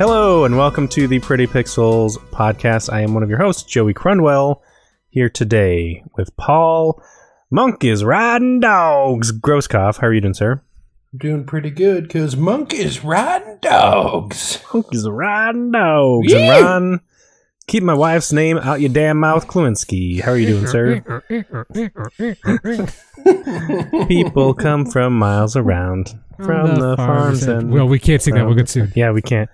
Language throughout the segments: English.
Hello, and welcome to the Pretty Pixels podcast. I am one of your hosts, Joey Crunwell, here today with Paul. Monk is riding dogs. Grosskopf, how are you doing, sir? Doing pretty good because Monk is riding dogs. Monk is riding dogs. Yeah. And Ron, keep my wife's name out your damn mouth, Klewinski. How are you doing, sir? People come from miles around, from the, farms and well, we can't sing that. We'll get sued. Yeah, we can't.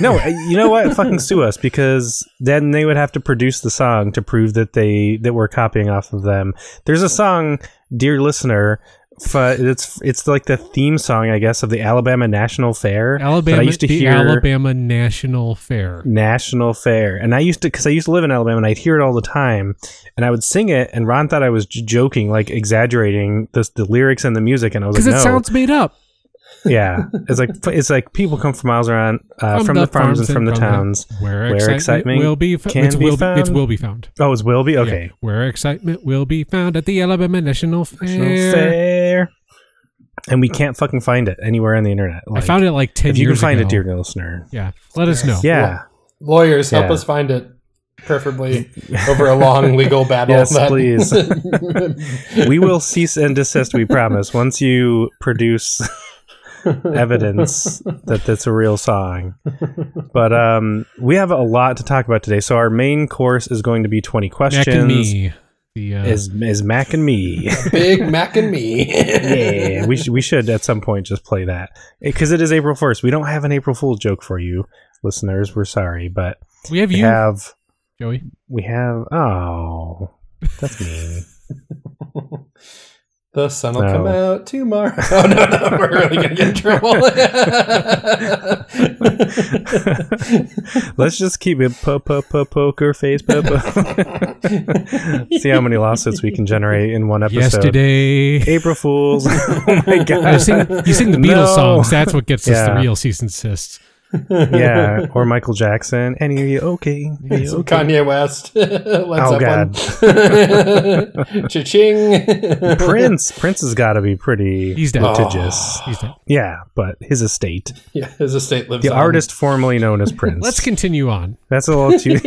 No, uh, you know what? Fucking sue us because then they would have to produce the song to prove that they that we're copying off of them. There's a song, dear listener, f- it's it's like the theme song, I guess, of the Alabama National Fair. Alabama, I used to the hear Alabama National Fair. National Fair, and I used to because I used to live in Alabama, and I'd hear it all the time, and I would sing it, and Ron thought I was j- joking, like exaggerating the the lyrics and the music, and I was like, Because it no, sounds made up. Yeah, it's like it's like people come from miles around uh, from, the, farms and from the towns. where, where excitement, excitement will be, fo- can it's be will, found. It will be found. Oh, it's Wilby. Yeah. Okay, Where excitement will be found at the Alabama National Fair. National Fair. And we can't fucking find it anywhere on the internet. I found it like ten If you can find ago. it, dear listener. Yeah, let us know. Yeah. Lawyers, help Yeah. us find it. Preferably over a long legal battle. Yes, that- please. we will cease and desist. We promise. Once you produce evidence that that's a real song. But um, we have a lot to talk about today. So our main course is going to be twenty questions. Mac and me. The, uh, Is is Mac and me? Big Mac and me. yeah, we should we should at some point just play that because it is April first. We don't have an April Fool joke for you, listeners. We're sorry, but we have we you, have Joey. we have oh that's mean. The sun will No. come out tomorrow. Oh no, no, we're really gonna get in trouble. Let's just keep it po po po poker face po po. See how many lawsuits we can generate in one episode. Yesterday. April Fools. oh my You god. sing, you sing the Beatles No. songs. That's what gets us the real cease and desist. Yeah, or Michael Jackson. Any of you okay? Any of you okay? Kanye West. Led Oh, Zeppelin. Cha-ching. Prince. Prince has got to be pretty He's dead. litigious. Oh. He's dead. Yeah, but his estate. Yeah, his estate lives The on. artist formerly known as Prince. Let's continue on. That's a little too.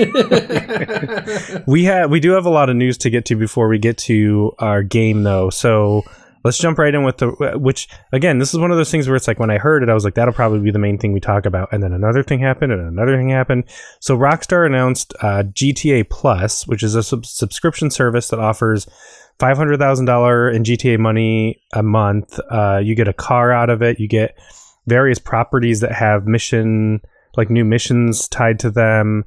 we have we do have a lot of news to get to before we get to our game though. So let's jump right in with the which again this is one of those things where it's like when I heard it I was like that'll probably be the main thing we talk about and then another thing happened and another thing happened. So Rockstar announced uh, GTA Plus, which is a sub- subscription service that offers. Five hundred thousand dollar in GTA money a month. Uh, you get a car out of it. You get various properties that have mission like new missions tied to them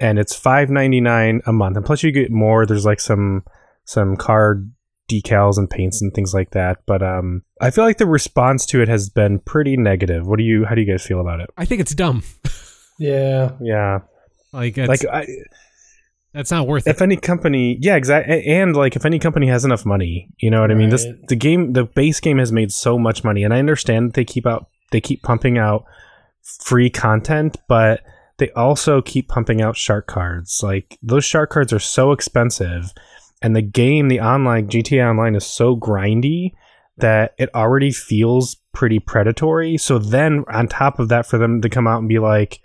and it's 5.99 a month and plus you get more there's like some some car decals and paints and things like that but um i feel like the response to it has been pretty negative what do you how do you guys feel about it I think it's dumb. yeah. yeah Like, it's, like I, that's not worth it. if any company yeah exactly and like if any company has enough money you know what i mean this the game the base game has made so much money and i understand that they keep out they keep pumping out free content but they also keep pumping out shark cards like those shark cards are so expensive and the game the online gta online is so grindy that it already feels pretty predatory so then on top of that for them to come out and be like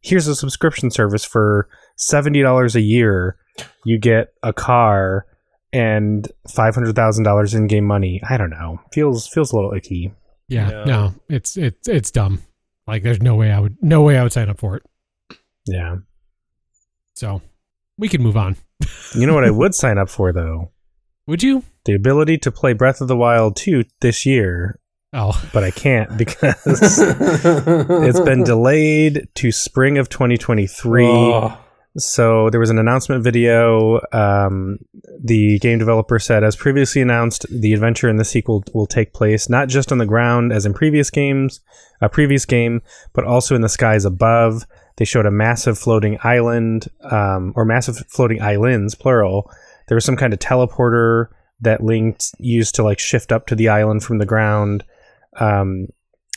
here's a subscription service for $70 a year you get a car and $500,000 in game money i don't know feels feels a little icky Yeah, Yeah. no, it's it's it's dumb. Like, there's no way I would no way I would sign up for it. yeah So we can move on. You know what i would sign up for though Would you? the ability to play breath of the wild 2 this year Oh, but i can't because it's been delayed to spring of 2023 Oh, So there was an announcement video. Um, the game developer said, as previously announced, the adventure in the sequel will take place not just on the ground as in previous games, a previous game, but also in the skies above. They showed a massive floating island, um, or massive floating islands, plural. There was some kind of teleporter that linked used to like shift up to the island from the ground. Um,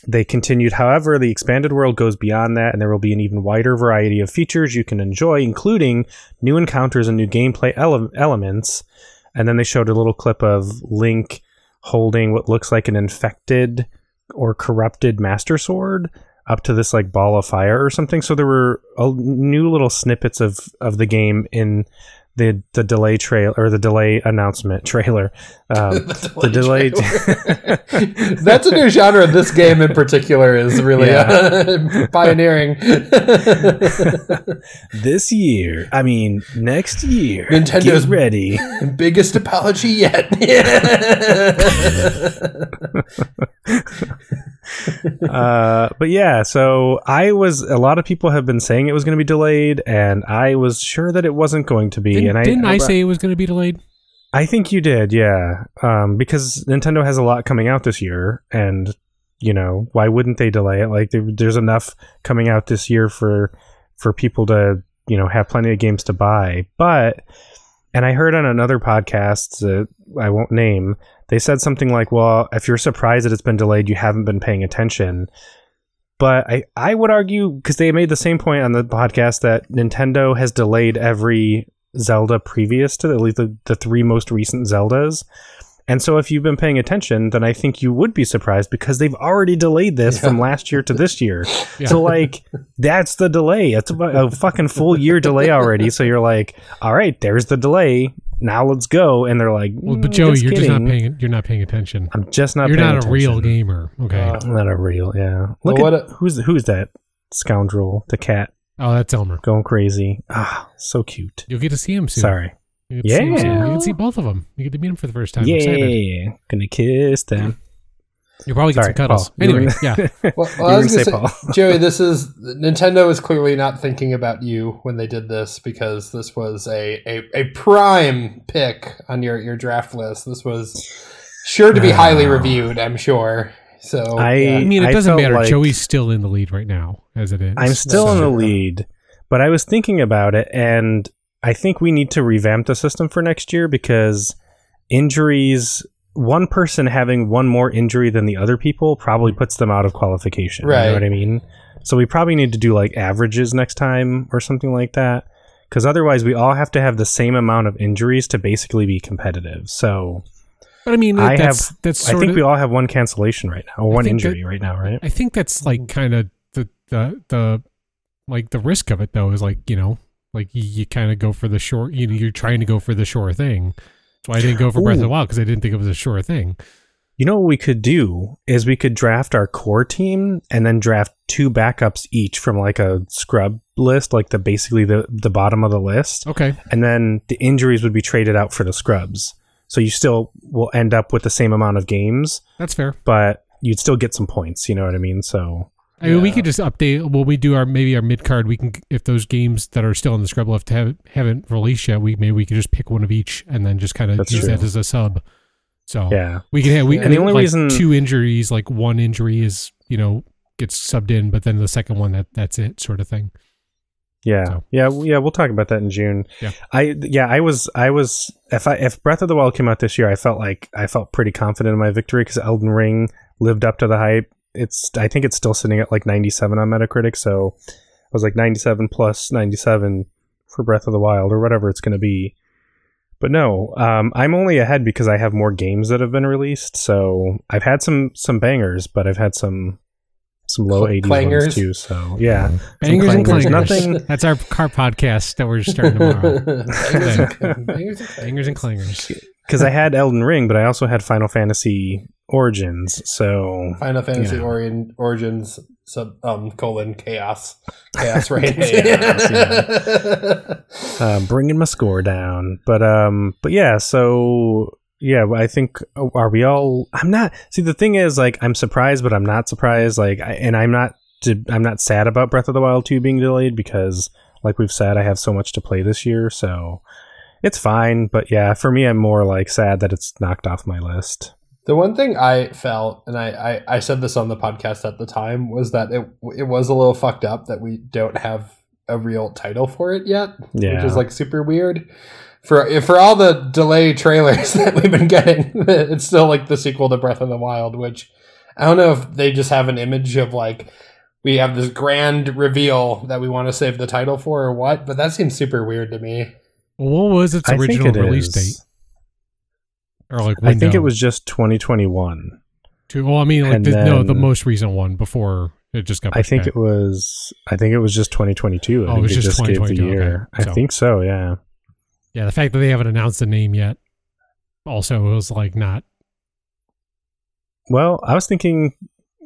they continued, however, the expanded world goes beyond that, and there will be an even wider variety of features you can enjoy, including new encounters and new gameplay ele- elements. And then they showed a little clip of Link holding what looks like an infected or corrupted Master Sword. Up to this like ball of fire or something. So there were uh, new little snippets of of the game in the the delay trail or the delay announcement trailer. Um, the delay. That's a new genre. This game in particular is really uh, pioneering. this year, I mean, next year, Nintendo's ready. Biggest apology yet. Uh, but yeah, so I was. A lot of people have been saying it was going to be delayed, and I was sure that it wasn't going to be. Didn't, and I didn't I, say it was going to be delayed? I think you did, yeah. Um, because Nintendo has a lot coming out this year, and you know why wouldn't they delay it? Like there, there's enough coming out this year for for people to you know have plenty of games to buy. But and I heard on another podcast that I won't name, they said something like, "Well, if you're surprised that it's been delayed, you haven't been paying attention." But I, I would argue because they made the same point on the podcast that Nintendo has delayed every Zelda previous to at least the, the three most recent Zeldas. And so if you've been paying attention, then I think you would be surprised because they've already delayed this yeah. from last year to this year. Yeah. So like that's the delay. It's a fucking full year delay already. So you're like, all right, there's the delay. Now let's go. And they're like, well, but Joey, you're kidding. just not paying. You're not paying attention. I'm just not. You're not a attention. real gamer. Okay, uh, I'm not a real. Yeah. Look well, at a, who's who's that scoundrel? The cat. Oh, that's Elmer. Going crazy. Ah, so cute. You'll get to see him soon. Sorry. You yeah. You can see both of them. You get to meet them for the first time. Yeah. Gonna kiss them. You'll probably get Sorry, some cuddles. Paul. Anyway, yeah. Well, well I was gonna say, say Joey, this is Nintendo is clearly not thinking about you when they did this because this was a, a, a prime pick on your, your draft list. This was sure to be highly reviewed, I'm sure. So I, yeah. I mean, it doesn't matter. like- Joey's still in the lead right now, as it is. I'm still So- in the lead, but I was thinking about it, and I think we need to revamp the system for next year because injuries. One person having one more injury than the other people probably puts them out of qualification. Right. You know what I mean? So we probably need to do like averages next time or something like that. Because otherwise, we all have to have the same amount of injuries to basically be competitive. So But I mean, I that's, have. That's I think of, we all have one cancellation right now, or one think that- injury right now, right? I think that's like kind of the the the like the risk of it though is like you know like you, you kind of go for the short. You know, you're trying to go for the sure thing. So I didn't go for Breath of the Ooh. Wild because I didn't think it was a sure thing. You know what we could do is we could draft our core team and then draft two backups each from like a scrub list, like the basically the the bottom of the list, Okay. and then the injuries would be traded out for the scrubs. So you still will end up with the same amount of games, That's fair. but you'd still get some points. You know what I mean? So I mean, we could just update when we do our maybe our mid card. We can if those games that are still on the scrub list have, haven't released yet. We maybe we could just pick one of each and then just kind of use true. that as a sub. So yeah, we can have we And the only like reason- two injuries, like one injury is you know gets subbed in, but then the second one that that's it sort of thing. Yeah, So. yeah, yeah. We'll talk about that in June. Yeah. I yeah, I was I was if I if Breath of the Wild came out this year, I felt like I felt pretty confident in my victory because Elden Ring lived up to the hype. It's I think it's still sitting at like 97 on Metacritic, so I was like 97 plus 97 for Breath of the Wild or whatever it's going to be. But no, um, I'm only ahead because I have more games that have been released. So I've had some some bangers, but I've had some some low Cl- 80s clangers? ones too. So yeah, Some Bangers and clangers. clangers. Nothing. That's our car podcast that we're starting tomorrow. Bangers and Bangers and clangers. Because I had Elden Ring, but I also had Final Fantasy Origins. So Final Fantasy Yeah. Origin, Origins sub um colon chaos chaos reigns. uh, bringing my score down. But um, but yeah. So yeah, I think oh, are we all? I'm not. See, the thing is, like, I'm surprised, but I'm not surprised. Like, I, and I'm not. I'm not sad about Breath of the Wild 2 being delayed because, like we've said, I have so much to play this year. So it's fine. But yeah, for me, I'm more like sad that it's knocked off my list. The one thing I felt, and I, I, I said this on the podcast at the time, was that it it was a little fucked up that we don't have a real title for it yet, Yeah. which is like super weird. For for all the delay trailers that we've been getting, it's still like the sequel to Breath of the Wild, which I don't know if they just have an image of like we have this grand reveal that we want to save the title for or what, but that seems super weird to me. Well, what was its original it release is. date? Or like I think it was just 2021. To, well, I mean, like the, no, the most recent one before It just got. I think back. it was. I think it was just 2022. I Oh, it was they just gave the 2022, year. okay. I So- think so. Yeah. yeah, the fact that they haven't announced the name yet, also was like not. Well, I was thinking,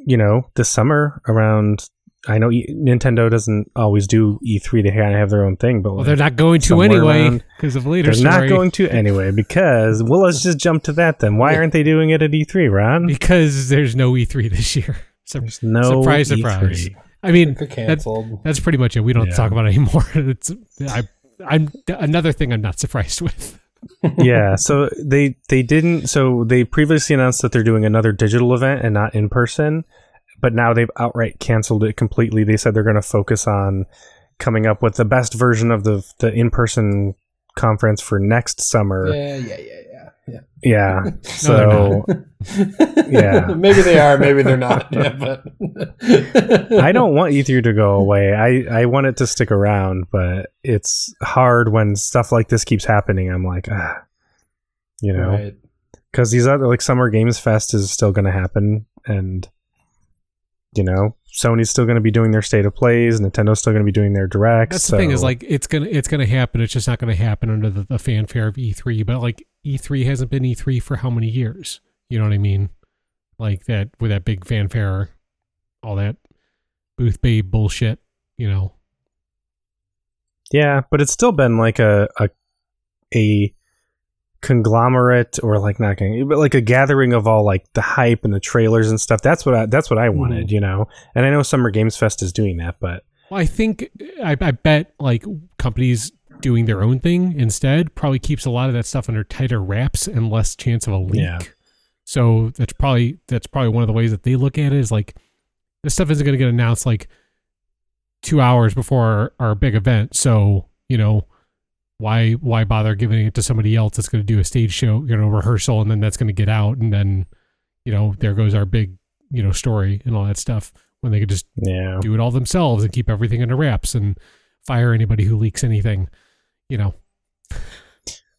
you know, this summer around. I know e- Nintendo doesn't always do E3. They kind of have their own thing, but Well, like, they're not going to anyway because of later they're story. not going to anyway because well, let's just jump to that then. Why aren't they doing it at E3, Ron? because there's no E3 this year. So, There's no surprise, E3. surprise. I mean, They're that's, canceled. that's pretty much it. We don't Yeah. talk about it anymore. It's I, I'm another thing I'm not surprised with. yeah, so they they didn't. So they previously announced that they're doing another digital event and not in person, but now they've outright canceled it completely. They said they're going to focus on coming up with the best version of the the in person conference for next summer. Yeah, yeah, yeah, yeah. yeah. Yeah. they're So Yeah. maybe they are, maybe they're not. Yeah, but I don't want E3 to go away. I, I want it to stick around, but it's hard when stuff like this keeps happening. I'm like, ah, you know, Right. because these other like Summer Games Fest is still going to happen, and you know, Sony's still going to be doing their state of plays. Nintendo's still going to be doing their directs. That's the thing is like it's gonna it's gonna happen. It's just not gonna happen under the, the fanfare of E3. But like E3 hasn't been E3 for how many years? You know what I mean? Like that with that big fanfare, all that booth babe bullshit. You know, Yeah, but it's still been like a a a conglomerate or like not but like a gathering of all like the hype and the trailers and stuff. That's what I that's what I mm-hmm. wanted, you know. And I know Summer Games Fest is doing that, but Well, I think I, I bet like companies doing their own thing instead probably keeps a lot of that stuff under tighter wraps and less chance of a leak. Yeah. So that's probably that's probably one of the ways that they look at it is like this stuff isn't going to get announced like two hours before our, our big event. So you know why why bother giving it to somebody else that's going to do a stage show, you know, rehearsal, and then that's going to get out, and then you know there goes our big you know story and all that stuff when they could just yeah. do it all themselves and keep everything under wraps and fire anybody who leaks anything. You know,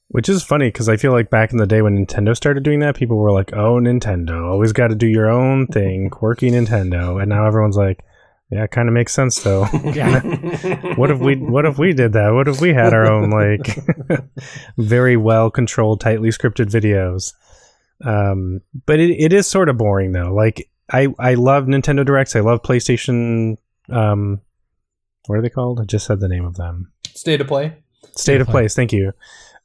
Which is funny because I feel like back in the day when Nintendo started doing that, people were like, "Oh, Nintendo, always got to do your own thing, quirky Nintendo." And now everyone's like, "Yeah, it kind of makes sense though." yeah, what if we what if we did that? What if we had our own like very well controlled, tightly scripted videos? Um, but it, it is sort of boring though. Like I I love Nintendo Directs. I love PlayStation. Um, what are they called? I just said the name of them. State of play. State of Play. Plays. Thank you.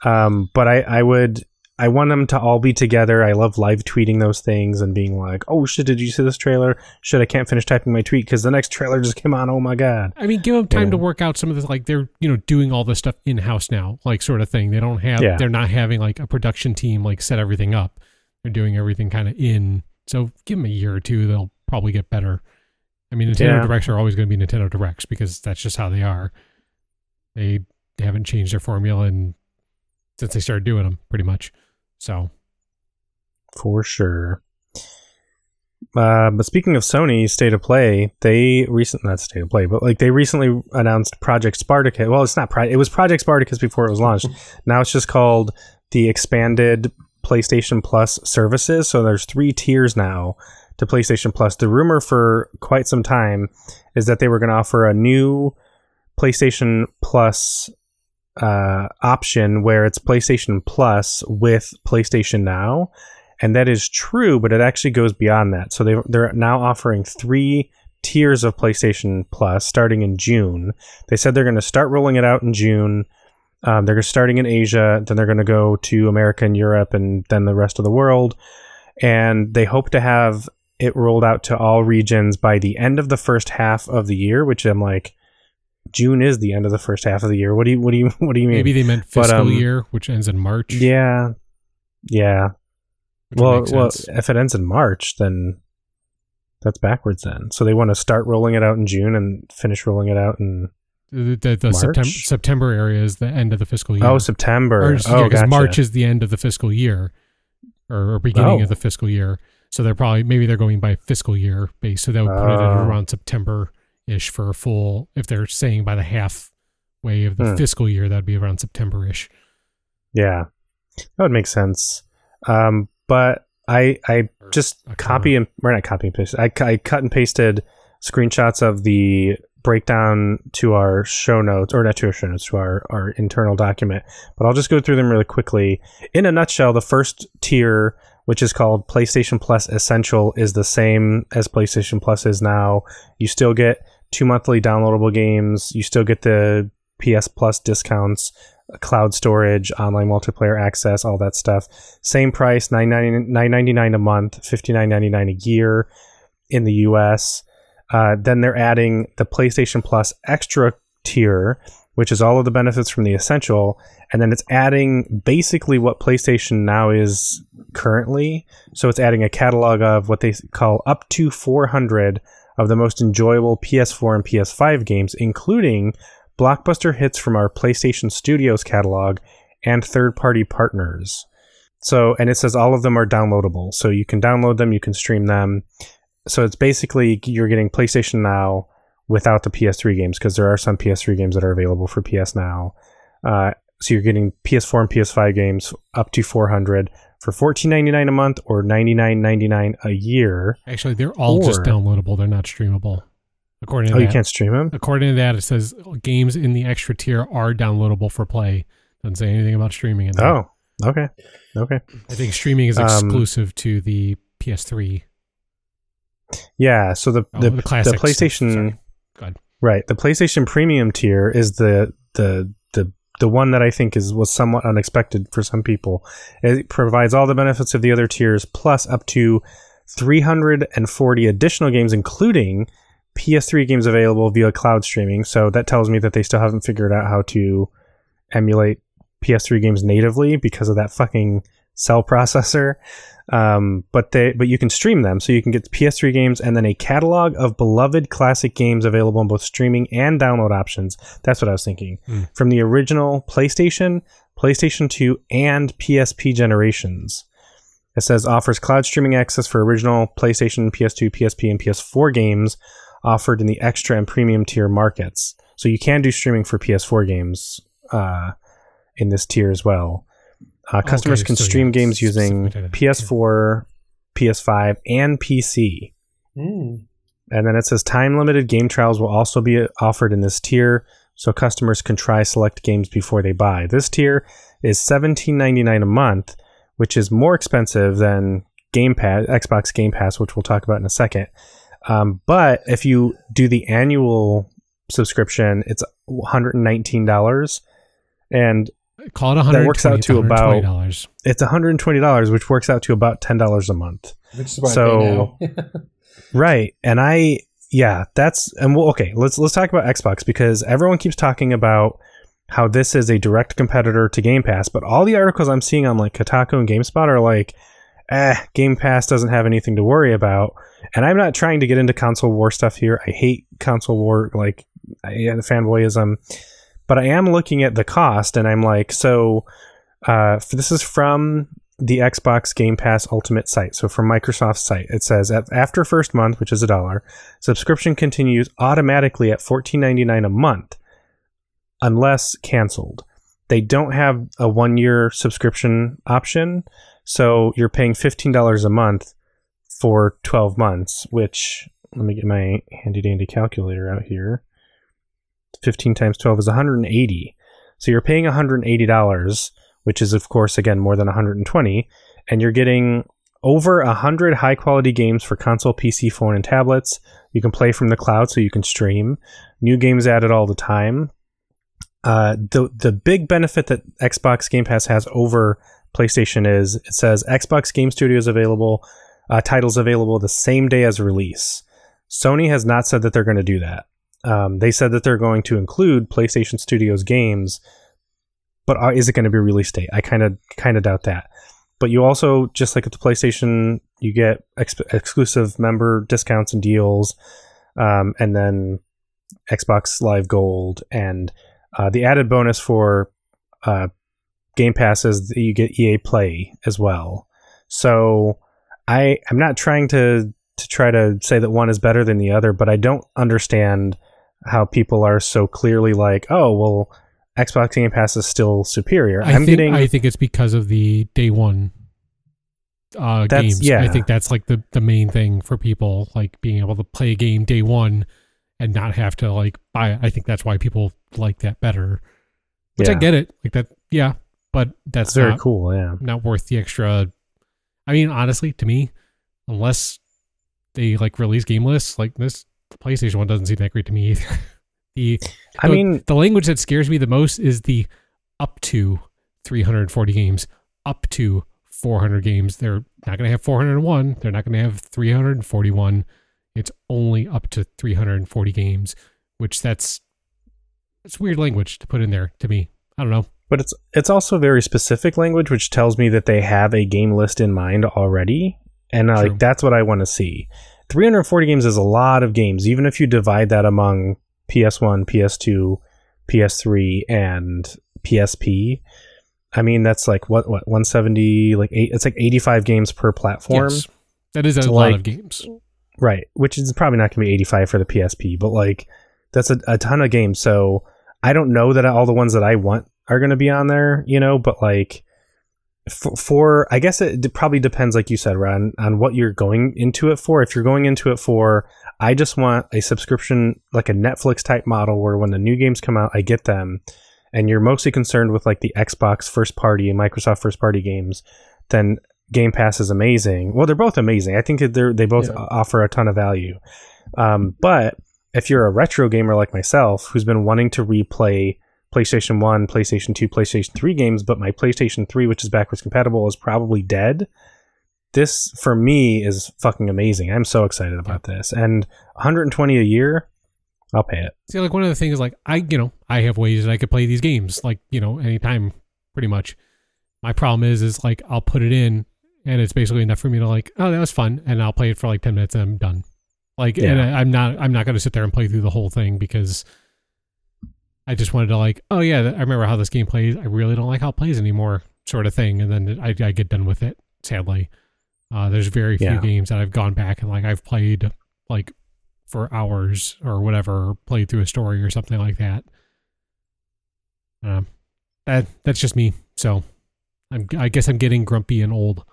Um, but I I would. I want them to all be together. I love live tweeting those things and being like, "Oh shit, did you see this trailer? Shit, I can't finish typing my tweet because the next trailer just came on. Oh my god!" I mean, give them time Yeah. to work out some of this. Like they're you know doing all this stuff in house now, like sort of thing. They don't have Yeah. they're not having like a production team like set everything up. They're doing everything kind of in. So give them a year or two, they'll probably get better. I mean, Nintendo Yeah. Directs are always going to be Nintendo Directs because that's just how they are. They haven't changed their formula and since they started doing them, pretty much. So for sure. Uh, but speaking of Sony State of Play, they recently not State of Play, but like they recently announced Project Spartacus. Well, it's not. It was Project Spartacus before it was launched. now it's just called the expanded PlayStation Plus services. So there's three tiers now to PlayStation Plus. The rumor for quite some time is that they were going to offer a new PlayStation Plus uh, option where it's PlayStation Plus with PlayStation Now, and that is true, but it actually goes beyond that. So they they're now offering three tiers of PlayStation Plus starting in June. They said they're going to start rolling it out in June. Um, they're starting in Asia, then they're going to go to America and Europe, and then the rest of the world. And they hope to have it rolled out to all regions by the end of the first half of the year. Which I'm like, June is the end of the first half of the year. What do you what do you what do you mean? maybe they meant But, fiscal um, year, which ends in March. Yeah, yeah. which Well, well, if it ends in March, then that's backwards. Then, so they want to start rolling it out in June and finish rolling it out in the, the, the September? September area is the end of the fiscal year. oh September. Or, oh, yeah, because gotcha. March is the end of the fiscal year, or, or beginning Oh. of the fiscal year. So they're probably maybe they're going by fiscal year base. So that would put it at Oh. around September ish for a full. If they're saying by the halfway of the Hmm. fiscal year, that'd be around September ish. yeah, that would make sense. Um, but I I just copy and or not copy and paste. I, I cut and pasted screenshots of the breakdown to our show notes, or not to our show notes, to our, our internal document. But I'll just go through them really quickly. In a nutshell, the first tier, which is called PlayStation Plus Essential, is the same as PlayStation Plus is now. You still get two monthly downloadable games. You still get the PS Plus discounts, cloud storage, online multiplayer access, all that stuff. Same price, nine ninety nine a month, fifty nine ninety nine a year in the US. Uh, then they're adding the PlayStation Plus Extra tier, which is all of the benefits from the Essential, and then it's adding basically what PlayStation Now is currently. So it's adding a catalog of what they call up to 400 of the most enjoyable PS4 and PS5 games, including blockbuster hits from our PlayStation Studios catalog and third party partners. So, and it says all of them are downloadable. So you can download them, you can stream them. So it's basically you're getting PlayStation Now without the PS3 games because there are some PS3 games that are available for PS Now. Uh, so you're getting PS4 and PS5 games up to 400 for $14.99 a month or $99.99 a year. Actually, they're all just downloadable. They're not streamable. According to Oh, that, you can't stream them? according to that, it says games in the extra tier are downloadable for play. Doesn't say anything about streaming in there. Oh, okay. Okay. I think streaming is Um, exclusive to the PS3. Yeah, so the Oh, the, the the, PlayStation sorry. Go ahead. Right. The PlayStation Premium tier is the the the the one that I think is was somewhat unexpected for some people. It provides all the benefits of the other tiers plus up to 340 additional games including PS3 games available via cloud streaming. So that tells me that they still haven't figured out how to emulate PS3 games natively because of that fucking cell processor. Um, but they but you can stream them, so you can get PS3 games and then a catalog of beloved classic games available in both streaming and download options. That's what I was thinking. Hmm. From the original PlayStation, PlayStation 2, and PSP generations. It says offers cloud streaming access for original PlayStation, PS2, PSP, and PS4 games offered in the extra and premium tier markets. So you can do streaming for PS4 games uh, in this tier as well. Uh, customers Okay, can so stream yeah, games using specifically to that, PS4, PS5, and PC. Mm. And then it says time limited game trials will also be offered in this tier, so customers can try select games before they buy. This tier is $17.99 a month, which is more expensive than Game Pass, Xbox Game Pass, which we'll talk about in a second. Um, but if you do the annual subscription, it's $119. And Call it 120 works out to about- $120. it's $120, which works out to about $10 a month. Which is So- now. Right. And I yeah, that's and well okay, let's let's talk about Xbox because everyone keeps talking about how this is a direct competitor to Game Pass, but all the articles I'm seeing on like Kotaku and GameSpot are like, eh, Game Pass doesn't have anything to worry about. And I'm not trying to get into console war stuff here. I hate console war like I, the fanboyism, but I am looking at the cost and I'm like, so uh, this is from the Xbox Game Pass Ultimate site. So from Microsoft's site, it says "Af- after first month, which is a dollar, subscription continues automatically at $14.99 a month unless canceled. They don't have a one year subscription option. So you're paying $15 a month for 12 months, which let me get my handy dandy calculator out here. 15 times 12 is 180. So you're paying $180 which is of course again more than 120 and you're getting over 100 high quality games for console pc phone and tablets. You can play from the cloud so you can stream. New games added all the time. Uh, the the big benefit that xbox game pass has over playstation is it says xbox game studios available uh, titles available the same day as release. Sony has not said that they're going to do that um, they said that they're going to include playstation studios games but are, is it going to be release date? I kind of kind of doubt that. But you also just like at the PlayStation, you get ex- exclusive member discounts and deals, um, and then Xbox Live Gold, and uh, the added bonus for uh, Game Pass is that you get EA Play as well. So I I'm not trying to to try to say that one is better than the other, but I don't understand how people are so clearly like, oh well Xbox Game Pass is still superior. I I'm think, getting I think it's because of the day one uh, games. yeah. I think that's like the the main thing for people, like being able to play a game day one and not have to like buy it. I think that's why people like that better. Which I get it, like that, yeah, but that's very not, cool. Yeah. not worth the extra. I mean, honestly, to me, unless they like release game lists, like this PlayStation one doesn't seem that great to me either. the I the- mean, the language that scares me the most is the up to 340 games, up to 400 games. They're not going to have 401. They're not going to have 341. It's only up to 340 games, which that's it's weird language to put in there to me. I don't know. but it's it's also very specific language, which tells me that they have a game list in mind already, and uh, like that's what I want to see. 340 games is a lot of games, even if you divide that among PS1, PS2, PS3, and PSP. I mean, that's like what what 170, like eight. It's like 85 games per platform. Yes. That is a So, lot like, of games. Right, which is probably not going to be 85 for the PSP, but like that's a, a ton of games. So I don't know that all the ones that I want are going to be on there, you know, but like for, for I guess it probably depends, like you said, Ron, on what you're going into it for. If you're going into it for, I just want a subscription, like a Netflix type model where when the new games come out, I get them, and you're mostly concerned with like the Xbox first party and Microsoft first party games, then Game Pass is amazing. Well, they're both amazing. I think they're they both Yeah. offer a ton of value. Um, but if you're a retro gamer like myself, who's been wanting to replay PlayStation One, PlayStation Two, PlayStation Three games, but my PlayStation Three, which is backwards compatible, is probably dead. This for me is fucking amazing. I'm so excited about this, and 120 a year, I'll pay it. See, like one of the things, like I, you know, I have ways that I could play these games, like you know, anytime, pretty much. My problem is, is like I'll put it in, and it's basically enough for me to like, oh, that was fun, and I'll play it for like ten minutes, and I'm done. Like, and Yeah. I, I'm not, I'm not going to sit there and play through the whole thing because I just wanted to like, oh yeah, I remember how this game plays. I really don't like how it plays anymore, sort of thing, and then I, I get done with it. Sadly, uh, there's very few Yeah. games that I've gone back and like I've played like for hours or whatever, or played through a story or something like that. Um, that that's just me. So, I'm I guess I'm getting grumpy and old.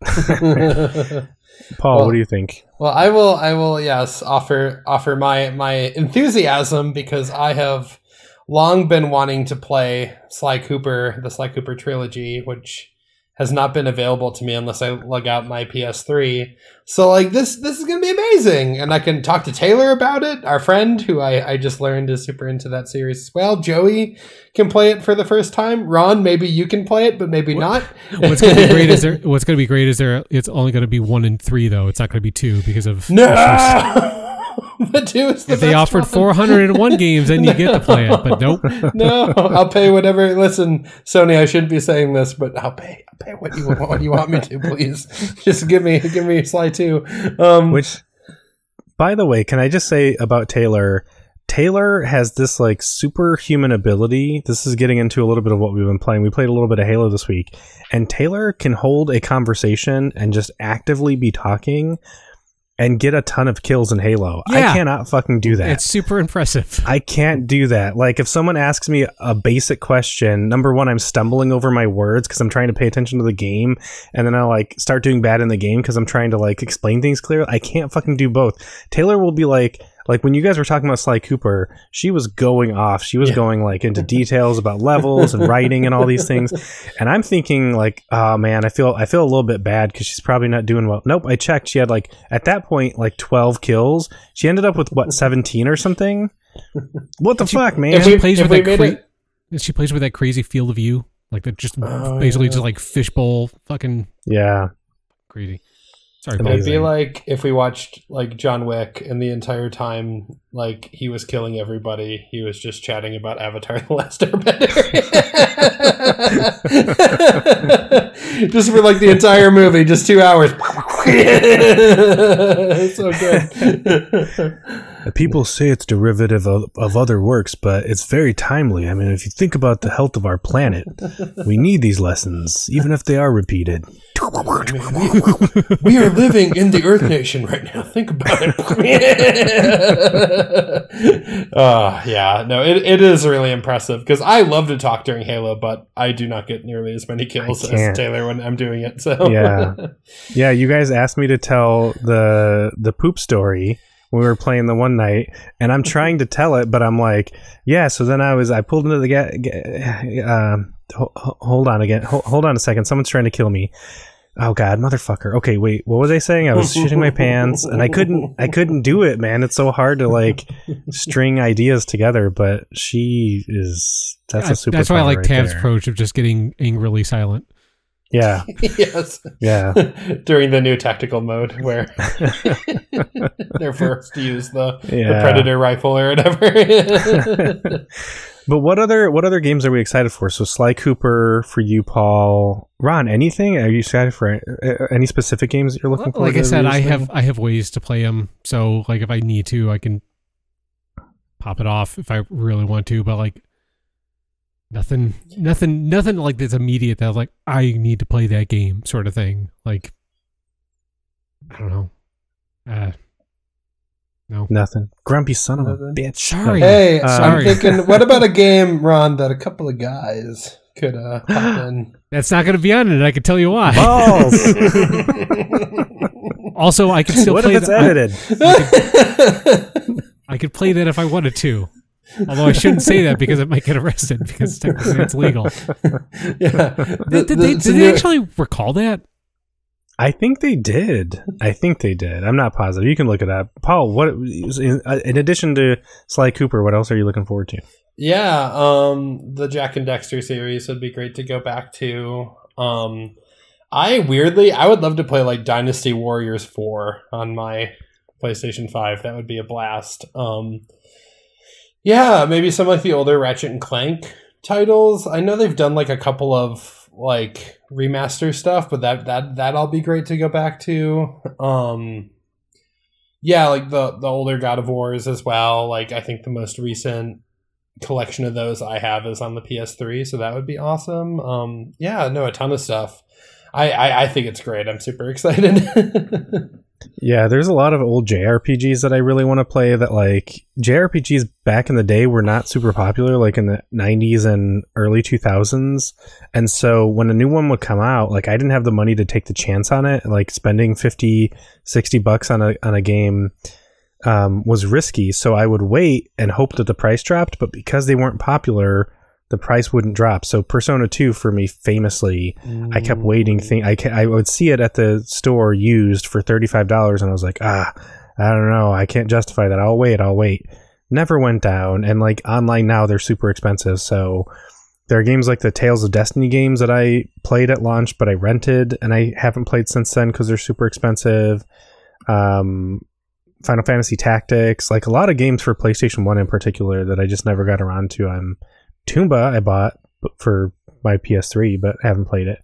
Paul, Well- what do you think? Well, I will. I will. Yes, offer offer my my enthusiasm because I have long been wanting to play Sly Cooper, the Sly Cooper trilogy, which has not been available to me unless I lug out my PS3. So, like this, this is gonna be amazing, and I can talk to Taylor about it, our friend who I I just learned is super into that series as well. Joey can play it for the first time. Ron, maybe you can play it, but maybe not. What's gonna be great is there. What's gonna be great is there. It's only gonna be one and three though. It's not gonna be two because of no. but two is the If they best offered one. 401 games, then you get to play it. But nope. no, I'll pay whatever. Listen, Sony, I shouldn't be saying this, but I'll pay. I'll pay what you what you want me to, please. Just give me give me Sly two. Um, Which, by the way, can I just say about Taylor? Taylor has this like superhuman ability. This is getting into a little bit of what we've been playing. We played a little bit of Halo this week, and Taylor can hold a conversation and just actively be talking and get a ton of kills in Halo. Yeah. I cannot fucking do that. It's super impressive. I can't do that. Like if someone asks me a basic question, number one, I'm stumbling over my words because I'm trying to pay attention to the game, and then I like start doing bad in the game because I'm trying to like explain things clearly. I can't fucking do both. Taylor will be like, like when you guys were talking about Sly Cooper, she was going off. She was Yeah. going like into details about levels and writing and all these things, and I'm thinking like, oh man, I feel I feel a little bit bad because she's probably not doing well. Nope, I checked. She had like at that point like 12 kills. She ended up with what 17 or something. What the She- fuck, man? if she plays if with that made cra- she plays with that crazy field of view, like that just Oh, basically yeah. just like fishbowl, fucking yeah, crazy. Sorry. It'd be like if we watched like John Wick, and the entire time, like he was killing everybody, he was just chatting about Avatar: The Last Airbender. just for like the entire movie, just two hours. so good. People say it's derivative of, of other works, but it's very timely. I mean, if you think about the health of our planet, we need these lessons, even if they are repeated. we are living in the Earth Nation right now. Think about it. uh, yeah, no, it, it is really impressive because I love to talk during Halo, but I do not get nearly as many kills I can't. Taylor when I'm doing it. So Yeah. Yeah, you guys asked me to tell the the poop story when we were playing the one night, and I'm trying to tell it, but I'm like, yeah. So then I was I pulled into the ga- ga- um, ho- ho- hold on again. Ho- hold on a second. Someone's trying to kill me. Oh God, motherfucker. Okay, wait. What was I saying? I was shitting my pants, and I couldn't. I couldn't do it, man. It's so hard to like string ideas together. But she is. That's a super. That's why I like right Tab's there. approach of just getting angrily silent. Yeah, yes, yeah. during the new tactical mode where they're forced to use the, the predator rifle or whatever. But what other what other games are we excited for? So Sly Cooper for you, Paul, Ron. Anything? Are you excited for uh, any specific games that you're looking for? like I said, I have I have ways to play them. So like if I need to, I can pop it off if I really want to. But like nothing, nothing, nothing like that's immediate. That like I need to play that game, sort of thing. Like I don't know. Uh, no. nothing. Grumpy son of a bitch. Sorry. hey, Uh, I'm thinking, what about a game, Ron, that a couple of guys could uh, hop in? That's not going to be on it. I can tell you why. Balls. Also, I could still what play if it's that. edited? I could play that if I wanted to. Although I shouldn't say that because it might get arrested because technically it's legal. yeah. Did, did they, did they actually recall that? I think they did. I think they did. I'm not positive. You can look it up. Paul, what in, uh, in addition to Sly Cooper, what else are you looking forward to? Yeah, um, the Jak and Daxter series would be great to go back to. Um, I weirdly, I would love to play like Dynasty Warriors Four on my PlayStation Five. That would be a blast. Um, yeah, maybe some like the older Ratchet and Clank titles. I know they've done like a couple of like remaster stuff, but that that that all be great to go back to. Um, yeah, like the the older God of Wars as well. Like I think the most recent collection of those I have is on the PS3, so that would be awesome. Um, yeah, no, a ton of stuff. I, I, I think it's great. I'm super excited. Yeah, there's a lot of old JRPGs that I really want to play that like JRPGs back in the day were not super popular like in the 90s and early 2000s. And so when a new one would come out, like I didn't have the money to take the chance on it, like spending 50 60 bucks on a on a game um, was risky. So I would wait and hope that the price dropped, but because they weren't popular, the price wouldn't drop. So Persona 2 for me famously I kept waiting. Think I, I would see it at the store used for thirty five dollars, and I was like, ah, I don't know, I can't justify that. I'll wait. I'll wait. Never went down, and like online now, they're super expensive. So there are games like the Tales of Destiny games that I played at launch, but I rented, and I haven't played since then because they're super expensive. Um, Final Fantasy Tactics, like a lot of games for PlayStation One in particular that I just never got around to. I'm Tomba I bought for my PS3, but I haven't played it.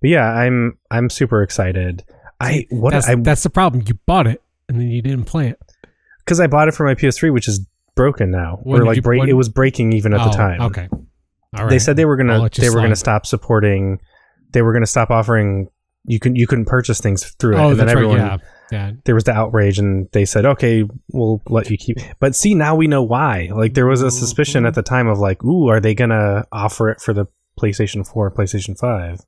But yeah, I'm I'm super excited. I what that's, I that's the problem. You bought it and then you didn't play it. because I bought it for my PS3, which is broken now. When or like you- break, when- it was breaking even at the Oh, time. Okay. All right. They said they were gonna they were gonna stop supporting. They were gonna stop offering. You can you couldn't purchase things through it, Oh, and then that's right. Yeah. Yeah. there was the outrage and they said okay we'll let you keep but see now we know why like there was a suspicion at the time of like ooh are they gonna offer it for the playstation 4 playstation 5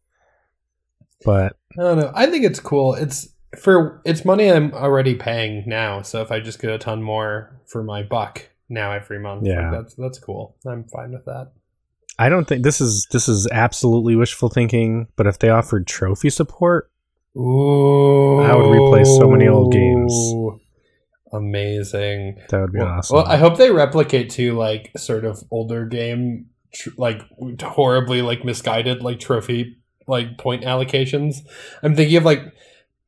but I don't know. I think it's cool. It's for it's money I'm already paying now. So if I just get a ton more for my buck now every month, like, Yeah. that's that's cool. I'm fine with that. i don't think this is this is absolutely wishful thinking but if they offered trophy support Ooh, I would replay so many old games. Amazing. that would be Well, awesome well, I hope they replicate to like sort of older game, tr- like horribly like misguided like trophy like point allocations. I'm thinking of like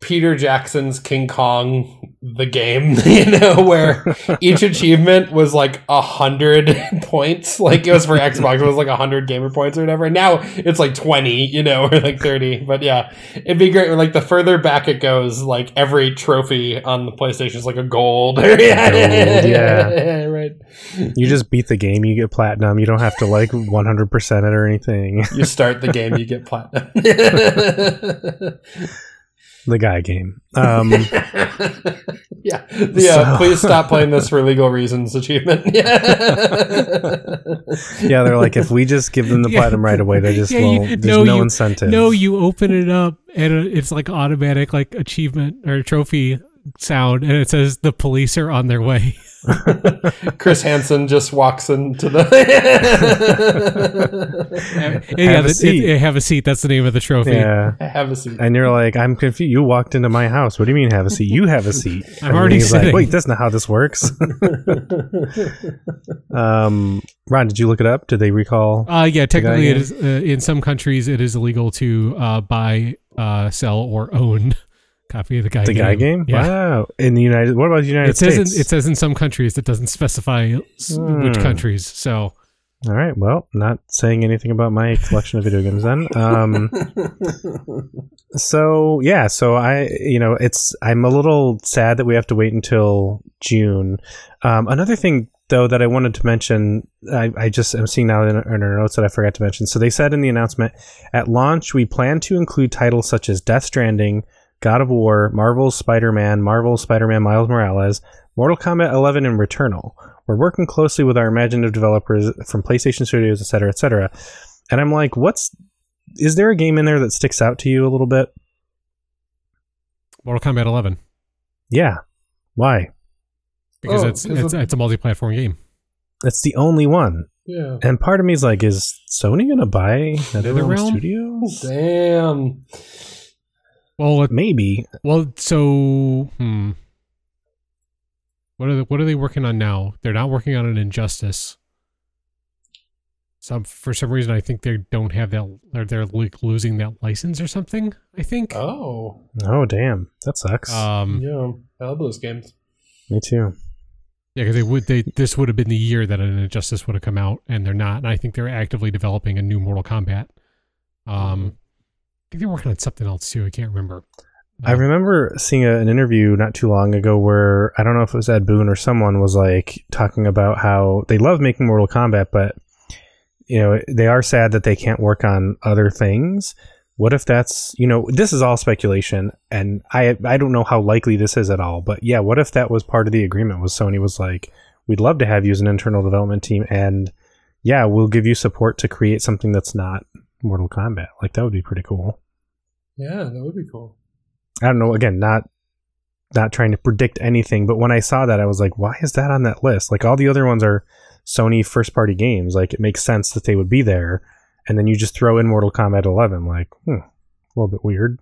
Peter Jackson's King Kong, the game, you know, where each achievement was like a hundred points. Like it was for Xbox, it was like a hundred gamer points or whatever. And now it's like twenty, you know, or like thirty. But yeah, it'd be great. Like the further back it goes, like every trophy on the PlayStation is like a gold. Gold, yeah. right. You just beat the game, you get platinum. You don't have to like 100% it or anything. You start the game, you get platinum. The guy game. Um, yeah. The uh, So- please stop playing this for legal reasons achievement. Yeah. yeah, they're like, if we just give them the Yeah. platinum right away, they just Yeah, won't. There's no, no, you- incentive. No, you open it up and uh, it's like automatic, like achievement or trophy sound, and it says the police are on their way. Chris Hansen just walks into the. And yeah, Have a the- it- seat. it- have a seat. That's the name of the trophy. yeah. Have a seat. And you're like, I'm confused. You walked into my house. What do you mean have a seat? You have a seat. I'm And already sitting. like, wait, that's not how this works. um, Ron, did you look it up? Did they recall? Uh, yeah, technically, it is uh, in some countries it is illegal to uh, buy, uh, sell, or own a copy of the guy the game. guy game? Yeah. Wow. In the United, what about the United It says in, States? it says in some countries it doesn't specify s- which Hmm. countries. So All right. Well, not saying anything about my collection of video games then. Um, so yeah, so I, you know, it's I'm a little sad that we have to wait until June. Um, another thing though that I wanted to mention, I, I just am seeing now in, in our notes that I forgot to mention. So they said in the announcement at launch we plan to include titles such as Death Stranding, God of War, Marvel's Spider-Man, Marvel's Spider-Man Miles Morales, Mortal Kombat 11, and Returnal. We're working closely with our imaginative developers from PlayStation Studios, et cetera, et cetera. And I'm like, what's is there a game in there that sticks out to you a little bit? Mortal Kombat 11 Yeah. Why? because Oh, it's 'cause it's, of- it's a multi-platform game. It's the only one. yeah. And part of me is like, is Sony gonna buy NetherRealm NetherRealm? Studios? Damn. Well, it- Maybe. well, so hmm. What are they, what are they working on now? They're not working on an injustice. Some for some reason I think they don't have that. Or they're like losing that license or something. I think. Oh. Oh, damn. That sucks. Um, Yeah. I love those games. Me too. Yeah, because they would. They this would have been the year that an injustice would have come out, and they're not. And I think they're actively developing a new Mortal Kombat. Um, I think they're working on something else too. I can't remember. I remember seeing a, an interview not too long ago where I don't know if it was Ed Boon or someone was like talking about how they love making Mortal Kombat, but you know they are sad that they can't work on other things. What if that's you know this is all speculation, and I I don't know how likely this is at all. But yeah, what if that was part of the agreement? Was Sony was like, we'd love to have you as an internal development team, and yeah, we'll give you support to create something that's not Mortal Kombat. Like that would be pretty cool. Yeah, that would be cool. I don't know. Again, not not trying to predict anything, but when I saw that, I was like, why is that on that list? Like all the other ones are Sony first party games. Like it makes sense that they would be there, and then you just throw in Mortal Kombat 11. Like, hmm, a little bit weird.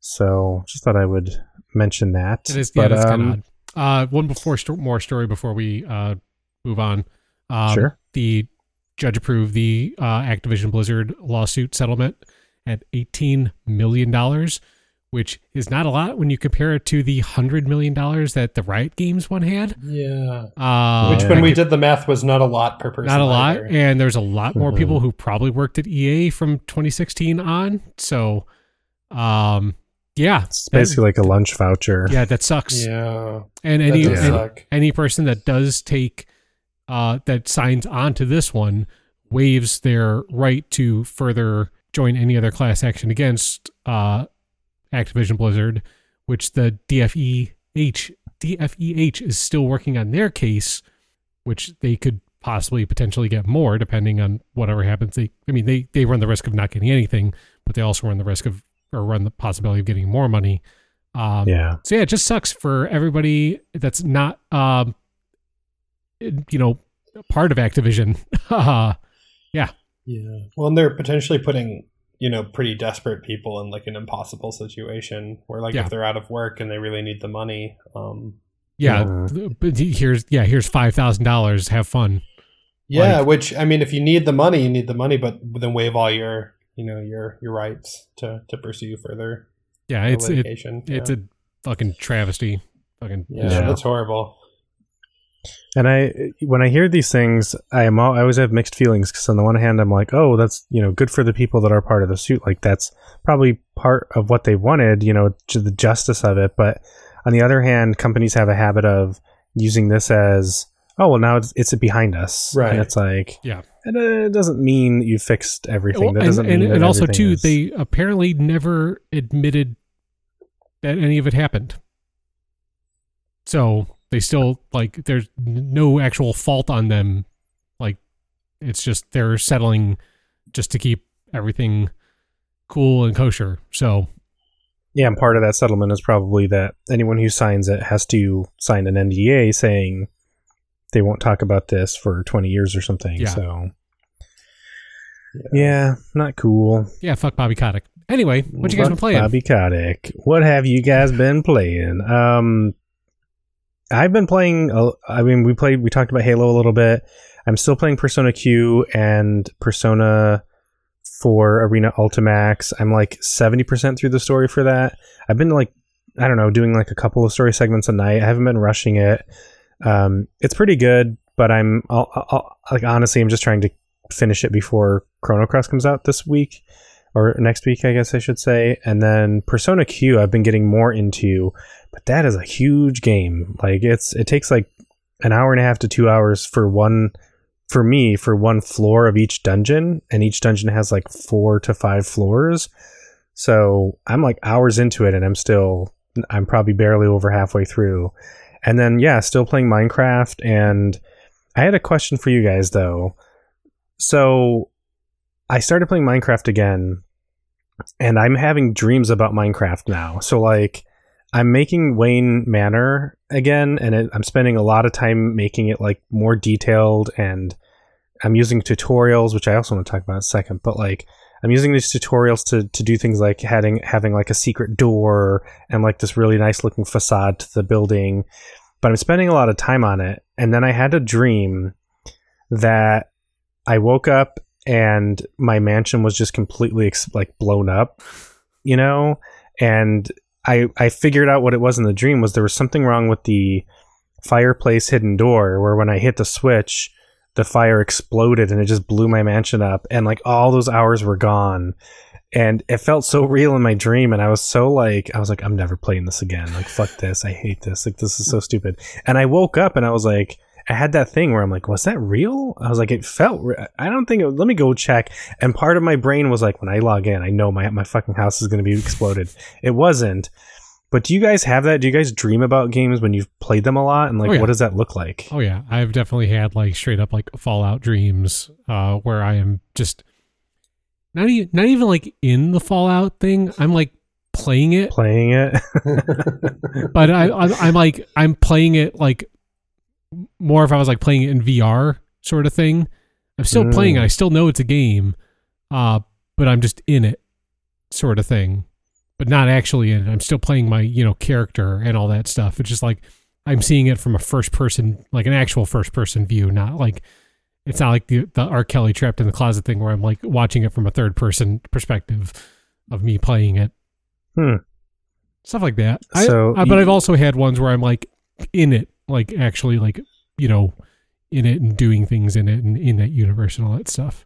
So just thought I would mention that. It is. Yeah, But, that's um, kind of odd. Uh, one before sto- more story before we uh move on. Um, Sure. The judge approved the uh, Activision Blizzard lawsuit settlement at eighteen million dollars, which is not a lot when you compare it to the hundred million dollars that the Riot Games one had. Yeah. Uh, Which, when we did the math, was not a lot per person. not a lot, either. and there's a lot more Mhm. people who probably worked at EA from 2016 on. So, um, yeah, It's basically like a lunch voucher. yeah, that sucks. Yeah. And any does any, suck. any person that does take uh, that signs on to this one waives their right to further join any other class action against uh, Activision Blizzard, which the DFEH DFEH is still working on their case, which they could possibly potentially get more depending on whatever happens. They, I mean, they they run the risk of not getting anything, but they also run the risk of or run the possibility of getting more money. Um, Yeah. so yeah, it just sucks for everybody that's not, um, you know, part of Activision. Uh, Yeah. Well, and they're potentially putting, you know, pretty desperate people in like an impossible situation where, like, Yeah. if they're out of work and they really need the money, um, yeah, Yeah. but here's yeah, here's five thousand dollars. Have fun. yeah. Like- which I mean, if you need the money, you need the money, but then waive all your, you know, your your rights to to pursue further Yeah, the it's it, litigation. it's a fucking travesty. Fucking yeah, Yeah. that's horrible. And I, when I hear these things, I am all, I always have mixed feelings because on the one hand, I'm like, oh, that's you know good for the people that are part of the suit. Like that's probably part of what they wanted, you know, to the justice of it. But on the other hand, companies have a habit of using this as, oh, well, now it's, it's behind us, Right. And it's like, Yeah. and, it doesn't mean you fixed everything. Well, that and, doesn't and, mean that and also too, is- they apparently never admitted that any of it happened. So they still like there's no actual fault on them. Like it's just they're settling just to keep everything cool and kosher. So Yeah, and part of that settlement is probably that anyone who signs it has to sign an NDA saying they won't talk about this for 20 years or something. Yeah. So, yeah, not cool. yeah, fuck Bobby Kotick. Anyway, what you guys Fuck been playing? Bobby Kotick. What have you guys been playing? Um, I've been playing. I mean, we played. We talked about Halo a little bit. I'm still playing Persona Q and Persona 4 Arena Ultimax. I'm like 70% through the story for that. I've been like, I don't know, doing like a couple of story segments a night. I haven't been rushing it. Um, it's pretty good, but I'm I'll, I'll, like honestly, I'm just trying to finish it before Chrono Cross comes out this week or next week, I guess I should say. And then Persona Q, I've been getting more into, but that is a huge game. Like it's it takes like an hour and a half to two hours for one for me for one floor of each dungeon, and each dungeon has like four to five floors. So I'm like hours into it, and I'm still I'm probably barely over halfway through. And then yeah, still playing Minecraft. And I had a question for you guys though. So I started playing Minecraft again, and I'm having dreams about Minecraft now. So like I'm making Wayne Manor again, and it, I'm spending a lot of time making it like more detailed, and I'm using tutorials, which I also want to talk about in a second. But like I'm using these tutorials to to do things like having having like a secret door and like this really nice looking facade to the building. But I'm spending a lot of time on it, and then I had a dream that I woke up and my mansion was just completely ex- like blown up, you know, and I I figured out what it was in the dream was there was something wrong with the fireplace hidden door where when I hit the switch the fire exploded and it just blew my mansion up and like all those hours were gone. And it felt so real in my dream and I was so like I was like I'm never playing this again. Like fuck this. I hate this. Like this is so stupid. And I woke up and I was like I had that thing where I'm like, was that real? I was like, it felt. Re- I don't think. It, let me go check. And part of my brain was like, when I log in, I know my my fucking house is going to be exploded. It wasn't. But do you guys have that? Do you guys dream about games when you've played them a lot? And like, Oh, yeah. what does that look like? Oh yeah, I've definitely had like straight up like Fallout dreams, uh, where I am just not even not even like in the Fallout thing. I'm like playing it, Playing it. but I, I'm, I'm like I'm playing it like more if I was like playing it in VR sort of thing. I'm still Mm. playing it. I still know it's a game, uh, but I'm just in it, sort of thing, but not actually in it. I'm still playing my you know character and all that stuff. It's just like I'm seeing it from a first person, like an actual first person view, not like it's not like the the R. Kelly trapped in the closet thing where I'm like watching it from a third person perspective of me playing it. Hmm. Stuff like that. I- So I, but you- I've also had ones where I'm like in it, like actually like you know in it and doing things in it and in that universe and all that stuff.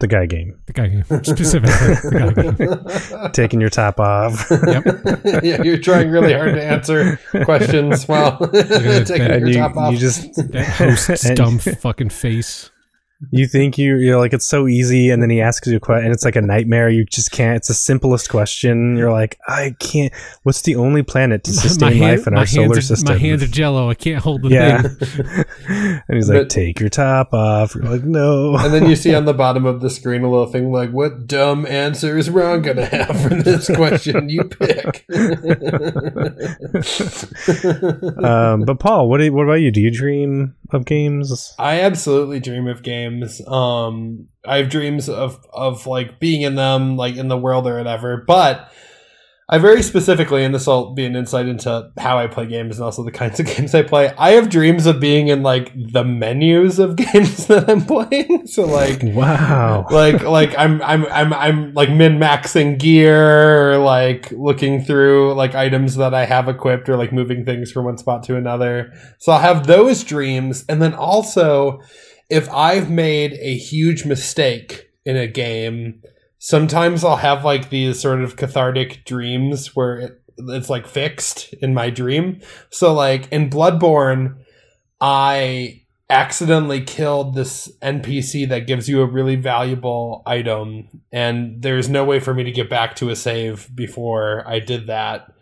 the guy game. The guy game specifically. the guy game. Taking your top off. yeah, you're trying really hard to answer questions while taking your you, top off. you just That host's dumb fucking face. You think you you're like it's so easy, and then he asks you a question, and it's like a nightmare. You just can't. It's the simplest question. You're like, I can't. What's the only planet to sustain hand- life in my our solar hands are, system? My hands are jello. I can't hold the yeah. thing. and he's like, But- take your top off. You're like, no. and then you see on the bottom of the screen a little thing like, "What dumb answer is Ron gonna have for this question? You pick." um, but Paul, what do what about you? Do you dream of games? I absolutely dream of games. Um, I have dreams of of like being in them, like in the world or whatever. But I very specifically, and this will be an insight into how I play games and also the kinds of games I play. I have dreams of being in like the menus of games that I'm playing. So like, Wow. like like I'm I'm I'm I'm like min maxing gear, or like looking through like items that I have equipped, or like moving things from one spot to another. So I'll have those dreams, and then also if I've made a huge mistake in a game, sometimes I'll have like these sort of cathartic dreams where it, it's like fixed in my dream. So like in Bloodborne, I accidentally killed this NPC that gives you a really valuable item, and there's no way for me to get back to a save before I did that.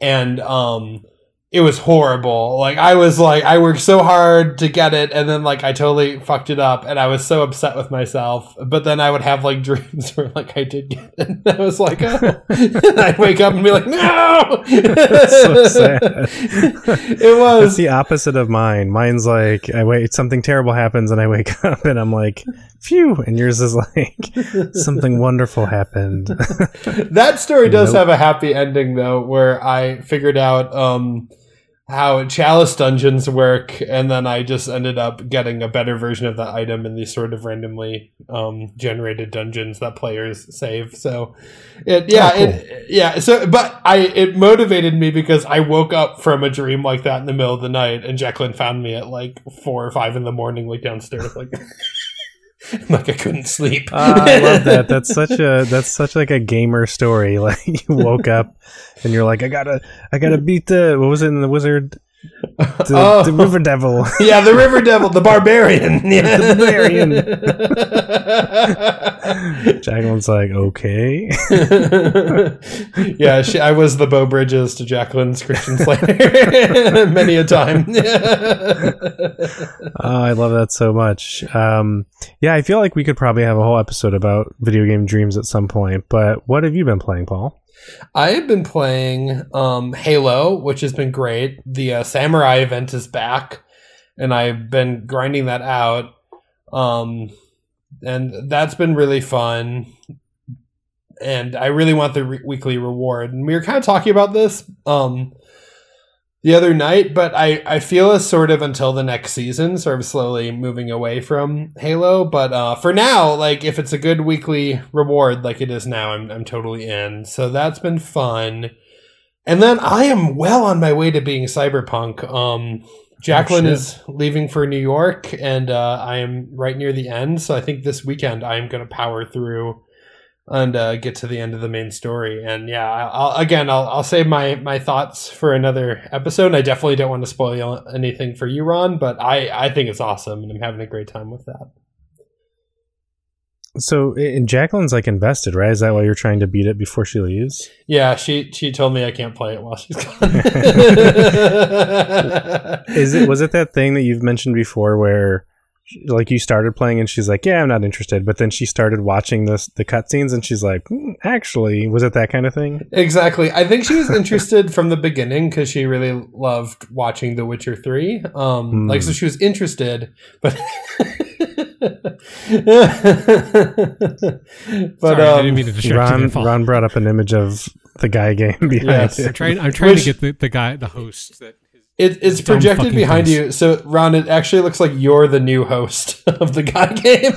And um it was horrible. Like I was like I worked so hard to get it and then like I totally fucked it up and I was so upset with myself. But then I would have like dreams where like I did get it. And I was like, oh. I'd wake up and be like, no. so sad. it That's was the opposite of mine. Mine's like I wait, something terrible happens, and I wake up and I'm like, "Phew!" And yours is like, something wonderful happened. that story does Nope. have a happy ending though, where I figured out um, how chalice dungeons work, and then I just ended up getting a better version of that item in these sort of randomly um, generated dungeons that players save. So, it yeah, Oh, cool. it, yeah. So, but I it motivated me because I woke up from a dream like that in the middle of the night, and Jacqueline found me at like four or five in the morning, like downstairs, like. like I couldn't sleep. Ah, I love that. That's such a that's such like a gamer story. Like you woke up and you're like, I gotta I gotta beat the what was it in the wizard the, Oh. the river devil. yeah, the River Devil, the Barbarian. Yeah. The Jacqueline's like, okay. yeah, she, I was the Beau Bridges to Jacqueline's Christian Slater many a time. Oh, I love that so much. Um, yeah, I feel like we could probably have a whole episode about video game dreams at some point. But what have you been playing, Paul? I have been playing um, Halo, which has been great. The uh, Samurai event is back, and I've been grinding that out. Um, and that's been really fun. And I really want the re- weekly reward. And we were kind of talking about this um, the other night, but I, I feel as sort of until the next season, sort of slowly moving away from Halo. But uh, for now, like if it's a good weekly reward like it is now, I'm, I'm totally in. So that's been fun. And then I am well on my way to being cyberpunk. Um, Jacqueline shit. is leaving for New York, and uh, I am right near the end. So I think this weekend I am going to power through and uh, get to the end of the main story. And yeah, I'll, again, I'll, I'll save my, my thoughts for another episode. I definitely don't want to spoil anything for you, Ron, but I, I think it's awesome, and I'm having a great time with that. So, and Jacqueline's like invested, right? Is that why you're trying to beat it before she leaves? Yeah, she she told me I can't play it while she's gone. Is it was it that thing that you've mentioned before where like you started playing and she's like, "Yeah, I'm not interested," but then she started watching this the cutscenes and she's like, "Hmm, "Actually, was it that kind of thing?" Exactly. I think she was interested from the beginning because she really loved watching The Witcher 3. Um, Hmm. Like, so she was interested, but. but, Sorry, I um, didn't mean to distract you. Ron there, Ron brought up an image of the guy game behind Yes. I'm trying. I'm trying Which- to get the, the guy, the host. That it, it's Dumb projected behind face. you. So, Ron, it actually looks like you're the new host of the guy game.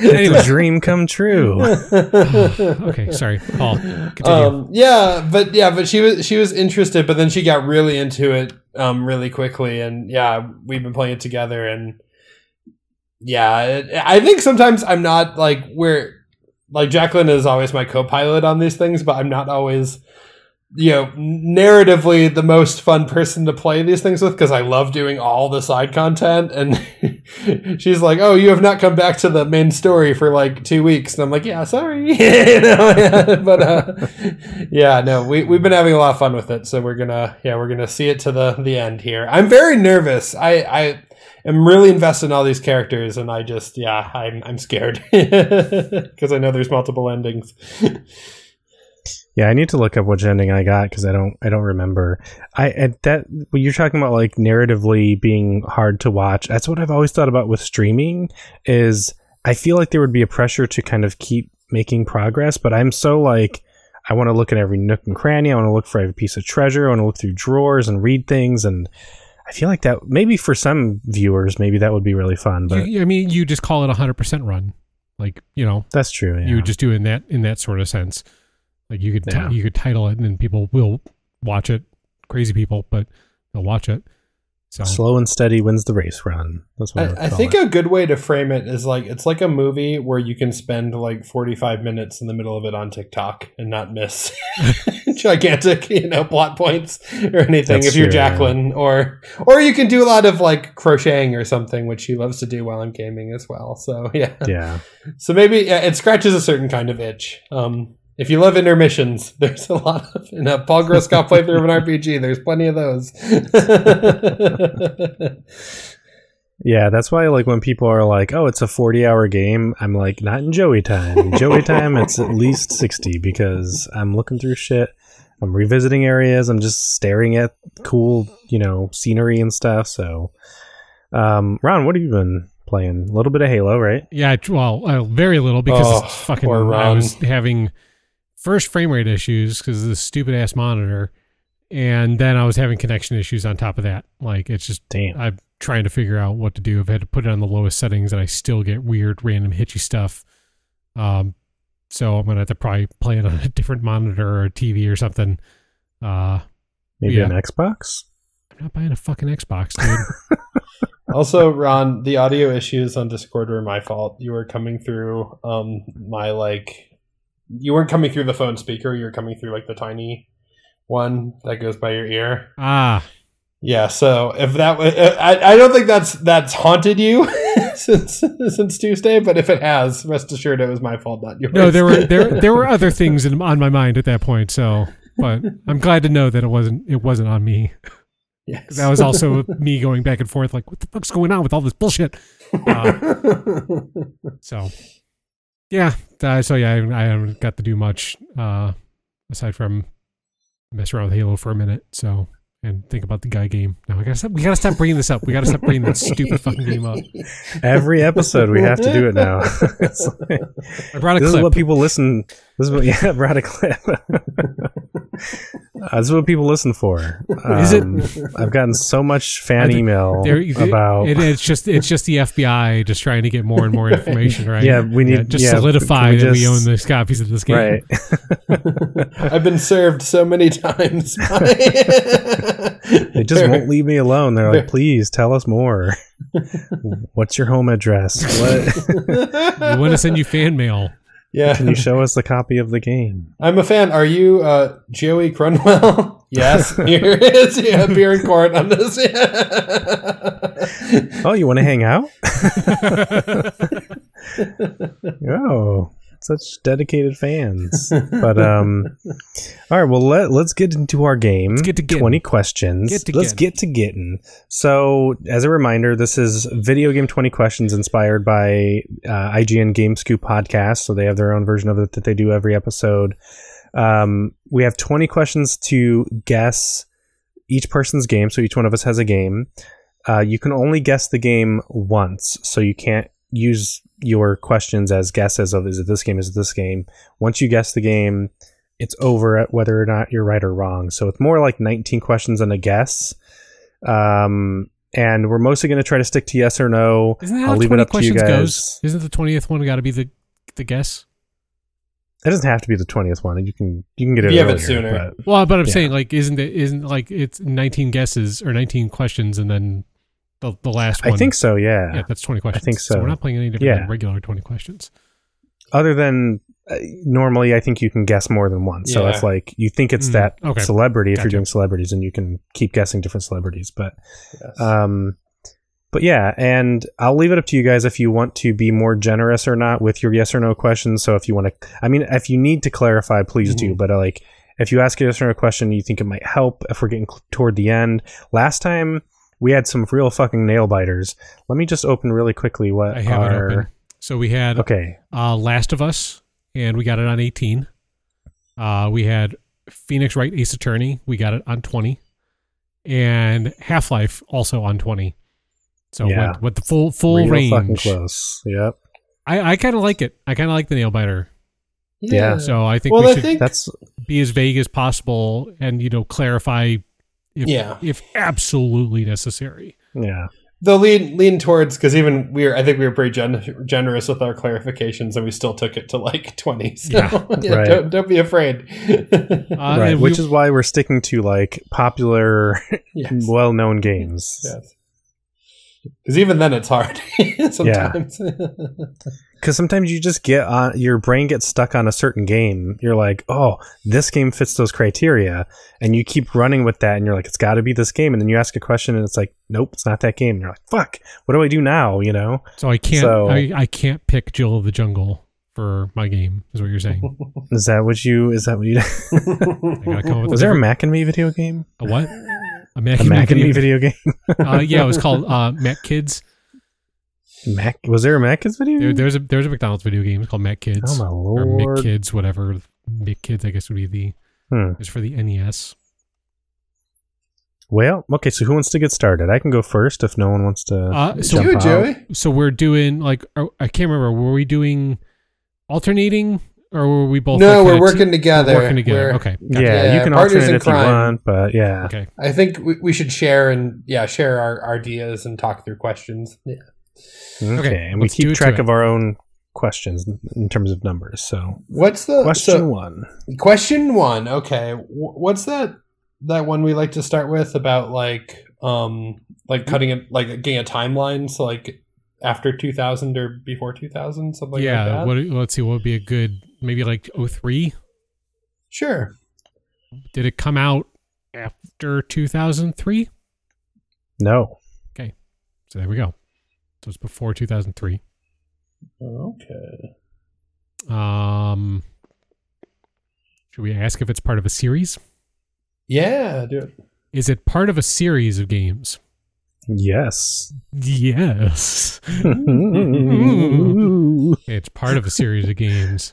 It's a dream come true. okay, sorry, Paul. Um, yeah, but yeah, but she was she was interested, but then she got really into it um, really quickly, and yeah, we've been playing it together, and yeah, it, I think sometimes I'm not like where like Jacqueline is always my co-pilot on these things, but I'm not always you know narratively the most fun person to play these things with because I love doing all the side content and she's like oh you have not come back to the main story for like two weeks and I'm like yeah sorry. Know yeah, but uh, yeah no we, we've been having a lot of fun with it so we're gonna yeah we're gonna see it to the the end here. I'm very nervous. I I am really invested in all these characters and I just yeah I'm I'm scared because I know there's multiple endings Yeah, I need to look up which ending I got because I don't I don't remember. I at that you're talking about like narratively being hard to watch. That's what I've always thought about with streaming. Is I feel like there would be a pressure to kind of keep making progress, but I'm so like I want to look at every nook and cranny. I want to look for every piece of treasure. I want to look through drawers and read things and I feel like that maybe for some viewers maybe that would be really fun, but You- I mean, you just call it a hundred percent run, like you know, that's true. Yeah. you would just do it in that in that sort of sense. Like you could ti- Yeah. you could title it, and then people will watch it. Crazy people, but they'll watch it. So Slow and steady wins the race run. That's what I, I, I think it. a good way to frame it is like it's like a movie where you can spend like 45 minutes in the middle of it on TikTok and not miss gigantic, you know, plot points or anything That's if you're true, yeah. Jacqueline or or you can do a lot of like crocheting or something which she loves to do while I'm gaming as well. So, yeah. yeah. So maybe yeah, it scratches a certain kind of itch. Um if you love intermissions, there's a lot of in a Paul Groscott playthrough of an RPG. There's plenty of those. Yeah, that's why like when people are like, "Oh, it's a 40-hour game." I'm like, "Not in Joey time. In Joey time it's at least 60 because I'm looking through shit. I'm revisiting areas, I'm just staring at cool, you know, scenery and stuff." So, um, Ron, what have you been playing? A little bit of Halo, right? yeah, well, uh, very little because Oh, it's fucking. I was having first frame rate issues because of this stupid ass monitor, and then I was having connection issues on top of that. Like it's just Damn. I'm trying to figure out what to do. I've had to put it on the lowest settings, and I still get weird, random, hitchy stuff. Um, so I'm gonna have to probably play it on a different monitor or a TV or something. Uh, Maybe yeah. an Xbox? I'm not buying a fucking Xbox, dude. Also, Ron, the audio issues on Discord were my fault. You were coming through um my like you weren't coming through the phone speaker, you were coming through like the tiny one that goes by your ear. ah, Yeah, so if that was I, I don't think that's that's haunted you since since Tuesday, but if it has, rest assured it was my fault, not yours. no, there were there there were other things in, on my mind at that point. So, but I'm glad to know that it wasn't it wasn't on me. yes. That was also me going back and forth, like, what the fuck's going on with all this bullshit? Uh, so, yeah. Uh, so yeah, I, I haven't got to do much uh, aside from mess around with Halo for a minute. So and think about the guy game. Now we gotta stop. We gotta stop bringing this up. We gotta stop bringing that stupid fucking game up. Every episode we have to do it now. Like- I brought a this is what people listen. This is what yeah, brought a clip. Uh, this is what people listen for. Is it? Um, I've gotten so much fan I think email There- about. it, it's just it's just the FBI just trying to get more and more information, right? Yeah, we need- just yeah, solidify can we that we own the copies of this game. Right. I've been served so many times. They just won't leave me alone. They're like, please tell us more. What's your home address? What We want to send you fan mail. Yeah, can you show us the copy of the game? I'm a fan. Are you uh, Joey Crunwell? yes, here it is. Yeah, beer in court on this. Oh, you want to hang out? oh, such dedicated fans. But um, all right. Well, let let's get into our game. Let's get to getting. twenty questions. Get to let's getting. get to getting. So, as a reminder, this is video game twenty questions inspired by uh, IGN Game Scoop podcast. So they have their own version of it that they do every episode. Um, we have twenty questions to guess each person's game. So each one of us has a game. Uh, you can only guess the game once, so you can't use your questions as guesses of is it this game, is it this game. Once you guess the game, it's over at whether or not you're right or wrong. So it's more like 19 questions and a guess. Um, and we're mostly going to try to stick to yes or no. Isn't that I'll how leave it twenty up to you questions guys. goes? Isn't the twentieth one got to be the the guess? It doesn't have to be the 20th one. You can you can get it You have it sooner. but- Well, but I'm Yeah. saying like, isn't it isn't like it's nineteen guesses or nineteen questions and then the the last one? I think so. Yeah. Yeah, that's twenty questions. I think so. we're not playing any different Yeah. than regular twenty questions. Other than uh, normally, I think you can guess more than one. So Yeah. it's like you think it's Mm, that okay. celebrity if Gotcha. you're doing celebrities, and you can keep guessing different celebrities. But Yes. Um, but yeah, and I'll leave it up to you guys if you want to be more generous or not with your yes or no questions. So if you want to, I mean, if you need to clarify, please do. But uh, like, if you ask a yes or no question, you think it might help if we're getting cl- toward the end. Last time we had some real fucking nail biters. Let me just open really quickly what I have our it open. So we had okay. uh, Last of Us, and we got it on 18. Uh, we had Phoenix Wright Ace Attorney, we got it on 20, and Half Life also on 20. So Yeah. with, with the full full real range, fucking close. Yep. I, I kind of like it. I kind of like the nail biter. Yeah. So I think well, we I should think That's be as vague as possible and you know clarify if Yeah. if absolutely necessary. yeah. they'll lean lean towards because even we were I think we were pretty gen- generous with our clarifications and we still took it to like twenty. So Yeah. yeah, Right. don't don't be afraid. Uh, right. Which we- is why we're sticking to like popular, yes. well-known games. yes. Because even then it's hard sometimes. Because sometimes you just get on your brain gets stuck on a certain game. You're like, oh, this game fits those criteria, and you keep running with that, and you're like, it's got to be this game. And then you ask a question, and it's like, nope, it's not that game. And you're like, fuck, what do I do now? You know? so I can't So- I, I can't pick Jill of the Jungle for my game. Is what you're saying? Is that what you? Is that what you? I gotta come up with Was a there a Mac and Me video game? a what? A Mac, A and Me Mac and Me video- video game? Uh, yeah, it was called uh, Mac Kids. Mac? Was there a Mac Kids video? There, game? there's a there's a McDonald's video game called Mac Kids oh my lord! or lord! Mick Kids, whatever. Mick Kids, I guess would be the Hmm. is for the NES. Well, okay. So who wants to get started? I can go first if no one wants to. Uh, so Do it, out. Joey. so we're doing like are- I can't remember. Were we doing alternating or were we both? no, like, we're kinda working t- together. Working together. We're- Okay. Yeah, Yeah, you can partners alternate in if you want, but yeah. Okay. I think we, we should share and yeah, share our, our ideas and talk through questions. Yeah. Okay, Okay, and we let's do keep track of our own questions in terms of numbers. So, What's the question so- one. Question one. Okay, what's that? That one we like to start with about like um like cutting it like getting a timeline. So like after two thousand or before two thousand, something yeah. like that. Yeah, what? Let's see. What would be a good? Maybe like 03? Sure. Did it come out after two thousand three? No. Okay. So there we go. So it's before two thousand three. Okay. Um. Should we ask if it's part of a series? Yeah, do it. Is it part of a series of games? Yes. Yes. It's part of a series of games.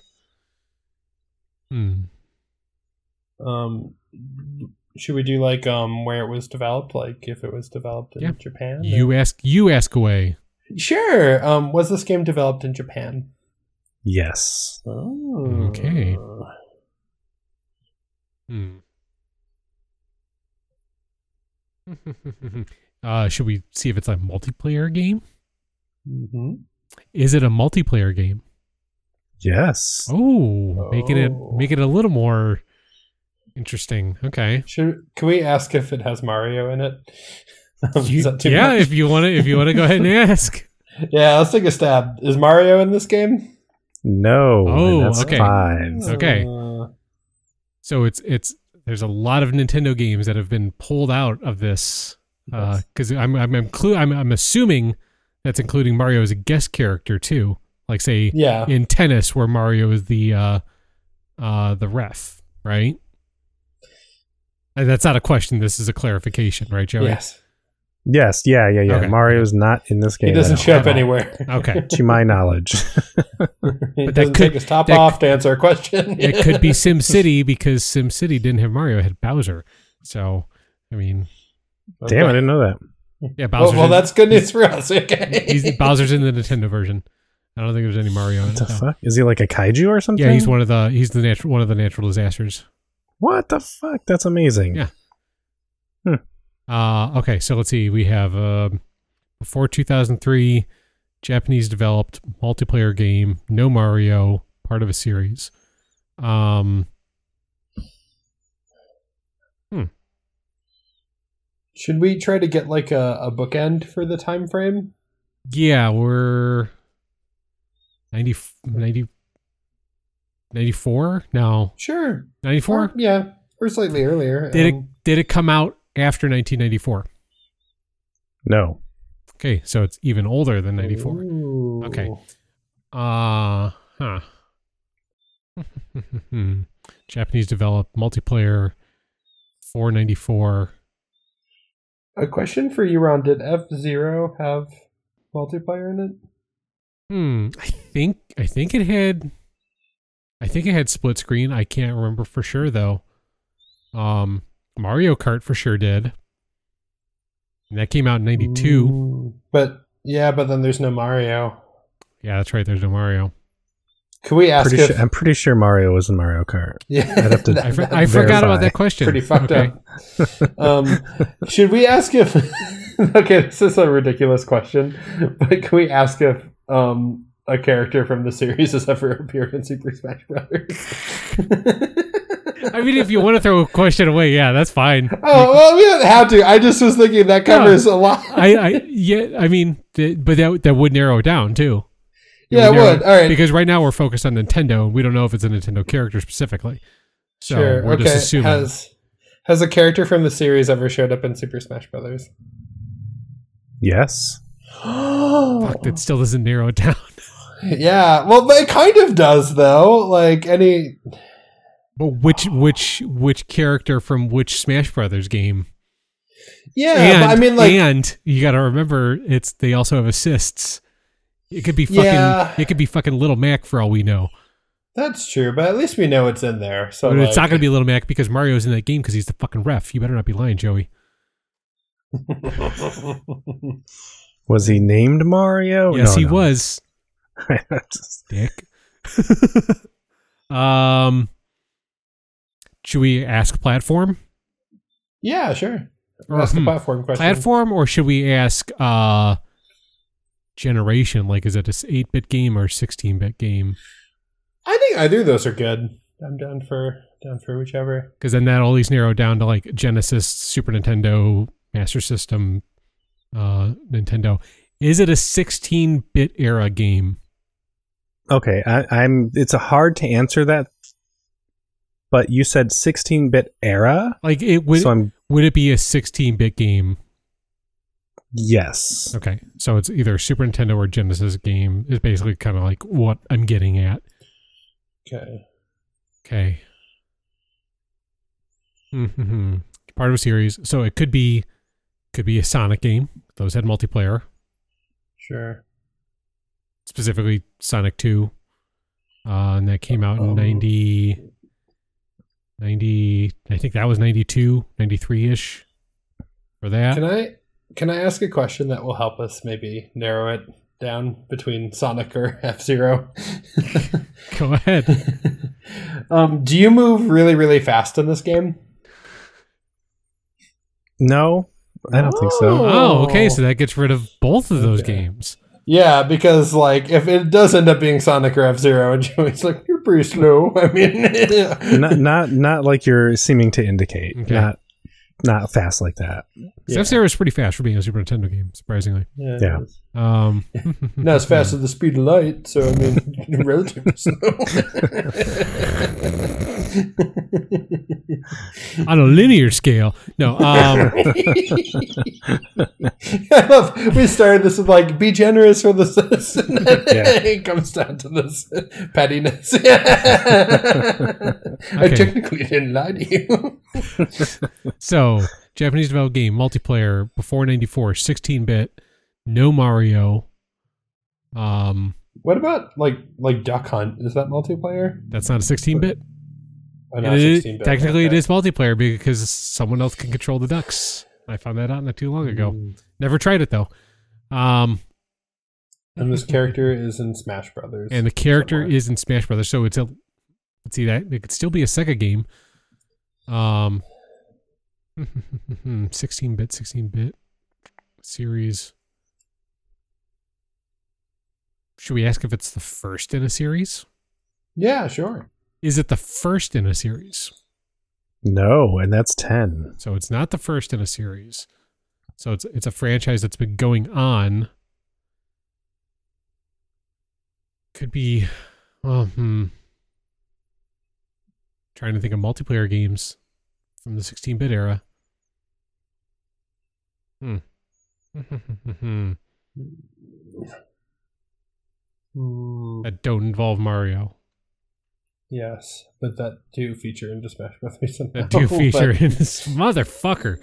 Hmm. Um, should we do like um where it was developed? Like if it was developed in Yeah. Japan? You ask. You ask away. Sure. Um, was this game developed in Japan? yes. Oh. Okay. Hmm. uh, should we see if it's a multiplayer game? Mm-hmm. Is it a multiplayer game? Yes. Oh, making it make it a little more interesting. Okay. Should can we ask if it has Mario in it? You- that too yeah, much? if you want to, if you want to go ahead and ask. yeah. Let's take a stab. Is Mario in this game? No. Oh, that's okay. five. Okay. Uh, So it's it's there's a lot of Nintendo games that have been pulled out of this because I'm I'm I'm, clu- I'm I'm assuming that's including Mario as a guest character too. Like say yeah. in tennis where Mario is the uh uh the ref, right? And that's not a question. This is a clarification, right, Joey? Yes. Yes. Yeah. Yeah. Yeah. Okay. Mario's not in this game. He doesn't show up anywhere. Okay. to my knowledge. he that doesn't could- take his top that- off to answer a question. it could be Sim City because Sim City didn't have Mario; it had Bowser. So, I mean, Damn, I didn't know that. yeah, Well, well in, that's good news for us. Okay. he's, Bowser's in the Nintendo version. I don't think there's any Mario in What it. the no. fuck? Is he like a kaiju or something? Yeah, he's one of the he's the natural one of the natural disasters. What the fuck? That's amazing. Yeah. Uh okay, so let's see. We have um before 2003 Japanese developed multiplayer game, no Mario, part of a series. Um hmm. Should we try to get like a, a bookend for the time frame? yeah, we're 90 90 94? No, Sure. 94? Or- yeah. Or slightly earlier. Did it Um, did it come out after 1994? No. Okay, so it's even older than 94. ooh. Okay. Uh huh. Japanese developed multiplayer 494. A question for you, Ron. Did F Zero have multiplayer in it? Hmm. I think I think it had I think it had split screen. I can't remember for sure though. Um Mario Kart for sure did. And that came out in 92. Ooh. But yeah, but then there's no Mario. Yeah, that's right. There's no Mario. Can we ask Pretty if sure, I'm pretty sure Mario was in Mario Kart. yeah, I'd have to- that- I, for- that's I forgot about that question. pretty fucked Okay. up. Um, should we ask if? okay, this is a ridiculous question, but can we ask if um, a character from the series has ever appeared in Super Smash Brothers? I mean, if you want to throw a question away, yeah, that's fine. Oh well, we don't have to. I just was thinking that covers a lot. I, I yeah, I mean, th- but that that would narrow it down too. yeah, it would. All right. Because right now we're focused on Nintendo. We don't know if it's a Nintendo character specifically. So sure. we're okay. just assuming. Has has a character from the series ever showed up in Super Smash Brothers? Yes. Fuck, that still doesn't narrow it down. Yeah. Well, it kind of does though. Like any. But which which which character from which Smash Brothers game? Yeah. and but I mean, like. and you got to remember, it's they also have assists. It could be fucking. Yeah. It could be fucking Little Mac for all we know. That's true, but at least we know it's in there. So But it's not going to be Little Mac because Mario's in that game because he's the fucking ref. You better not be lying, Joey. Was he named Mario? yes, No, he no. was. Dick. um, should we ask platform? yeah, sure. Or, Ask the hmm, platform question. platform, or should we ask uh generation? Like, is it a eight bit game or sixteen bit game? I think either of those are good. I'm down for down for whichever. Because then that always narrow down to like Genesis, Super Nintendo, Master System, uh, Nintendo. Is it a sixteen bit era game? Okay, I, I'm. It's a hard to answer that, but you said 16-bit era, Like, it would so I'm would it be a sixteen bit game? yes. Okay, so it's either a Super Nintendo or Genesis game. Is basically kind of like what I'm getting at. Okay. Okay. hmm Part of a series, so it could be could be a Sonic game. Those had multiplayer, Sure. specifically Sonic Two, uh, and that came out in Um, 90, 90 I think that was 92, 93 ish. For that, Can I can I ask a question that will help us maybe narrow it down between Sonic or F Zero? go ahead. um, do you move really really fast in this game? No, I don't think so. Oh, okay, so that gets rid of both of those Okay. games. Yeah, because like if it does end up being Sonic or F Zero, and Joey's like, "You're pretty slow." I mean, not not not like you're seeming to indicate. Okay. Not not fast like that. Yeah. F Zero is pretty fast for being a Super Nintendo game, surprisingly. yeah, Yeah. Um, not as fast as the speed of light, so I mean, relatively slow. on a linear scale. No, um, We started this with like, "Be generous for the citizen. Yeah. it comes down to this pettiness. I technically didn't lie to you. so Japanese developed game, multiplayer, before 94, 16 bit, no Mario. Um, what about like like Duck Hunt? Is that multiplayer? that's not a 16 bit. Not 16-bit. Technically, it is multiplayer because someone else can control the ducks. I found that out not too long ago. Never tried it though. Um, And this character is in Smash Brothers. and the character somewhere. is in Smash Brothers, so it's a let's see that it could still be a Sega game. Um, 16 bit, 16 bit series. Should we ask if it's the first in a series? yeah, sure. Is it the first in a series? No, and that's ten. So it's not the first in a series. So it's it's a franchise that's been going on. Could be, well, hmm. Trying to think of multiplayer games from the 16-bit era. Hmm, that don't involve Mario. Yes, but that do feature into Smash Brothers. somehow, That do feature but- in this motherfucker.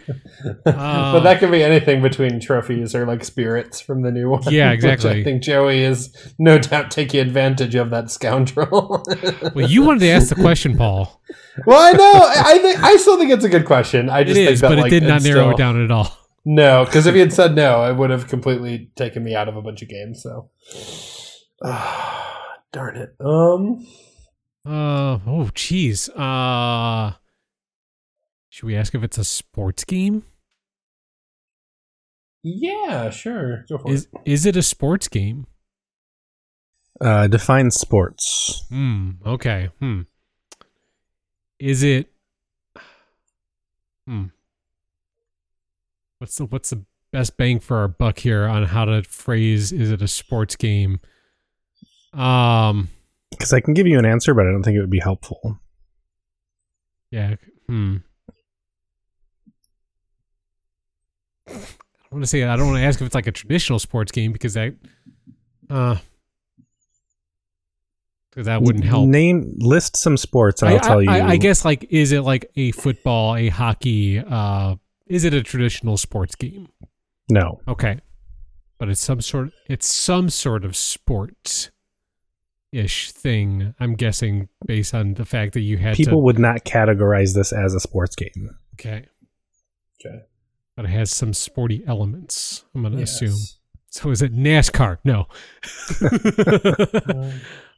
but Uh, that could be anything between trophies or like spirits from the new one. Yeah, exactly. I think Joey is no doubt taking advantage of that scoundrel. Well, you wanted to ask the question, Paul. well, I know. I I think I still think it's a good question. I just think is, that but like, it did not narrow still- it down at all. No, because if he had said no, it would have completely taken me out of a bunch of games. So, Darn it. Um. Uh oh, jeez. Uh, should we ask if it's a sports game? Yeah, sure. Go for Is it. is it a sports game? Uh, define sports. Hmm. Okay. Hmm. Is it? Hmm. What's the what's the best bang for our buck here on how to phrase? Is it a sports game? Um. Because I can give you an answer, but I don't think it would be helpful. Yeah. Hmm. I don't want to say I don't want to ask if it's like a traditional sports game because that, uh, because that wouldn't help. Name list some sports, and I, I'll tell you. I, I guess like is it like a football, a hockey? Uh, is it a traditional sports game? no. Okay, but it's some sort. It's some sort of sport ish thing. I'm guessing based on the fact that you had People to. would not categorize this as a sports game. Okay. Okay. But it has some sporty elements. I'm gonna Yes. assume. So is it NASCAR? No.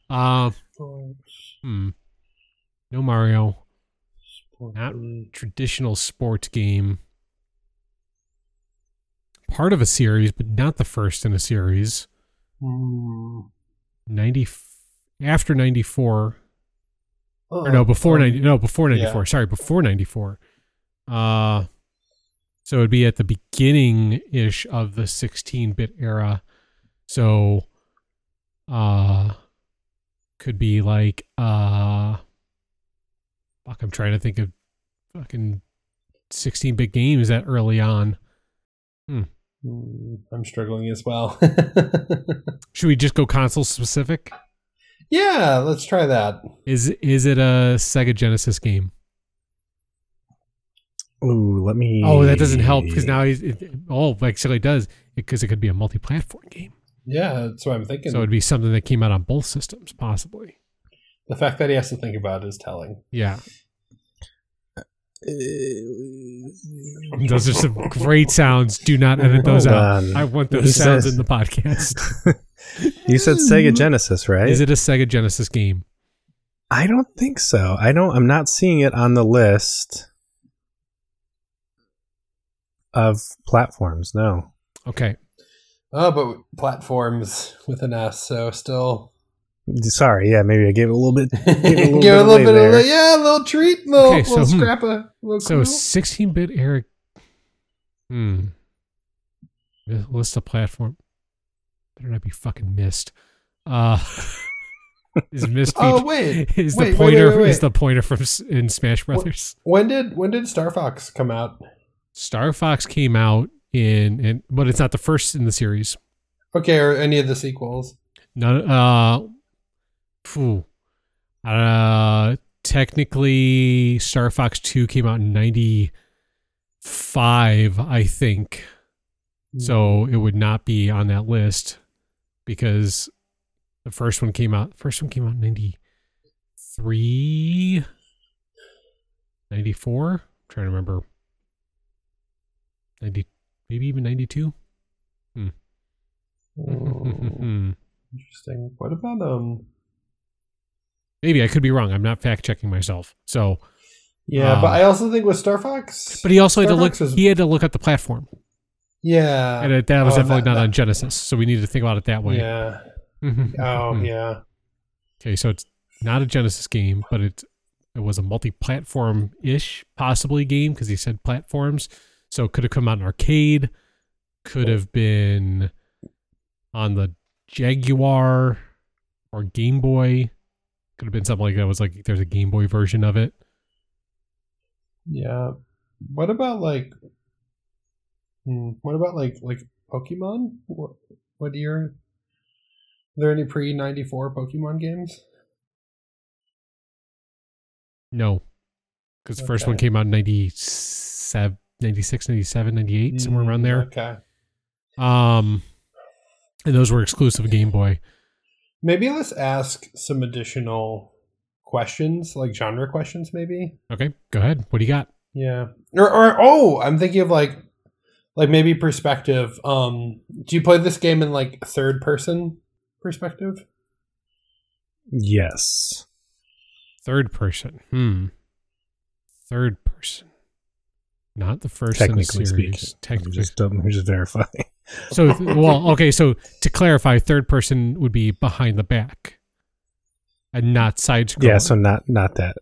Um, sports, Hmm. No Mario. sports. Not traditional sports game. Part of a series, but not the first in a series. Hmm. Ninety after ninety four. Or Oh, no, before um, ninety. No, before ninety yeah. Sorry, before ninety four. Uh, so it'd be at the beginning ish of the sixteen bit era. So, uh, could be like uh, fuck. I'm trying to think of fucking sixteen bit games that early on. Hmm, I'm struggling as well. Should we just go console specific? Yeah, let's try that. Is is it a Sega Genesis game? Ooh, let me. Oh, that doesn't help because now he's. It, oh, actually, it does because it could be a multi-platform game. Yeah, that's what I'm thinking. So it'd be something that came out on both systems, possibly. the fact that he has to think about it is telling. Yeah, Uh, those are some great sounds. Do not edit oh, those Hold out. on. I want He those sounds says- in the podcast. You said Sega Genesis, right? Is it a Sega Genesis game? I don't think so. I don't. I'm not seeing it on the list of platforms. No. Okay, Oh, but platforms with an S, so still. Sorry. Yeah, maybe I gave it a little bit. Give a little it a bit little bit of a, yeah, a little treat, little, Okay, so, little hmm. of little so 16-bit era. Hmm. List of platform. Better not be fucking Myst. Uh, is Myst Oh wait, is wait, the pointer wait, wait, is the pointer from in Smash Brothers. when did when did Star Fox come out? Star Fox came out in, in but it's not the first in the series. Okay, or any of the sequels? None uh phew. Uh technically Star Fox 2 came out in 95, I think. So it would not be on that list because the first one came out first one came out in 93 94 I'm trying to remember 90 maybe even 92 Oh, interesting. What about um? Maybe I could be wrong I'm not fact checking myself so Yeah, Um, but I also think with Star Fox. but he also had to Star look was- he had to look at the platform yeah, and it, that was Oh, definitely that- not on Genesis so we need to think about it that way yeah. Oh yeah. Okay, so it's not a Genesis game, but it it was a multi-platform ish possibly game because he said platforms. So it could have come out in arcade, could have been on the Jaguar or Game Boy. Could have been something like that. Was like there's a Game Boy version of it. Yeah. What about like? Hmm, what about like like Pokemon? What what year? Are there any pre ninety four Pokemon games? No, because the first one came out in 97, 96, 97, 98, somewhere around Mm, there. Okay. Um, and those were exclusive Game Boy. Maybe let's ask some additional questions, like genre questions, maybe. Okay, go ahead. What do you got? Yeah. Or or oh, I'm thinking of like like maybe perspective. Um do you play this game in like third person perspective? Yes. Third person. Hmm. Third person. Not the first in the Technically series. speaking. Technically. Just, um, just verify. So, well, okay. So to clarify, third person would be behind the back, and not side scrolling. Yeah, so not not that.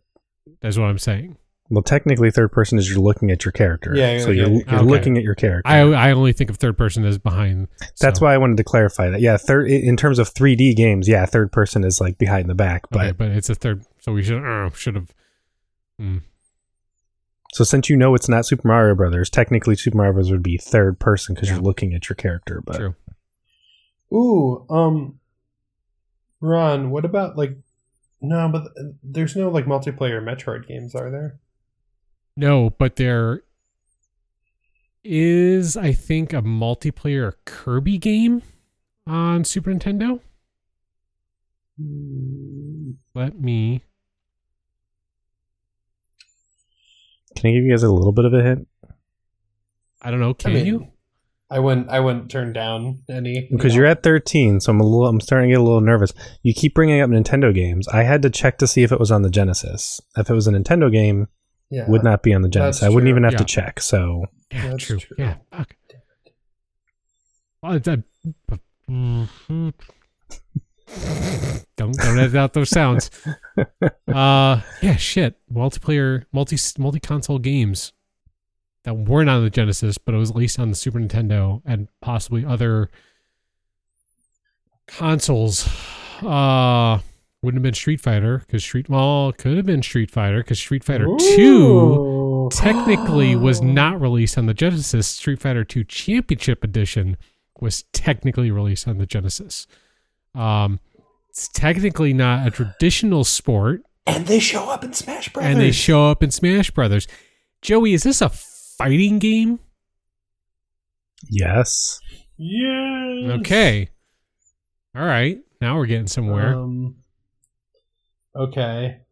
that's what I'm saying. Well, technically, third person is you're looking at your character. Yeah, so yeah, you're, yeah. you're Okay. looking at your character. I I only think of third person as behind. That's why I wanted to clarify that. Yeah, third in terms of 3D games, yeah, third person is like behind the back. But Okay, but it's a third. So we should uh, should have. Hmm. So since you know it's not Super Mario Brothers, technically Super Mario Brothers would be third person because Yeah. you're looking at your character. But True. Ooh, um, Ron, what about like? No, but there's no like multiplayer Metroid games, are there? No, but there is, I think, a multiplayer Kirby game on Super Nintendo. Let me. Can I give you guys a little bit of a hint? I don't know. Can I mean, you? I wouldn't. I wouldn't turn down any Because you're at 13, so I'm a little. I'm starting to get a little nervous. You keep bringing up Nintendo games. I had to check to see if it was on the Genesis. If it was a Nintendo game, yeah. would not be on the Genesis. I wouldn't true. even have to check. So Yeah, That's true. true. Yeah. Fuck. Well, it's a- don't don't edit out those sounds. Uh, yeah, shit. Multiplayer, multi multi console games that weren't on the Genesis, but it was at least on the Super Nintendo and possibly other consoles. Uh, wouldn't have been Street Fighter because Street well could have been Street Fighter because Street Fighter Two technically was not released on the Genesis. Street Fighter 2 Championship Edition was technically released on the Genesis. Um, it's technically not a traditional sport, and they show up in Smash Brothers. and they show up in Smash Brothers. Joey, is this a fighting game? yes, Yes. Okay. All right. Now we're getting somewhere. Um, okay, Shh,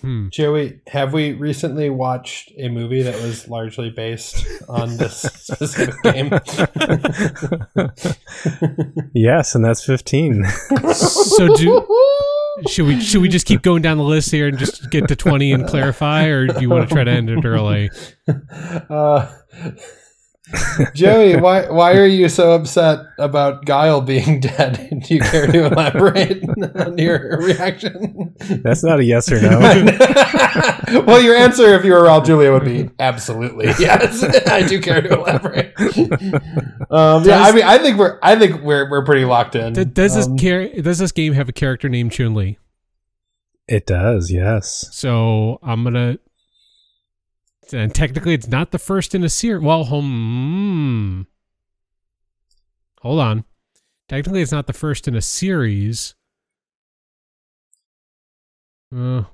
hmm. Joey, have we recently watched a movie that was largely based on this specific game? yes, and that's 15. So do should we should we just keep going down the list here and just get to 20 and clarify or do you want to try to end it early? Uh, Joey, why why are you so upset about Guile being dead? Do you care to elaborate on your reaction? That's not a yes or no. well, your answer, if you were Raul Julia, would be absolutely yes. I do care to elaborate. Um, yeah, I mean, I think we're I think we're we're pretty locked in. Th- Does this Um, char- does this game have a character named Chun Li? It does, yes. So I'm gonna. And technically, it's not the first in a series. Well, hmm. Hold on. Technically, it's not the first in a series. Uh,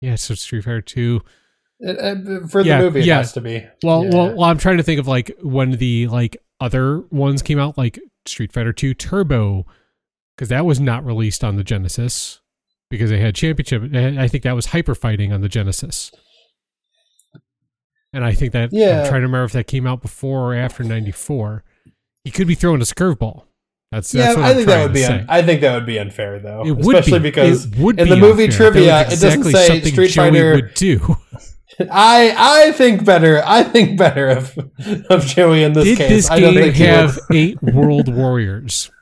yeah, so Street Fighter Two. uh, uh, for the Yeah, movie, it yeah. has to be. Well, Yeah. well, well, I'm trying to think of like when the like other ones came out, like Street Fighter Two Turbo, because that was not released on the Genesis because they had Championship. I think that was Hyper Fighting on the Genesis. And I think that Yeah. I'm trying to remember if that came out before or after '94. He could be throwing us a curveball. That's, yeah, that's what I I'm think that would be. Un- I think that would be unfair, though, it would especially be, because it would in be the movie unfair. Trivia, was it doesn't say Street Joey Fighter- would do. I I think better. I think better of of Joey in this Did case. this I don't game think have eight World Warriors?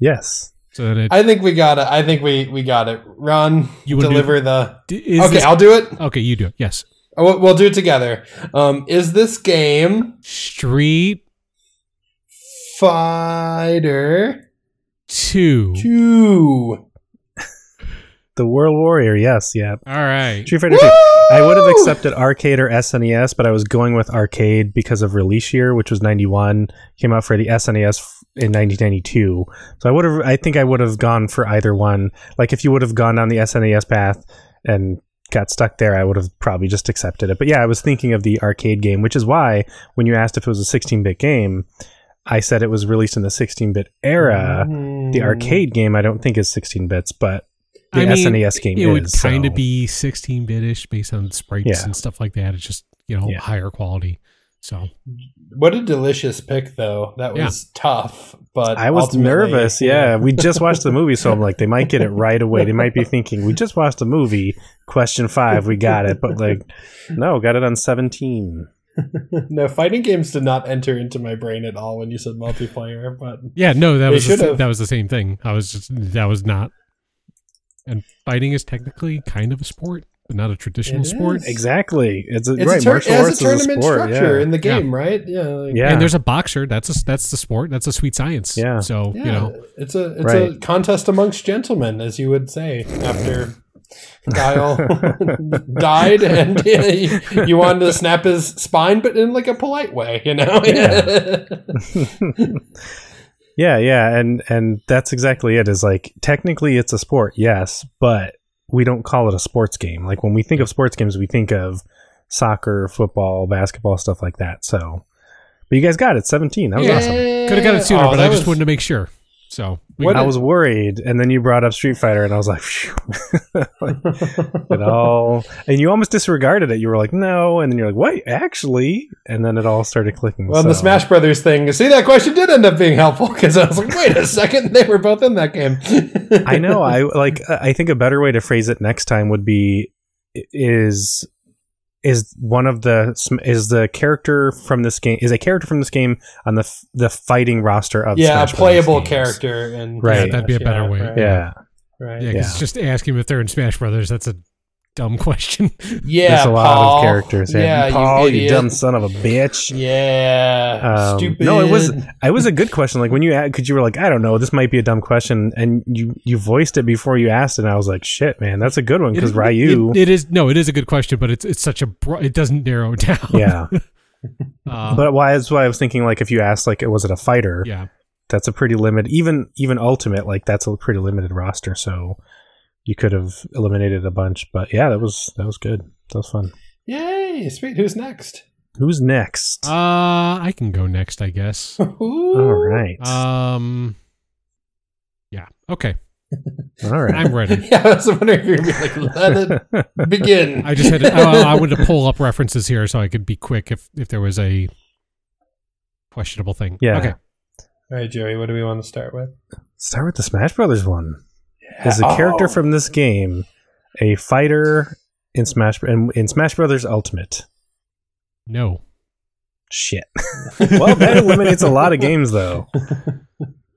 Yes. So then it I think we got it. I think we we got it. Ron, You wanna deliver the. Is okay, this- I'll do it. okay, you do it. Yes. We'll, we'll do it together. Um, is this game Street Fighter Two. Two? The World Warrior, yes, yeah. All right. Street Fighter 2. I would have accepted arcade or SNES, but I was going with arcade because of release year, which was 91. Came out for the SNES f- in 1992. So I would have, I think I would have gone for either one. Like if you would have gone down the SNES path and got stuck there, I would have probably just accepted it. But yeah, I was thinking of the arcade game, which is why when you asked if it was a 16 bit game, I said it was released in the 16 bit era. Mm. The arcade game, I don't think is 16 bits, but the I mean, SNES game It is. would kind of so- be 16 bit ish based on sprites Yeah. and stuff like that. It's just, you know, Yeah. higher quality. So What a delicious pick, though. That Yeah. was tough, but I was nervous. Yeah. we just watched the movie, so I'm like, they might get it right away. They might be thinking, we just watched the movie. Question five, we got it. But like, no, got it on 17. no, fighting games did not enter into my brain at all when you said multiplayer. But yeah, no, that was the, that was the same thing. I was just that was not. And fighting is technically kind of a sport, but not a traditional It sport. is. Exactly. It's, a, it's right. a tur- martial it has arts a is a tournament sport. structure yeah. in the Yeah. game, right? Yeah, like- Yeah. And there's a boxer. That's a that's the sport. That's a sweet science. Yeah. So yeah. you know, it's a it's Right. a contest amongst gentlemen, as you would say after. Guile died, and you, you wanted to snap his spine, but in like a polite way, you know. yeah, yeah, and and that's exactly it. Is like technically it's a sport, yes, but we don't call it a sports game. Like when we think of sports games, we think of soccer, football, basketball, stuff like that. So, but you guys got it, seventeen. That was awesome. could have got it sooner, Oh, but I just was- wanted to make sure. So we What I did- was worried, and then you brought up Street Fighter, and I was like, Phew. it all, and you almost disregarded it. You were like, no, and then you're like, wait, actually, and then it all started clicking. Well, the Smash Brothers thing. See, that question did end up being helpful because I was like, wait a second, they were both in that game. I know. I like. I think a better way to phrase it next time would be is is one of the is the character from this game is a character from this game on the f- the fighting roster of yeah, a Smash Brothers playable character, and Right. Yeah, that'd be a better way. Right, Yeah, right. yeah, Yeah, 'cause Yeah. just asking if they're in Smash Brothers, that's a dumb question. Yeah, there's a lot Paul. of characters. Yeah, Yeah, Paul, you, you, dumb son of a bitch. Yeah, Um, stupid. no, it was it was a good question. Like when you asked, because you were like, I don't know, this might be a dumb question, and you you voiced it before you asked it, and I was like, shit, man, that's a good one because It- Ryu. it- it is no, it is a good question, but it's it's such a bro- it doesn't narrow it down. yeah, Uh, but why? That's why I was thinking like if you asked like, it was it a fighter? yeah, that's a pretty limited even even ultimate like that's a pretty limited roster so you could have eliminated a bunch but yeah that was that was good that was fun Yay! Sweet. Who's next? who's next uh, I can go next, I guess. all right Um, yeah, okay, all right I'm ready. Yeah, I was wondering if you're gonna be like, let it begin. I just had to, I, I wanted to pull up references here so I could be quick if if there was a questionable thing. Yeah. Okay. All right, Joey. What do we want to start with? start with the smash brothers one is a Oh. character from this game a fighter in smash in, in smash brothers ultimate No. shit well that eliminates a lot of games though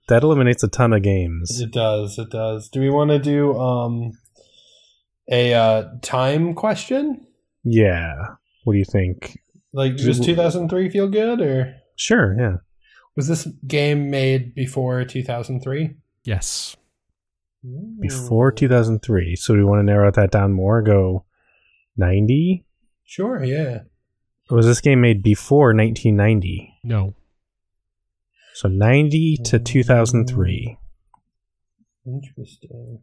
that eliminates a ton of games It does. It does. Do we want to do um a uh, time question? yeah what do you think Like, does 2003 feel good, or sure yeah was this game made before 2003? Yes. Before 2003. So do we want to narrow that down more? Go 90? Sure. Yeah. Or was this game made before 1990? No. So 90 to 2003. Interesting.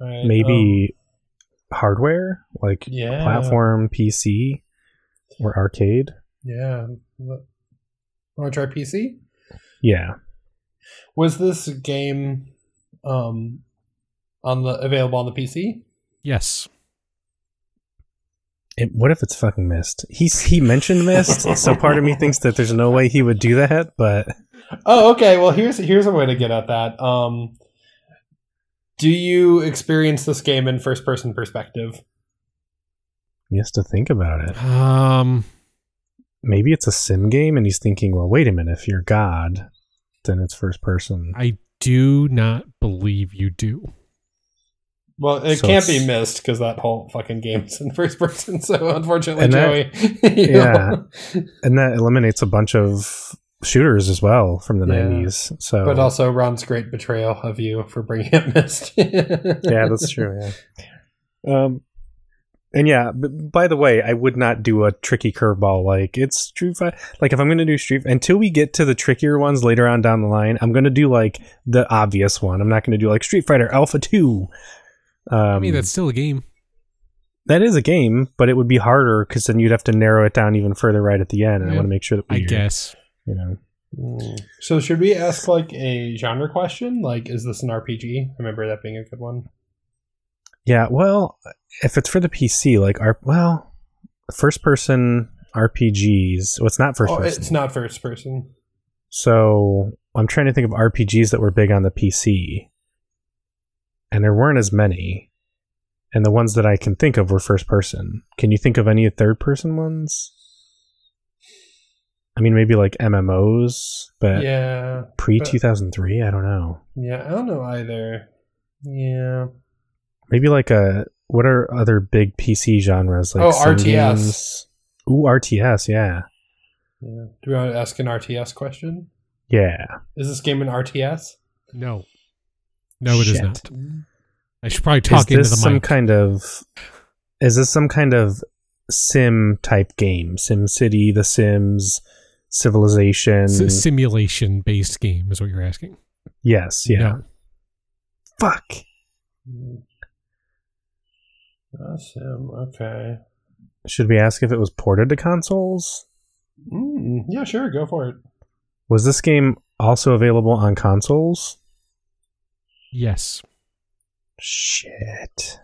All right, Maybe hardware? Like um, yeah. platform, PC, or arcade? Yeah. Want to try PC? Yeah. Was this game um on the available on the PC? Yes. It, what if it's fucking Myst? He's, he mentioned Myst, so part of me thinks that there's no way he would do that, but Oh, okay. Well, here's here's a way to get at that. Um, do you experience this game in first person perspective? he has to think about it. Um. Maybe it's a sim game and he's thinking, well, wait a minute, if you're God, then it's first person. I do not believe you do. Well, it So can't be Myst because that whole fucking game's in first person. So unfortunately, And Joey, that- yeah. know. and that eliminates a bunch of shooters as well from the Yeah. 90s so But also Ron's great betrayal of you for bringing up Myst. yeah that's true yeah um and yeah b- by the way i would not do a tricky curveball like it's street fighter like if i'm gonna do street until we get to the trickier ones later on down the line i'm gonna do like the obvious one i'm not gonna do like street fighter alpha 2 um, I mean, that's still a game. that is a game but it would be harder because then you'd have to narrow it down even further right at the end and i want to make sure that we I guess. you know So should we ask like a genre question? Like, is this an RPG? I Remember that being a good one. Yeah, well, if it's for the PC, like our well, first person RPGs. Well, it's not first Oh, person. it's not first person. So I'm trying to think of RPGs that were big on the PC, and there weren't as many. And the ones that I can think of were first person. Can you think of any third person ones? I mean, maybe like MMOs, but yeah, pre two thousand three. I don't know. yeah. I don't know either. Yeah. Maybe like a what are other big PC genres like Oh, RTS. games? Ooh, RTS. Yeah, Yeah. Do we want to ask an RTS question? yeah. Is this game an RTS? No. No, it is Shit. not. I should probably talk is into this the some kind of is this some kind of sim type game sim city the sims civilization S- simulation based game is what you're asking. yes yeah No. fuck mm. Awesome. Okay. should we ask if it was ported to consoles Mm, yeah, sure. Go for it. was this game also available on consoles Yes. shit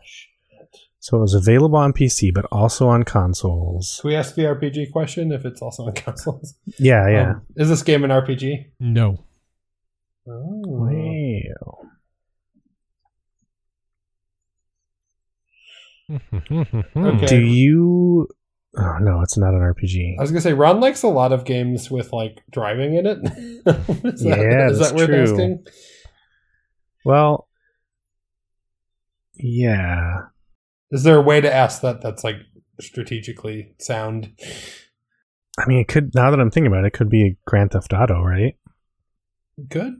so it was available on pc but also on consoles Can we ask the RPG question if it's also on consoles? yeah yeah Um, is this game an RPG? No. Oh. wow Okay. do you oh no it's not an rpg I was gonna say Ron likes a lot of games with like driving in it. is that, Yeah, is that's that worth true. asking? Well, yeah. Is there a way to ask that that's like strategically sound? I mean, it could. Now that I'm thinking about it, it could be a Grand Theft Auto, right? Good.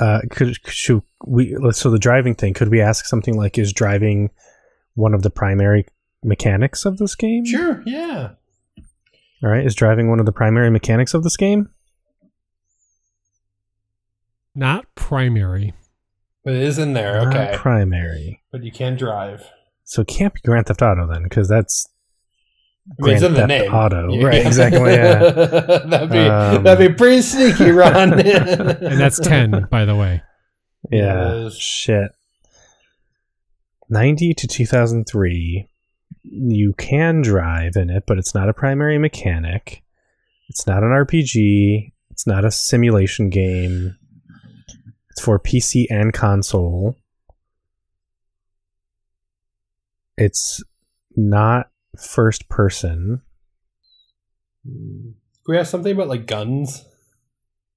Uh, could should we? So the driving thing. Could we ask something like, "Is driving one of the primary mechanics of this game?" Sure. Yeah. All right. Is driving one of the primary mechanics of this game? Not primary. But it is in there. Not Okay. primary. but you can drive. So it can't be Grand Theft Auto then, because that's I mean, it's in the Theft name. Auto. Right, exactly, yeah. that'd be Um, that'd be pretty sneaky, Ron. And that's 10, by the way. Yeah. Yes. Shit. 90 to 2003. You can drive in it, but it's not a primary mechanic. It's not an RPG. It's not a simulation game. It's for PC and console. It's not first person. Can we have something about like guns?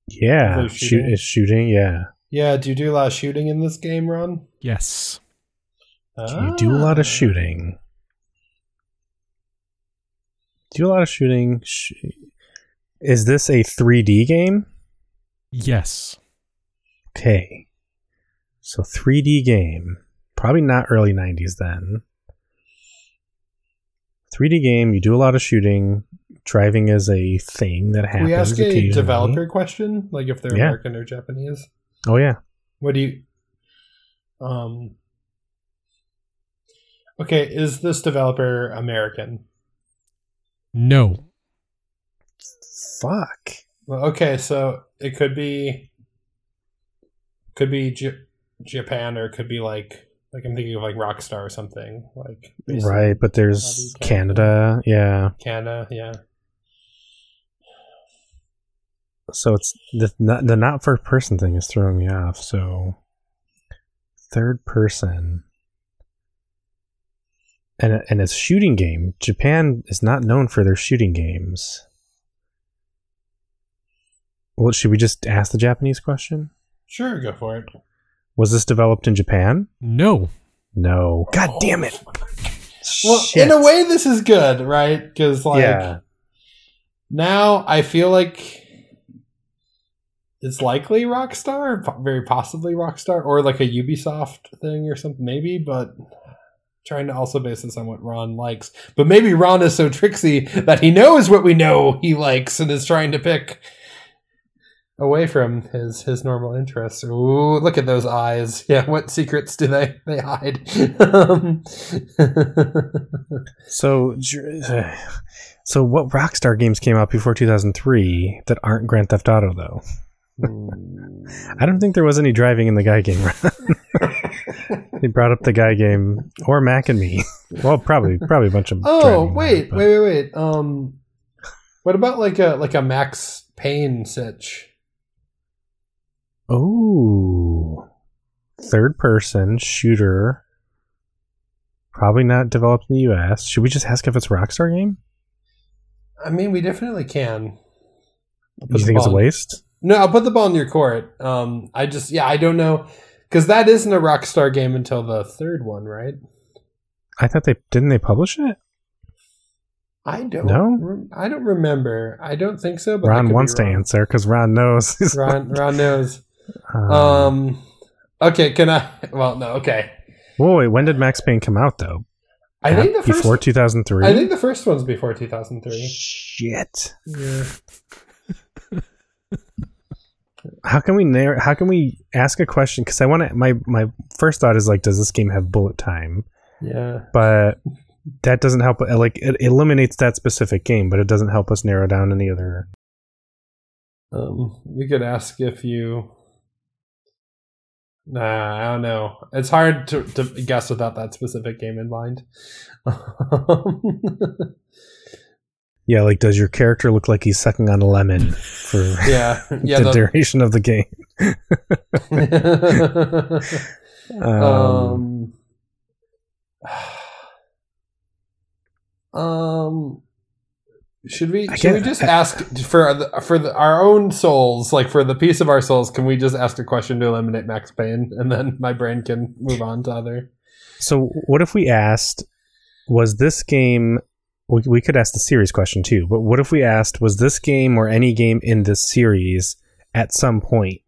Yeah, Those shoot, shooting? shooting. Yeah. Yeah, do you do a lot of shooting in this game, Ron? Yes. Do you do a lot of Ah. shooting? Do a lot of shooting? Is this a 3D game? Yes. Okay. So 3D game. Probably not early 90s then. 3D game, you do a lot of shooting. Driving is a thing that happens we ask a occasionally. developer question, like if they're Yeah. American or Japanese? Oh yeah. What do you? Um. Okay, is this developer American? No. Fuck. Well, okay, so it could be, could be J- Japan, or it could be like, like I'm thinking of like Rockstar or something, like Right, but there's Probably Canada. Yeah. Canada, yeah. so it's the not, the not first person thing is throwing me off. So third person, and and it's shooting game. Japan is not known for their shooting games. Well, should we just ask the Japanese question? Sure, go for it. Was this developed in Japan? No. No. God damn it! Well, Shit. in a way, this is good, right? Because like yeah. now, I feel like it's likely Rockstar, very possibly Rockstar, or like a Ubisoft thing or something, maybe. But trying to also base this on what Ron likes. But maybe Ron is so tricksy that he knows what we know he likes and is trying to pick away from his his normal interests. Ooh, look at those eyes. Yeah, what secrets do they they hide? Um, So, so what Rockstar games came out before 2003 that aren't Grand Theft Auto though? I don't think there was any driving in the guy game. he brought up the guy game or Mac and me. Well, probably probably a bunch of. Oh wait, but- wait, wait, wait. Um, what about like a like a Max Payne sitch? Oh, third person shooter. Probably not developed in the U.S. Should we just ask if it's a Rockstar game? I mean, we definitely can. I'll put Do you think it's a waste? No, I'll put the ball in your court. Um, I just yeah, I don't know because that isn't a Rockstar game until the third one, right? I thought they didn't they publish it. I don't. No? rem- I don't remember. I don't think so. But Ron wants to answer because Ron knows. Ron, Ron knows. Um, Um, okay, can I? Well, no. Okay, whoa, wait, when did Max Payne come out though? I think the first. before two thousand three. I think the first one's before two thousand three. Shit. Yeah. How can we narrow? How can we ask a question? Because I want to. My my first thought is like, does this game have bullet time? Yeah. But that doesn't help. uh, Like it eliminates that specific game, but it doesn't help us narrow down any other. Um, we could ask if you. Nah, I don't know. It's hard to, to guess without that specific game in mind. Yeah, like does your character look like he's sucking on a lemon for yeah, yeah. the, the- duration of the game? Um, um, um, should we should we just I- ask for the, for the, our own souls, like for the peace of our souls? Can we just ask a question to eliminate Max Payne, and then my brain can move on to other? so what if we asked, was this game? We, we could ask the series question too, but what if we asked, was this game or any game in this series at some point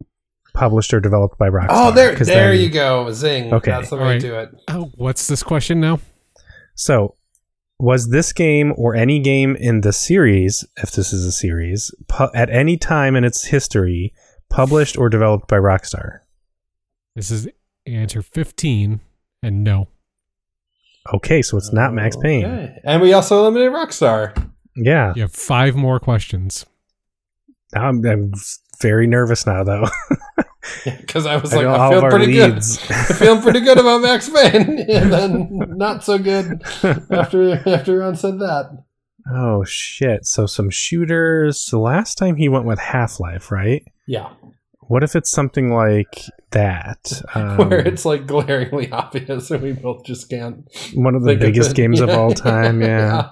published or developed by Rockstar? Oh, there, 'Cause there then- you go, zing. Okay. that's the way Alright. to do it. Oh, what's this question now? So, was this game or any game in the series, if this is a series, pu- at any time in its history, published or developed by Rockstar? This is answer 15, and no. Okay, so it's not Max Payne. Okay. And we also eliminated Rockstar. Yeah, You have five more questions. I'm, I'm very nervous now, though. Because I was I like, I, feel pretty leads. good. I feel pretty good about Max Payne, and then not so good after after Ron said that. oh shit! So some shooters. The last time he went with Half Life, right? Yeah, What if it's something like that? Um, where it's like glaringly obvious, and we both just can't. one of the of biggest it. games of all time. Yeah.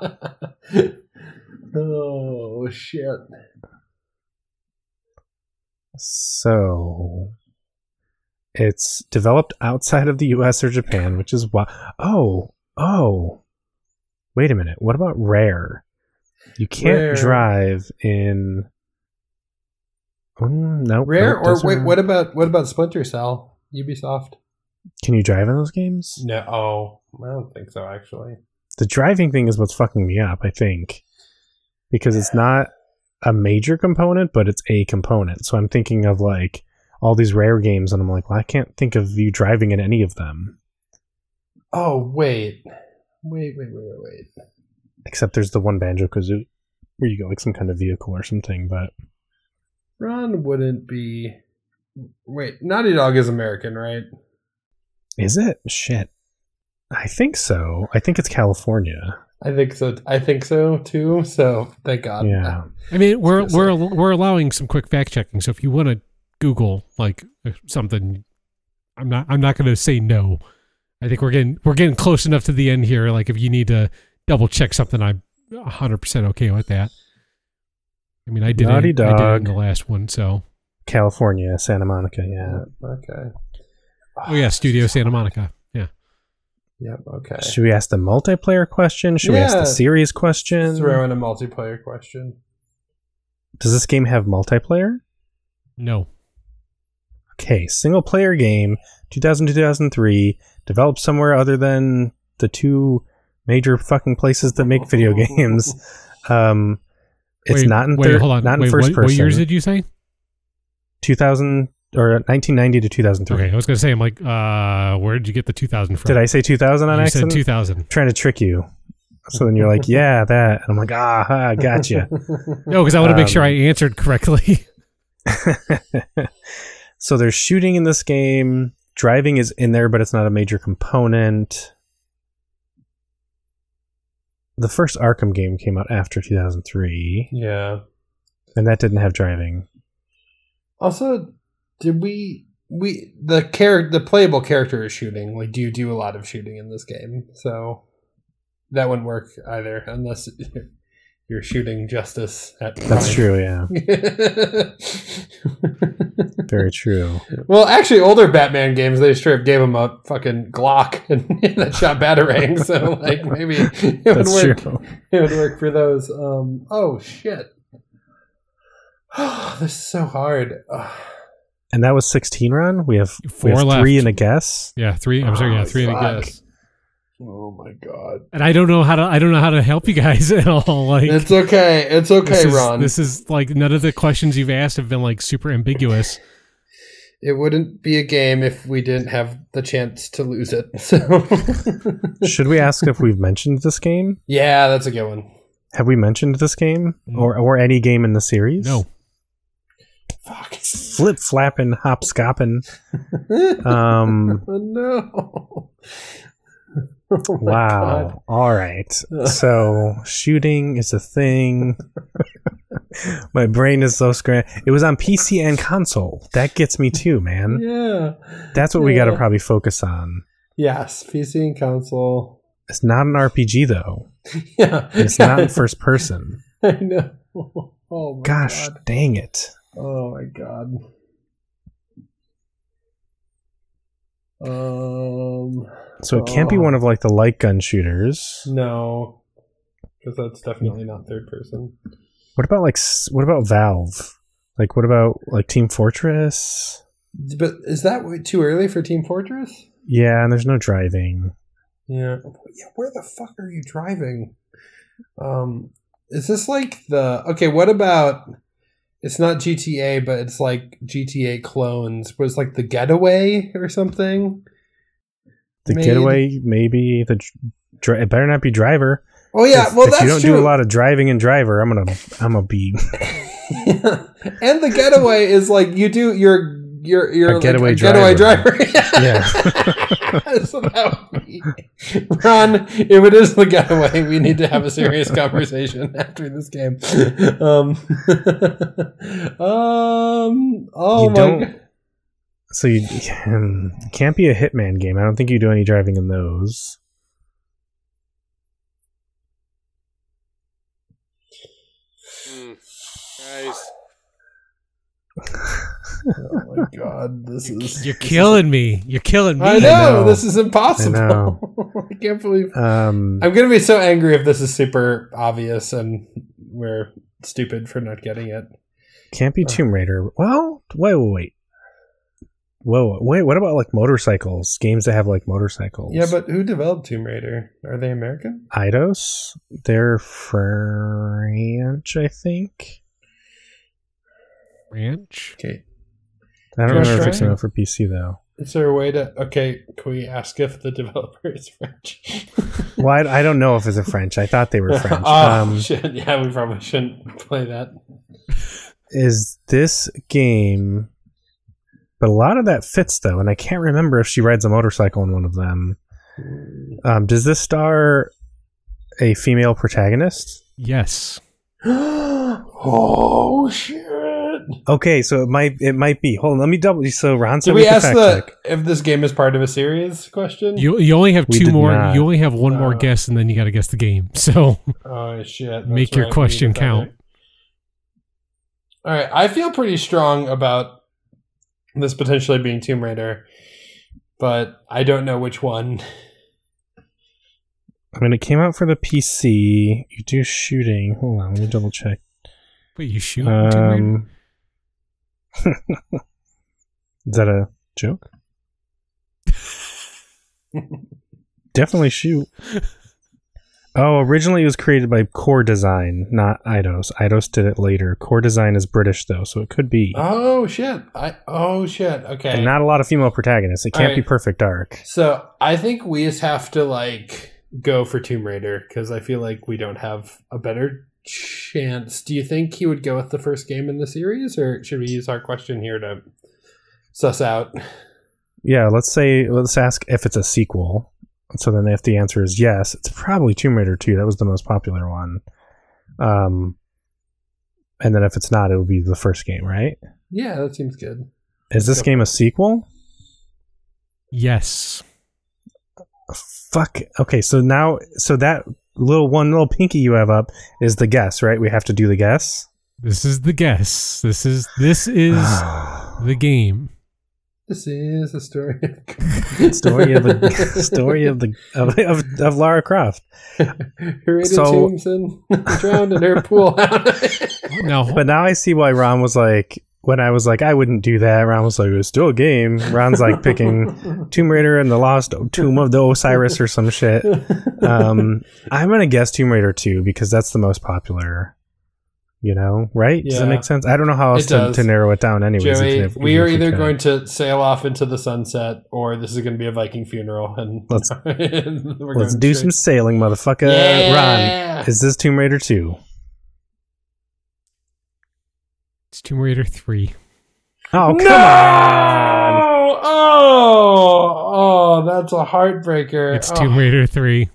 oh shit! So it's developed outside of the US or Japan, which is why. Oh, oh. Wait a minute. What about Rare? You can't Rare. drive in. Mm, no, Rare nope, or wait, what about what about Splinter Cell? Ubisoft? Can you drive in those games? No, oh, I don't think so. Actually, The driving thing is what's fucking me up. I think because it's not a major component, but it's a component. So I'm thinking of like all these Rare games, and I'm like, well, I can't think of you driving in any of them. oh wait, wait, wait, wait, wait, wait. except there's the one banjo kazooie where you get like some kind of vehicle or something but Ron wouldn't be. Wait, Naughty Dog is American, right? is it shit i think so i think it's california I think so. I think so too. So thank God. yeah I mean, we're gonna we're we're allowing some quick fact checking. So if you want to Google like uh, something, I'm not I'm not going to say no. I think we're getting we're getting close enough to the end here. Like if you need to double check something, I'm 100 percent okay with that. I mean, I did Naughty it, I did it in the last one. So california santa monica yeah Okay. oh yeah, Studio Santa Monica. Yeah, Yep. Okay. should we ask the multiplayer question should we ask the series question Throw in a multiplayer question. does this game have multiplayer no, okay single player game 2000 2003 developed somewhere other than the two major fucking places that make video games um it's wait, not in wait, hold on. not in wait, first what, person What years did you say? 2000 or 1990 to 2003. Okay, I was going to say, I'm like, uh, where did you get the 2000 from? Did I say 2000 on you accident? said 2000. trying to trick you. So then you're like, yeah, that. And I'm like, ah, ha, gotcha. No, because I want to make sure Um, I answered correctly. so there's shooting in this game, driving is in there, but it's not a major component. The first Arkham game came out after 2003, Yeah. and that didn't have driving. Also, did we we the character the playable character is shooting? Like, do you do a lot of shooting in this game? So that wouldn't work either, unless you're shooting justice at. That's true, yeah. Very true. well, actually, older Batman games they straight up gave him a fucking Glock and that shot batarang. So like maybe it would work. true. It would work for those. Um. Oh shit. this is so hard. And that was 16 run. We have, we Four have left. three and a guess. Yeah, three. I'm sorry. Yeah, Oh, three and a guess. Oh my god. And I don't know how to. I don't know how to help you guys at all. Like It's okay. It's okay, this is, Ron. This is like none of the questions you've asked have been like super ambiguous. it wouldn't be a game if we didn't have the chance to lose it. So Should we ask if we've mentioned this game? Yeah, that's a good one. Have we mentioned this game mm. or or any game in the series? No, Fuck. Flip flapping, hop scopping. Um. oh no. Oh wow. God. All right. So shooting is a thing. My brain is so scram. It was on PC and console. That gets me too, man. Yeah. That's what we got to probably focus on. Yes, PC and console. It's not an RPG though. Yeah. It's not in first person. I know. Oh my Gosh, god. dang it. Oh my god. Um So it can't be Oh. one of like the light gun shooters. no. Because that's definitely not third person. What about like what about Valve? Like what about like Team Fortress? But is that too early for Team Fortress? Yeah, and there's no driving. Yeah. Yeah, where the fuck are you driving? Um is this like the Okay, what about it's not GTA, but it's like GTA clones. Was like the getaway or something? The Made- getaway, maybe the dri- it better not be driver. Oh yeah, if, well if that's you don't true. do a lot of driving and driver, I'm gonna I'm gonna be and the getaway is like you do your your your A like, getaway a getaway driver. driver. Yeah. so that would be Ron. If it is the getaway, we need to have a serious conversation after this game. Um. um. Oh You my. don't- so you um, can't be a hitman game. I don't think you do any driving in those. Guys, Oh my god! This is. you're killing me. You're killing me. I know, know. this is impossible. I know. I can't believe. Um, I'm gonna be so angry if this is super obvious and we're stupid for not getting it. can't be Tomb Raider. Well, wait, wait, wait. Whoa, wait. What about like motorcycles? Games that have like motorcycles. Yeah, but who developed Tomb Raider? Are they American? Eidos, they're French, I think. Ranch. Okay. I don't French remember if it's try? enough for PC though. Is there a way to? Okay, can we ask if the developer is French? Well, I, I don't know if it's a French. I thought they were French. oh um, shit! Yeah, we probably shouldn't play that. is this game? But a lot of that fits though, and I can't remember if she rides a motorcycle in one of them. Um, does this star a female protagonist? Yes. oh shit! Okay, so it might it might be. Hold on, let me double. So Ron said Did we can ask fact the check. if this game is part of a series? Question. You you only have We two more. not. You only have one more Oh. guess, and then you got to guess the game. So Oh shit! That's Make your right, question count. All right, I feel pretty strong about this potentially being Tomb Raider, but I don't know which one. I mean, it came out for the PC. You do shooting. Hold on, let me double check. wait, you shoot. Tomb Raider? Um, is that a joke? Definitely shoot. Oh, originally it was created by Core Design, not Eidos. Eidos did it later. Core Design is British though, so it could be. Oh shit! I oh shit. Okay. And not a lot of female protagonists. It can't be Perfect Dark. so I think we just have to like go for Tomb Raider because I feel like we don't have a better chance. Do you think he would go with the first game in the series, or should we use our question here to suss out? yeah, let's say let's ask if it's a sequel. So then, if the answer is yes, it's probably Tomb Raider Two. That was the most popular one. Um, and then if it's not, it would be the first game, right? Yeah, that seems good. Is this game a sequel? Yes. Fuck. Okay, so now, so that little one little pinky you have up is the guess, right? We have to do the guess. This is the guess. This is this is the game. This is the story. story of the story of the of, of, of Lara Croft. Who So- tombs and drowned in her pool. Now, But now I see why Ron was like when I was like I wouldn't do that. Ron was like it's still a game. Ron's like picking Tomb Raider and the Lost Tomb of the Osiris or some shit. Um, I'm gonna guess Tomb Raider two because that's the most popular. You know, right? Does that make sense? I don't know how else to, to narrow it down. Anyways, Joey, even if- we are either going to sail off into the sunset, or this is going to be a Viking funeral, and Let's- and we're Let's going do straight- some sailing, motherfucker. Yeah. Ron, is this Tomb Raider two? It's Tomb Raider three. Oh come no! on! Oh, oh, that's a heartbreaker. It's oh, Tomb Raider three.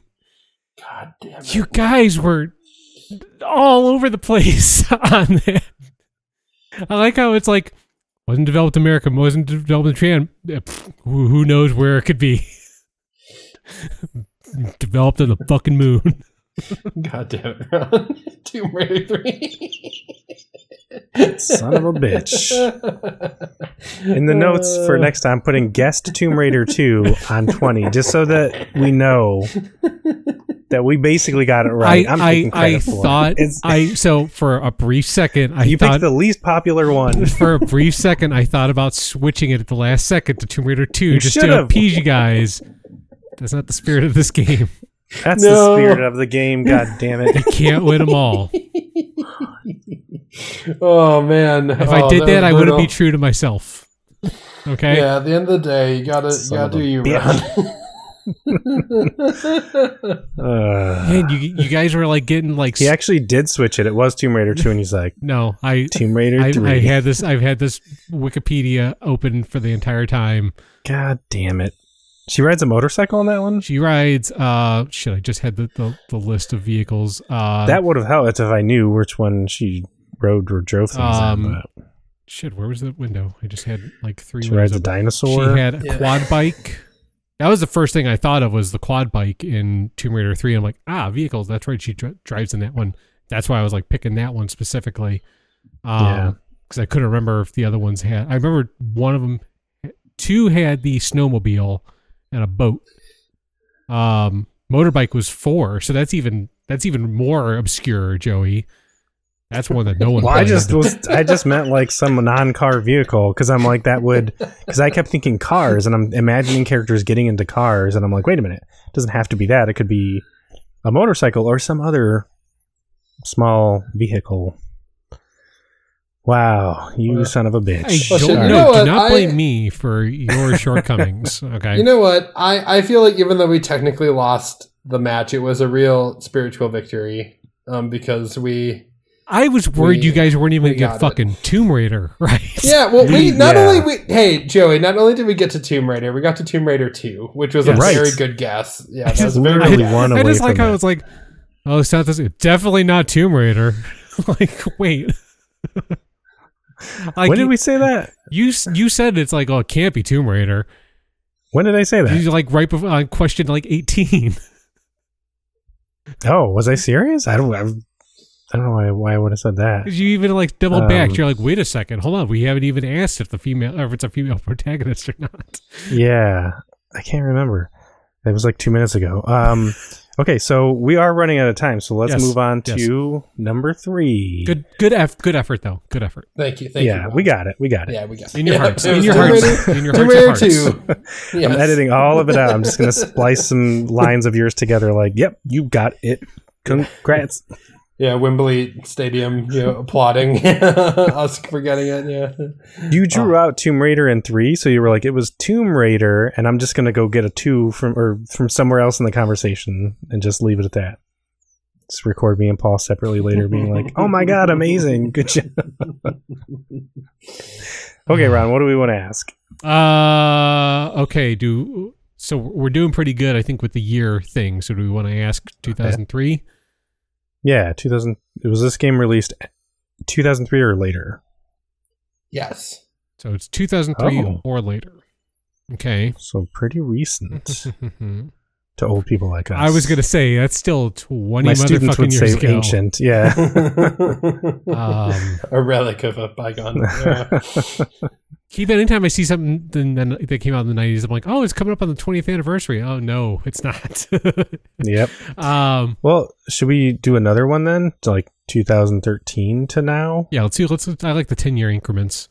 God damn it. You guys were all over the place on that. I like how it's like wasn't developed in America, wasn't developed in Japan. Who, who knows where it could be? developed on the fucking moon. God damn it, Ron. Tomb Raider 3. Son of a bitch. In the notes for next time, putting guest Tomb Raider 2 on 20, just so that we know that we basically got it right. I I'm I, I thought it. It's, I so for a brief second I you thought picked the least popular one. for a brief second I thought about switching it at the last second to Tomb Raider 2 You just to should've. appease you guys. That's not the spirit of this game. That's No. the spirit of the game. God damn You it! can't win them all. oh, man. If I did that, I wouldn't be true to myself. Okay? Yeah, at the end of the day, you gotta, you gotta do a you, bitch. Ron. Uh, Man, you you guys were like getting like he actually did switch it. It was Tomb Raider 2, and he's like no, I Tomb Raider I, 3. I had this I've had this Wikipedia open for the entire time. God damn it! She rides a motorcycle on that one. She rides uh shit, I just had the, the, the list of vehicles. Uh that would have helped if I knew which one she rode or drove things Um, on. But shit, where was the window? I just had like three she rides a open. dinosaur. She had a Yeah. quad bike. That was the first thing I thought of was the quad bike in Tomb Raider 3. I'm like, ah, vehicles. That's right. She dri- drives in that one. That's why I was like picking that one specifically. Um, Yeah. Because I couldn't remember if the other ones had. I remember one of them, two had the snowmobile and a boat. Um, motorbike was four, so that's even that's even more obscure, Joey. That's one that no one. Well, I just was I just meant like some non-car vehicle because I'm like that would because I kept thinking cars and I'm imagining characters getting into cars and I'm like wait a minute it doesn't have to be that it could be a motorcycle or some other small vehicle. Wow, you Well, son of a bitch! Well, don't you know what? Do not I- blame me for your shortcomings. Okay. You know what? I, I feel like even though we technically lost the match, it was a real spiritual victory. Um, because we, I was worried We- you guys weren't even we gonna get fucking Tomb Raider, right? yeah, well, we not Yeah. only we, hey Joey, not only did we get to Tomb Raider, we got to Tomb Raider Two, which was Yes. a Right. very good guess. Yeah, that was very literally good guess. one I away just like from how it. it's like, oh, it's not this. Definitely not Tomb Raider. like, wait. like when did we say that? you you said it's like oh it can't be Tomb Raider. When did I say that? You like right before on question like eighteen. Oh, was I serious? I don't. I, I don't know why, why I would have said that. you even like double Um, back. You're like, wait a second, hold on. We haven't even asked if the female or if it's a female protagonist or not. Yeah, I can't remember. It was like two minutes ago. Um, okay, so we are running out of time, so let's Yes, move on yes. to number three. Good good eff- good effort though. Good effort. Thank you, thank you. yeah, Ron. we got it. We got it. Yeah, we got it. In your yeah, hearts. In your Tomb hearts. Raider- In your hearts of hearts. Two. Yes. I'm editing all of it out. I'm just gonna splice some lines of yours together. Like, yep, you got it. Congrats. Yeah, Wembley Stadium, you know, applauding us for getting it. Yeah. You drew out Tomb Raider in three, so you were like, it was Tomb Raider, and I'm just gonna go get a two from or from somewhere else in the conversation and just leave it at that. Just record me and Paul separately later, being like, "Oh my god, amazing, good job." Okay, Ron, what do we want to ask? Uh, okay. Do so. We're doing pretty good, I think, with the year thing. So, do we want to ask 2003? Yeah, 2000. Was this game released 2003 or later? Yes. So it's 2003 Oh. or later. Okay. So pretty recent to old people like us. I was gonna say that's still 20 My students motherfucking would years say ago. ancient. Yeah. Um, a relic of a bygone. era. keep anytime I see something then- then that came out in the 90s, I'm like, oh, it's coming up on the 20th anniversary. Oh no, it's not. yep. um, Well, should we do another one then? To like 2013 to now? yeah, let's see. Let's. I like the 10 year increments.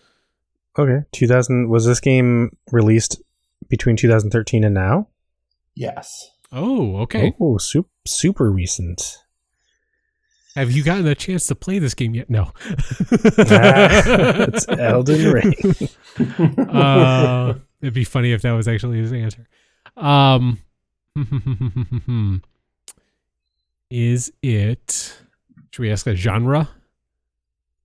Okay. 2000 was this game released between 2013 and now? yes. Oh, okay. Oh, super, super recent. Have you gotten a chance to play this game yet? No. it's Elden Ring. uh, it'd be funny if that was actually his answer. Um, is it? Should we ask a genre,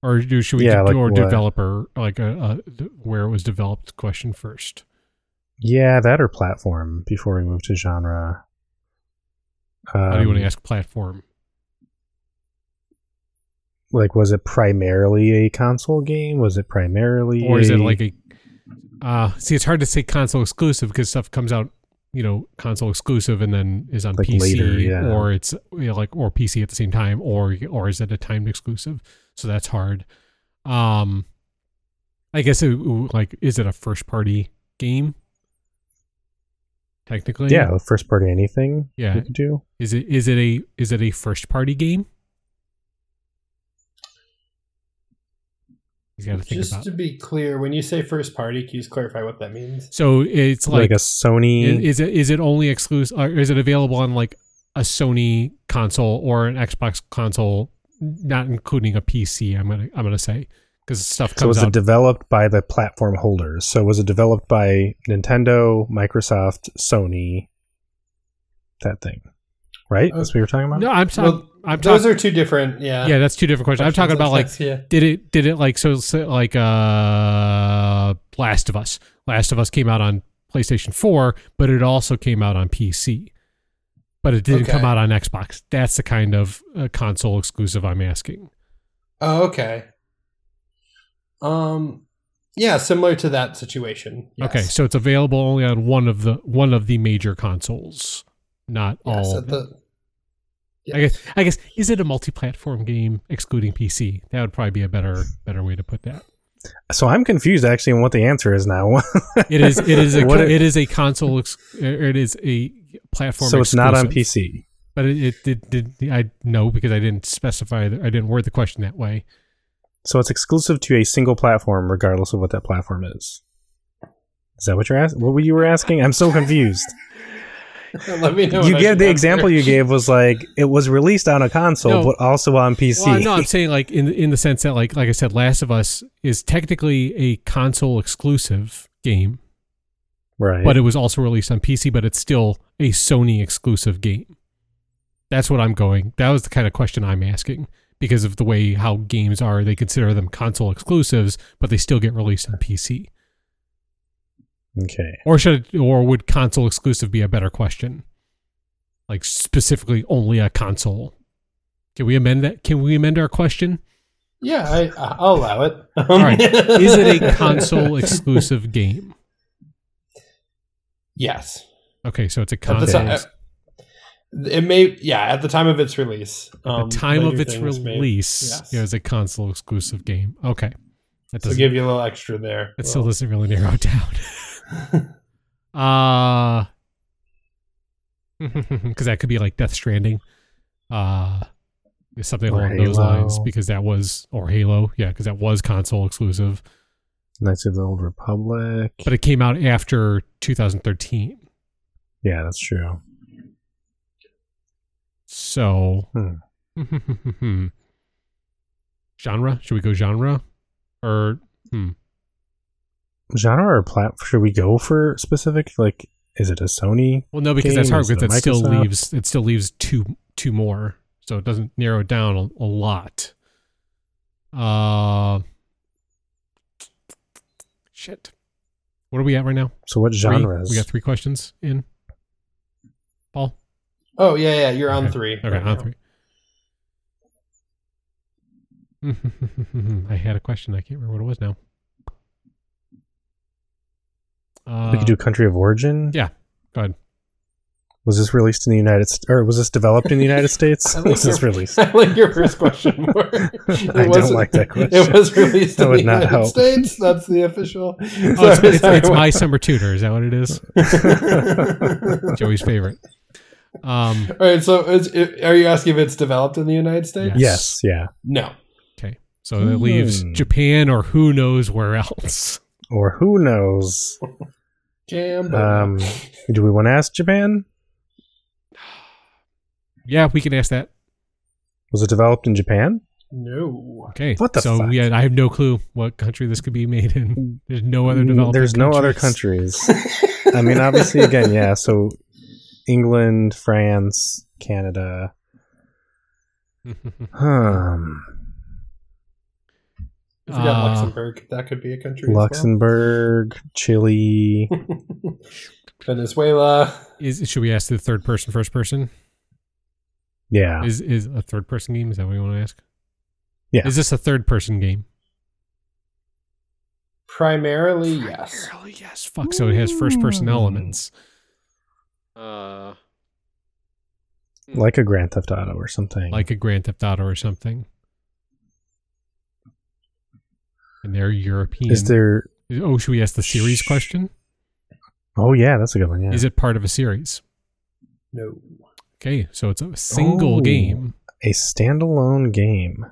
or do should we Yeah, do like or what? developer like a, a where it was developed question first? Yeah, that or platform before we move to genre. How do you want Um, to ask platform? Like, was it primarily a console game? Was it primarily, Or is it like a? Uh, see, it's hard to say console exclusive because stuff comes out, you know, console exclusive and then is on Like PC, later, yeah. or it's you know, like or PC at the same time, or or is it a timed exclusive? So that's hard. Um, I guess it, like is it a first party game? Technically, yeah, first party anything? Yeah. you could do. Is it is it a is it a first party game? He's got to think Just about. to be clear, when you say first party, can you just clarify what that means? So it's Like, like, a Sony. i- is it is it only exclusive? Or is it available on like a Sony console or an Xbox console, not including a PC? I'm gonna I'm gonna say because stuff so comes was it developed by the platform holders? So was it developed by Nintendo, Microsoft, Sony? That thing, right? That's what you were talking about. no, I'm talking. Well, I'm Those talking. are two different. Yeah. Yeah, that's two different questions. I'm talking about like yeah. did it did it like so, so like uh Last of Us. Last of Us came out on PlayStation 4, but it also came out on PC. But it didn't Okay. come out on Xbox. That's the kind of uh, console exclusive I'm asking. Oh, okay. Um, yeah, similar to that situation. Yes. Okay, so it's available only on one of the one of the major consoles, not Yes, all. at the, I guess I guess is it a multi-platform game excluding PC? That would probably be a better better way to put that. So I'm confused actually on what the answer is now. It is it is a What it- it is a console ex, it is a platform. so it's not on. PC. But it, it did, did I know because I didn't specify I didn't word the question that way. So it's exclusive to a single platform, regardless of what that platform is. Is that what you're asking? What you were asking? I'm so confused. Let me know. you gave the example you gave was like it was released on a console, No. but also on PC. Well, no, I'm saying like in in the sense that like like I said, Last of Us is technically a console exclusive game, right. but it was also released on PC, but it's still a Sony exclusive game. That's what I'm going. That was the kind of question I'm asking because of the way how games are. They consider them console exclusives, but they still get released on PC. okay. Or should it, or would console exclusive be a better question? Like specifically only a console. Can we amend that? Can we amend our question? Yeah, I, I'll allow it. All right. Is it a console exclusive game? yes. Okay, so it's a At the console. time, it may. Yeah, at the time of its release. At Um, the time of its release, yes. it was a console exclusive game. Okay, that So doesn't. give you a little extra there. it still doesn't really narrow it down. Uh because that could be like Death Stranding, uh, something Or along those lines. Because that was or Halo, yeah, because that was console exclusive, Knights of the Old Republic. but it came out after 2013. yeah, that's true. So, Hmm. genre? Should we go genre, or Genre or plat? Should we go for specific? Like, is it a Sony? well, no, because that's hard because that still leaves it still leaves two two more, so it doesn't narrow it down a, a lot. Uh, Shit. What are we at right now? So what genres? We got three questions in. Paul. Oh yeah, yeah. You're on Okay. three. Okay, right on now. three. I had a question. I can't remember what it was now. Uh, we could do country of origin. yeah. Go ahead. Was this released in the United States, or was this developed in the United States? Like was this your- released? I like your first question more. I It don't wasn't- like that question. It was released That in the not United help. States. That's the official. Oh, it's, it's, it's my summer tutor. Is that what it is? Joey's favorite. Um, All right. So, is, are you asking if it's developed in the United States? Yes. Yeah. No. okay. So it leaves Hmm. Japan or who knows where else. Or who knows? Jam. Um, do we want to ask Japan? Yeah, we can ask that. Was it developed in Japan? no. Okay. What the so fuck? yeah, I have no clue what country this could be made in. There's no other Mm, developed. There's no other countries. I mean, obviously, again, yeah. So England, France, Canada. Um, I forgot Uh, Luxembourg. That could be a country. as Luxembourg, Chile. Venezuela. Is should we ask the third person, first person? Yeah. Is is a third person game? Is that what you want to ask? Yeah. Is this a third person game? Primarily, yes. Primarily, yes. Fuck. So it has first person Ooh. elements. Uh, Like a Grand Theft Auto or something. like a Grand Theft Auto or something. And they're European. is there? Oh, should we ask the series question? Oh yeah, that's a good one. Yeah. Is it part of a series? No. Okay, so it's a single Oh. game. a standalone game?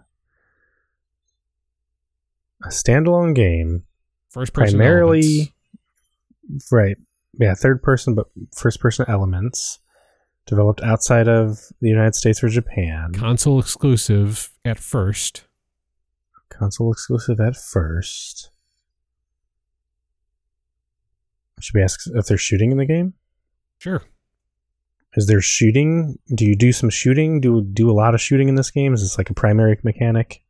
A standalone game, First person. primarily, elements. right? Yeah, third person, but first person elements. Developed outside of the United States or Japan. console exclusive at first. Console exclusive at first. Should we ask if there's shooting in the game? Sure. Is there shooting? Do you do some shooting? Do do a lot of shooting in this game? Is this like a primary mechanic?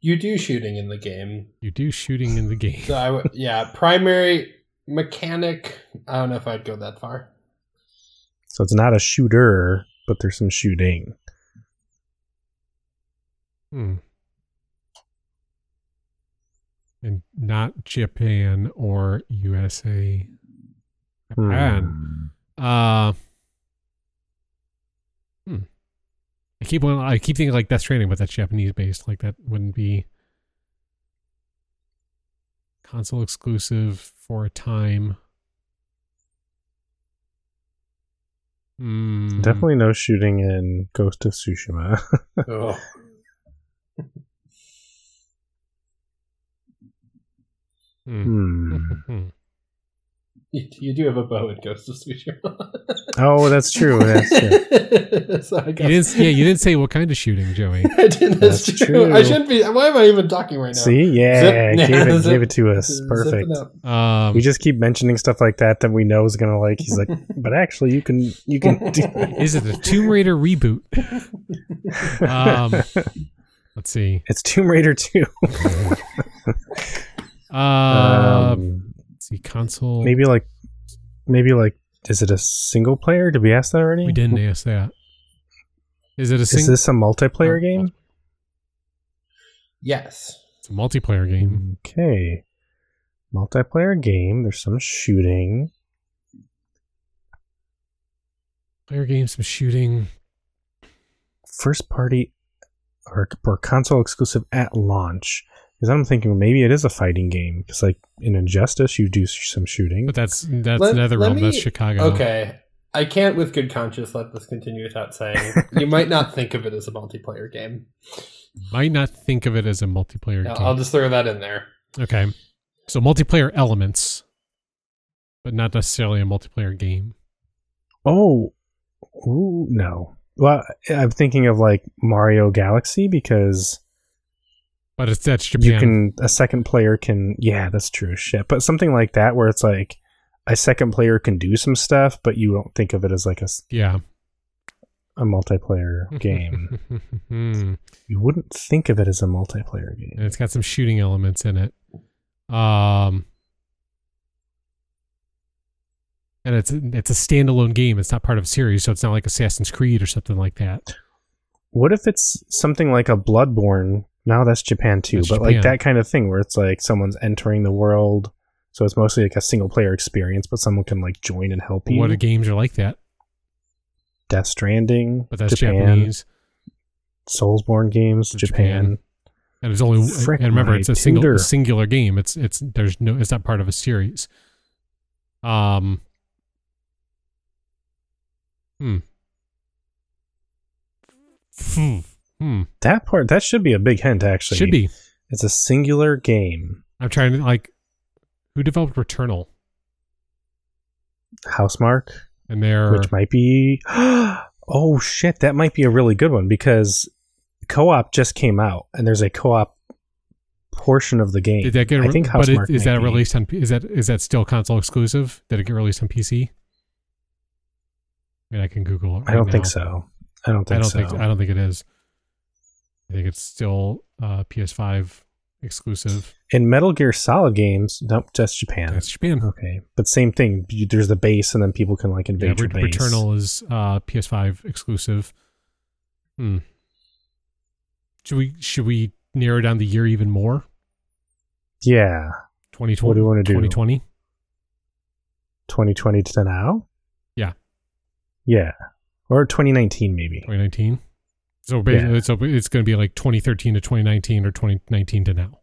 You do shooting in the game. You do shooting in the game. So I would, yeah, primary mechanic. I don't know if I'd go that far. So it's not a shooter, but there's some shooting. Hmm. And not Japan or USA. Japan. Hmm. Uh hmm. I keep on I keep thinking like Death Stranding, but that's Japanese based. Like that wouldn't be console exclusive for a time. Hmm. Definitely no shooting in Ghost of Tsushima. Oh. Hmm. Hmm. You, you do have a bow in Ghost of Tsushima. Oh, that's true. That's true. so I You didn't, yeah, you didn't say what kind of shooting, Joey. I didn't. That's, That's true. true. I shouldn't be. Why am I even talking right now? See, yeah, Zip- gave yeah, it, zip- gave it to us. Perfect. Um, We just keep mentioning stuff like that that we know is gonna like. He's like, but actually, you can, you can. Do is it a Tomb Raider reboot? Um, let's see. it's Tomb Raider two. Uh, um, let's see. Console. maybe like, maybe like, is it a single player? Did we ask that already? we didn't ask that. Is it a Is this a multiplayer Oh, game? Yes. It's a multiplayer game. Okay. Multiplayer game. There's some shooting. Player game, some shooting. First party or, or console exclusive at launch. Because I'm thinking maybe it is a fighting game. Because like in Injustice, you do some shooting. But that's that's Let- let NetherRealm. that's Chicago. Okay. I can't, with good conscience, let this continue without saying you might not think of it as a multiplayer game. Might not think of it as a multiplayer I'll, game. I'll just throw that in there. okay. So multiplayer elements, but not necessarily a multiplayer game. Oh, ooh, no. Well, I'm thinking of like Mario Galaxy because But it's that's Japan. you can a second player can yeah, that's true. Shit, but something like that where it's like a second player can do some stuff, but you don't think of it as like a yeah. a multiplayer game. you wouldn't think of it as a multiplayer game. it's got some shooting elements in it. Um, and it's it's a standalone game. It's not part of a series, so it's not like Assassin's Creed or something like that. What if it's something like a Bloodborne? Now that's Japan too, That's but like that kind of thing where it's like someone's entering the world, so it's mostly like a single player experience, but someone can like join and help you. What games are like that? Death Stranding, But that's Japan, Japanese, Soulsborne games, Japan. Japan. and it's only Frick and remember it's a single singular game. It's it's there's no it's not part of a series. Um. Hmm. Hmm. Hmm. That part that should be a big hint. Actually, Should be. It's a singular game. I'm trying to like, who developed Returnal? Housemarque, And they're which might be. oh shit, that might be a really good one because co-op just came out, and there's a co-op portion of the game. did that get? I think but Housemarque is that released on? Is that is that still console exclusive? Did it get released on PC? I mean, I can Google it. I don't right think so. I don't think I don't so. think I don't think it is. I think it's still uh, PS5 exclusive. In Metal Gear Solid games, nope, just Japan. That's Japan. okay, but same thing. You- There's the base, and then people can like invade Ret- your base. Returnal is uh, PS5 exclusive. Hmm. Should we should we narrow down the year even more? Yeah, 2020. What do you wanna do? 2020. 2020 to now. Yeah. Yeah, or 2019 maybe. 2019. So basically, Yeah. so it's going to be like 2013 to 2019 or 2019 to now.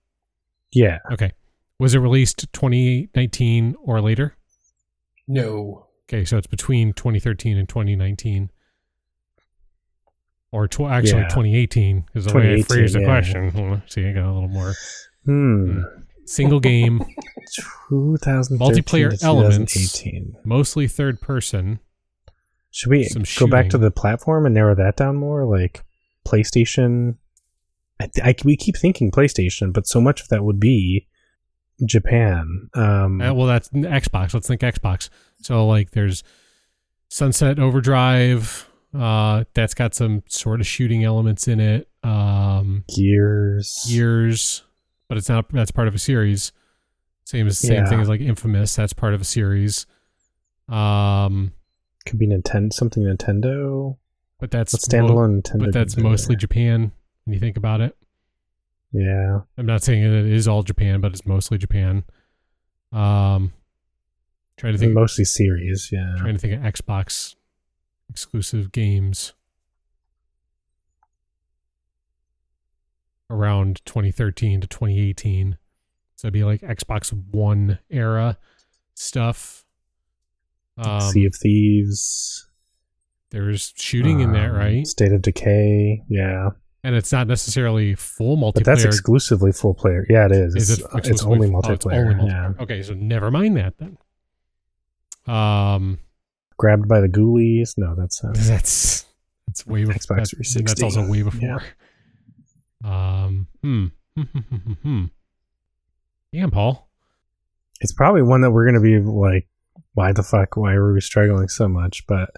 Yeah, Okay. Was it released 2019 or later? No. Okay, so it's between 2013 and 2019. Or tw- actually Yeah. 2018 is the way I 2018, phrased the yeah. question. Hmm, See, I got a little more. Hmm. Single game, 2013 Multiplayer to elements. mostly third person. Should we Some go back to the platform and narrow that down more? Like PlayStation. I, I we keep thinking PlayStation, but so much of that would be Japan. Um, Uh, well, that's Xbox. Let's think Xbox. So, like, there's Sunset Overdrive. Uh, that's got some sort of shooting elements in it. Um, Gears. Gears, but it's not. That's part of a series. Same as same thing as like Infamous. That's part of a series. Um, Could be Nintendo. Something Nintendo. But that's mo- standalone Nintendo? but that's mostly there? Japan when you think about it. Yeah. I'm not saying it is all Japan, but it's mostly Japan. Um, trying to think. Mostly series. Yeah. trying to think of Xbox exclusive games around 2013 to 2018. So it'd be like Xbox One era stuff. Um, sea of Thieves. There's shooting in that, um, right? State of Decay. Yeah. And it's not necessarily full multiplayer. But that's exclusively full player. Yeah, it is. Is It's, it it's exclusively- only oh, it's multiplayer. Yeah. Okay, so never mind that then. Um, Grabbed by the ghoulies. No, that's uh, That's that's way before. Xbox that- 360. That's also way before. Um. Hmm. Hmm. Hmm. Hmm. Hmm. Damn, Paul. it's probably one that we're gonna be like, why the fuck? Why are we struggling so much? But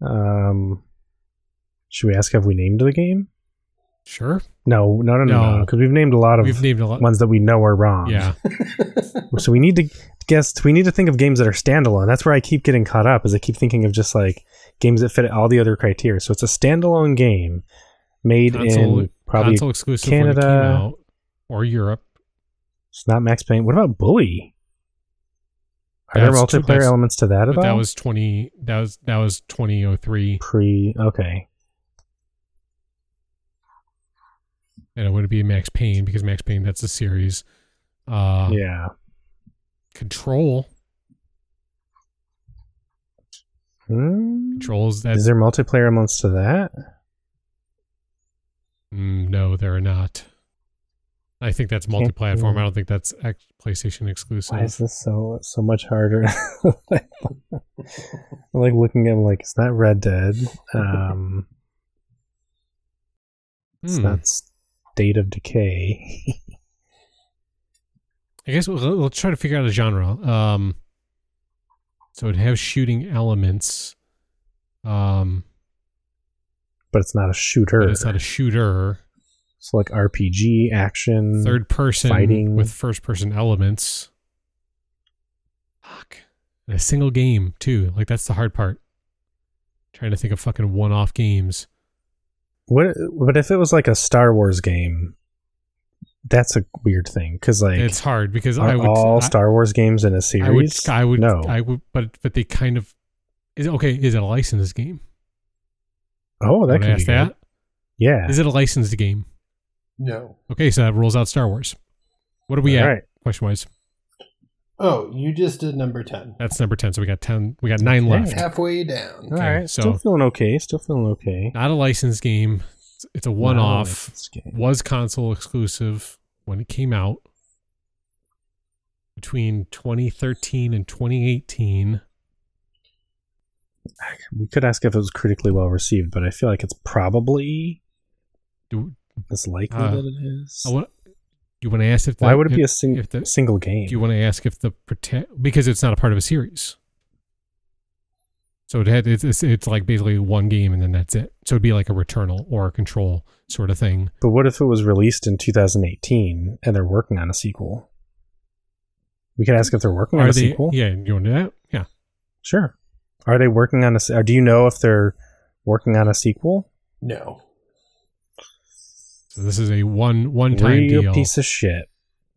um, should we ask have we named the game? Sure. No, no, no, no, No. because we've named a lot of We've named a lot. ones that we know are wrong. Yeah. So we need to guess. We need to think of games that are standalone. That's where I keep getting caught up. Is I keep thinking of just like games that fit all the other criteria. So it's a standalone game made Console- in probably console exclusive when it came Canada. or Europe. it's not Max Payne. What about Bully? Are there multiplayer elements to that at all? that was twenty. That was that was twenty oh three, pre. Okay, and it would be Max Payne because Max Payne that's a series. Uh, yeah. Control. Hmm? Controls that. Is there multiplayer elements to that? Mm, no, there are not. I think that's multi-platform. I don't think that's PlayStation exclusive. Why is this so so much harder? I'm like looking at 'em like it's not Red Dead. Um, it's Hmm. not State of Decay. I guess we'll, let's try to figure out a genre. Um, so it has shooting elements. Um, but it's not a shooter. it's not a shooter. So like RPG action. Third person fighting. with first person elements. Fuck. And a single game too. Like that's the hard part. Trying to think of fucking one off games. What? But if it was like a Star Wars game, that's a weird thing because like it's hard because are I would all Star Wars games in a series. I would no. I would but but they kind of is it okay, is it a licensed game? oh, that could ask be that? Yeah. Is it a licensed game? No. Okay, so that rules out Star Wars. What are we All at? right. Question wise. Oh, you just did number 10. That's number ten. So we got ten we got nine left. Halfway down. All Okay, right. so- Still feeling okay. Still feeling okay. Not a licensed game. It's, it's a one-off. was console exclusive when it came out between 2013 and 2018. We could ask if it was critically well received, but I feel like it's probably Do, as likely Uh, that it is. I want, you want to ask if the, Why would it if, be a sing- if the- single game? Do you want to ask if the protect because it's not a part of a series? So it had it's, it's it's like basically one game and then that's it. So it'd be like a Returnal or a Control sort of thing. but what if it was released in 2018 and they're working on a sequel? We could ask if they're working on a they? sequel. Yeah, you want to do that? Yeah. Sure. Are they working on a? se- Or do you know if they're working on a sequel? No. So this is a one one time deal. piece of shit.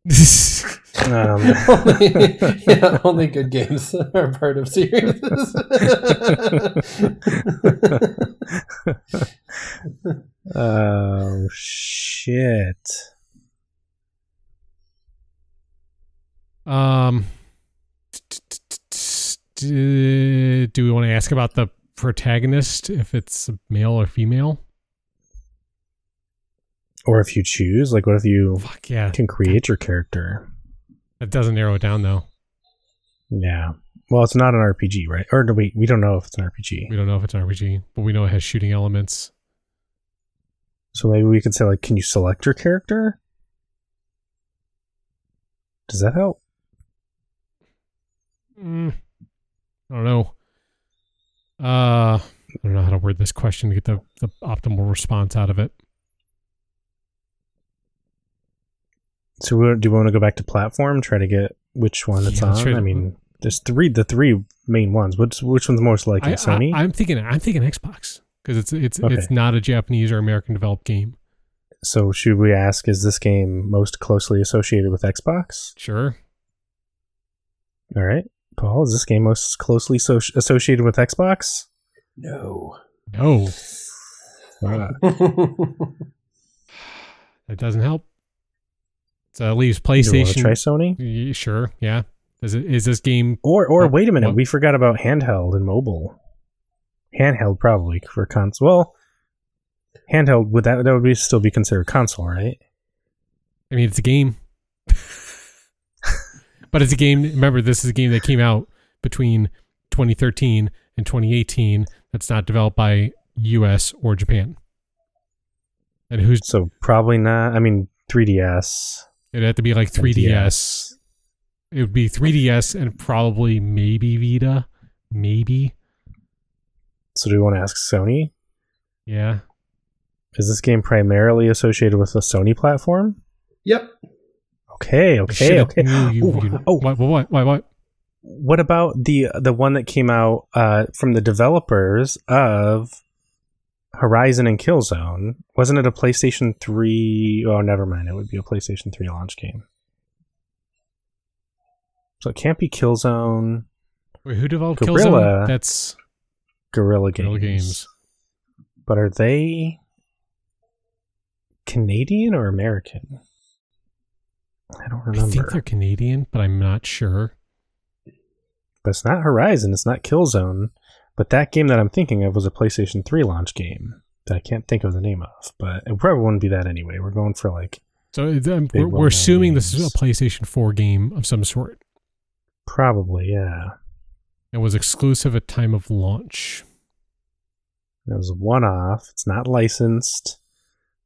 Um, only, yeah, only good games are part of series. oh shit! Um, do do we want to ask about the protagonist if it's male or female? Or if you choose, like, what if you Fuck yeah, can create your character? that doesn't narrow it down though. Yeah. Well, it's not an RPG, right? Or do we? We don't know if it's an RPG. We don't know if it's an RPG, but we know it has shooting elements. So maybe we could say, like, can you select your character? Does that help? Mm, I don't know. Uh, I don't know how to word this question to get the, the optimal response out of it. So we- do we want to go back to platform, try to get which one it's Yeah, let's on? I mean, there's three, the three main ones. Which which one's most likely? I, Sony. I, am thinking. I'm thinking Xbox because it's it's Okay. it's not a Japanese or American developed game. so should we ask, is this game most closely associated with Xbox? Sure. All right, Paul, is this game most closely so- associated with Xbox? no. No, Uh, that doesn't help. Uh, so that leaves do you want to PlayStation. try Sony? Sure. Yeah. Is it is this game? Or or What- wait a minute, what- we forgot about handheld and mobile. Handheld probably for console. Well, handheld would that that would be still be considered console, right? I mean, it's a game. but it's a game. Remember, this is a game that came out between 2013 and 2018. That's not developed by U.S. or Japan. And who's So probably not. I mean, 3DS. It had to be like 3DS. DS. It would be 3DS and probably maybe Vita, maybe. So do we want to ask Sony? Yeah. Is this game primarily associated with the Sony platform? yep. Okay, okay, okay. knew you- Ooh, you- oh, what? What? What? What? what about the the one that came out uh, from the developers of Horizon and Killzone? Wasn't it a PlayStation 3? Oh, never mind. It would be a PlayStation 3 launch game. So it can't be Killzone. Wait, who developed Guerrilla. Killzone? That's Guerrilla Games. Guerrilla Games. But are they Canadian or American? I don't remember. I think they're Canadian, but I'm not sure. But it's not Horizon, it's not Killzone. But that game that I'm thinking of was a PlayStation 3 launch game that I can't think of the name of. But it probably wouldn't be that anyway. We're going for like So it's, um, we're, we're assuming this is a PlayStation 4 game of some sort. probably, yeah. It was exclusive at time of launch. It was one off. It's not licensed.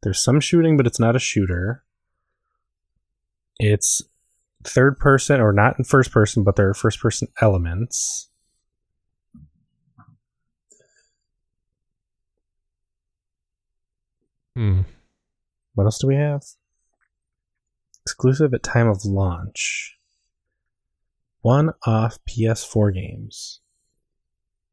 There's some shooting, but it's not a shooter. It's third person, or not in first person, but there are first person elements. Hmm. What else do we have? Exclusive at time of launch. One off PS4 games.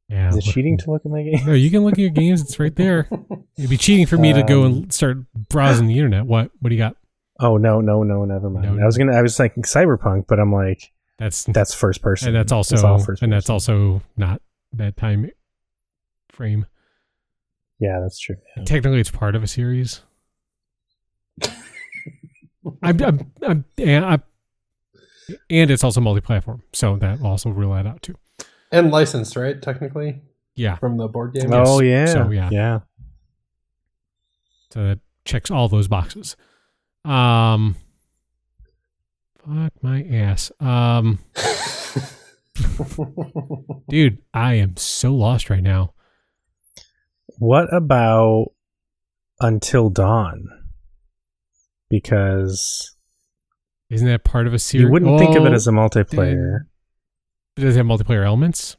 Yeah. Is it look- cheating to look at my game? No, you can look at your games. It's right there. It'd be cheating for me to go and start browsing the internet. What? What do you got? Oh no, no, no, never mind. No. I was gonna I was thinking cyberpunk, but I'm like, That's that's first person. and that's also all first and that's also not that time frame. Yeah, that's true. yeah. Technically, it's part of a series. I'm, I'm, I'm, and, I, and it's also multi-platform, so that also rule that out too. and licensed, right? Technically Yeah, from the board game. Oh yeah. So, yeah. Yeah. so that checks all those boxes. Um, fuck my ass. Um, dude, I am so lost right now. What about Until Dawn? Because Isn't that part of a series? you wouldn't think of it Oh, as a multiplayer. Does it have multiplayer elements?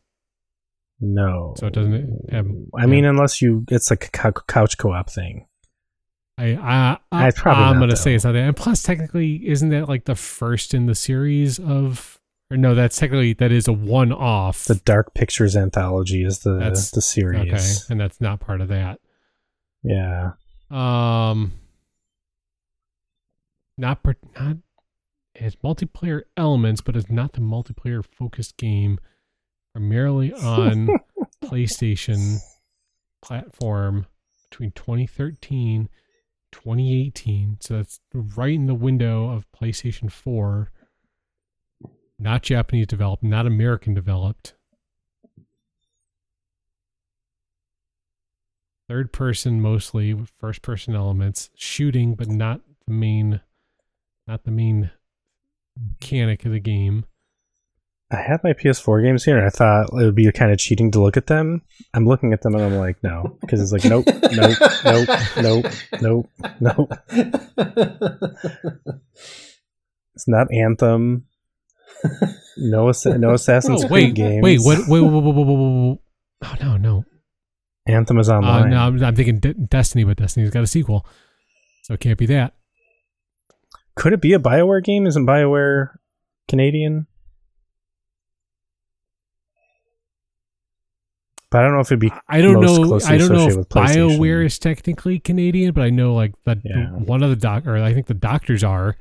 No. So it doesn't have. I mean, unless you, it's like a couch co-op thing. I, I, I It's probably I'm not, gonna though. say it's not that. And plus, technically, isn't that like the first in the series of? Or no, that's technically that is a one-off. The Dark Pictures anthology is the That's- the series. okay, and that's not part of that. Yeah. Um, not per, not it has multiplayer elements, but it's not the multiplayer focused game. Primarily on PlayStation platform between 2013 2018 so that's right in the window of PlayStation 4 not Japanese developed not American developed third person mostly first person elements shooting but not the main not the main mechanic of the game I have my PS4 games here, and I thought it would be kind of cheating to look at them. I'm looking at them, and I'm like, no, because it's like, nope, nope, nope, nope, nope, nope. It's not Anthem. No, no Assassin's Creed wait, games. wait, what? Wait, wait, wait. Oh no, no. Anthem is Uh, online. no, I'm, I'm thinking De- Destiny, but Destiny's got a sequel, so it can't be that. Could it be a Bioware game? Isn't Bioware Canadian? But I don't know if it'd be. I don't know. I don't know if associated with PlayStation. BioWare is technically Canadian, but I know like that Yeah. one of the doc, or I think the doctors are.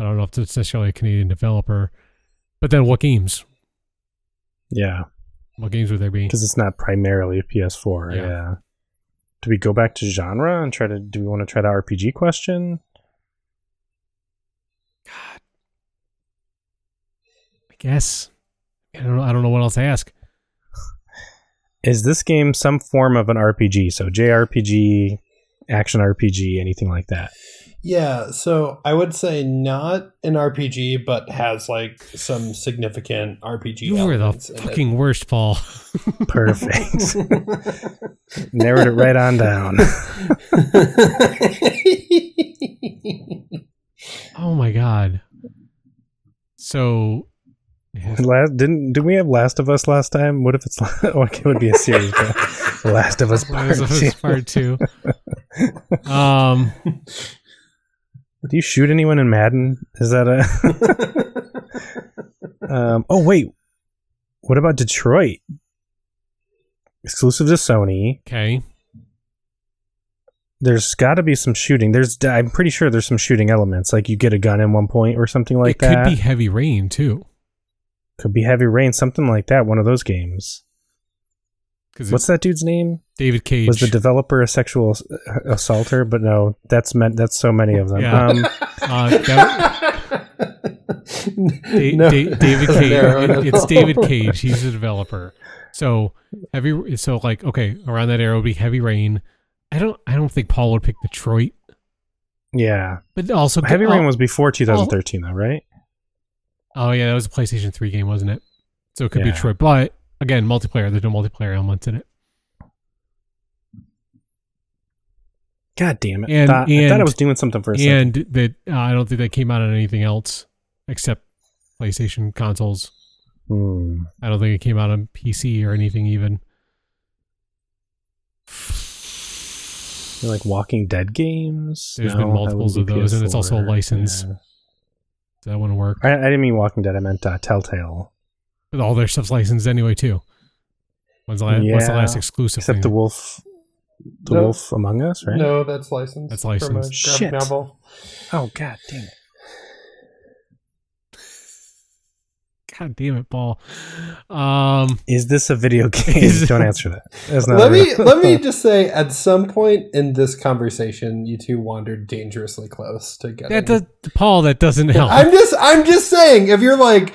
I don't know if it's necessarily a Canadian developer, but then what games? Yeah, What games would there be? because it's not primarily a PS4. Yeah. Yeah. Do we go back to genre and try to? Do we want to try the RPG question? God. I guess. I don't know. I don't know what else to ask. Is this game some form of an RPG? So JRPG, action RPG, anything like that? Yeah, so I would say not an RPG, but has like some significant RPG. You were the elements in it. fucking worst, Paul. Perfect. Narrowed it right on down. Oh my god. So Last, didn't did we have Last of Us last time? What if it's oh, it would be a series? But Last of Us Part Last Two. Us Part Two. Um, Do you shoot anyone in Madden? Is that a? um, oh wait, what about Detroit? Exclusive to Sony. okay. There's got to be some shooting. There's, I'm pretty sure there's some shooting elements. Like you get a gun in one point or something like that. it could be heavy rain too. Could be heavy rain, something like that. One of those games. Because What's that dude's name? David Cage. Was the developer a sexual assaulter? But no, that's meant. That's so many of them. Yeah. Um, uh, that- Da- No. Da- David Cage. It- it's. David Cage. He's a developer. So heavy. So like okay, around that era would be heavy rain. I don't. I don't think Paul would pick Detroit, yeah, but also Heavy oh, Rain was before 2013, though, right? Oh yeah, that was a PlayStation Three game, wasn't it? So it could be Detroit, but again, multiplayer. There's no multiplayer elements in it. God damn it! And- thought, I thought I was doing something for a second. and that uh, I don't think that came out on anything else except PlayStation consoles. Hmm. I don't think it came out on PC or anything even. like Walking Dead games. There's been multiples of those, and it's also a license. Yeah. Does that want to work? I, I didn't mean Walking Dead. I meant uh, Telltale. But all their stuff's licensed anyway too. When's the, la- what's the last exclusive Except thing? the Wolf, the No. Wolf Among Us, right? No, that's licensed. That's From a licensed. Shit. novel. Oh god damn it! God damn it, Paul. Um, Is this a video game? Is- Don't answer that. That's not Let me let me just say, at some point in this conversation, you two wandered dangerously close to getting. that does, Paul, that doesn't help. I'm just I'm just saying, if you're like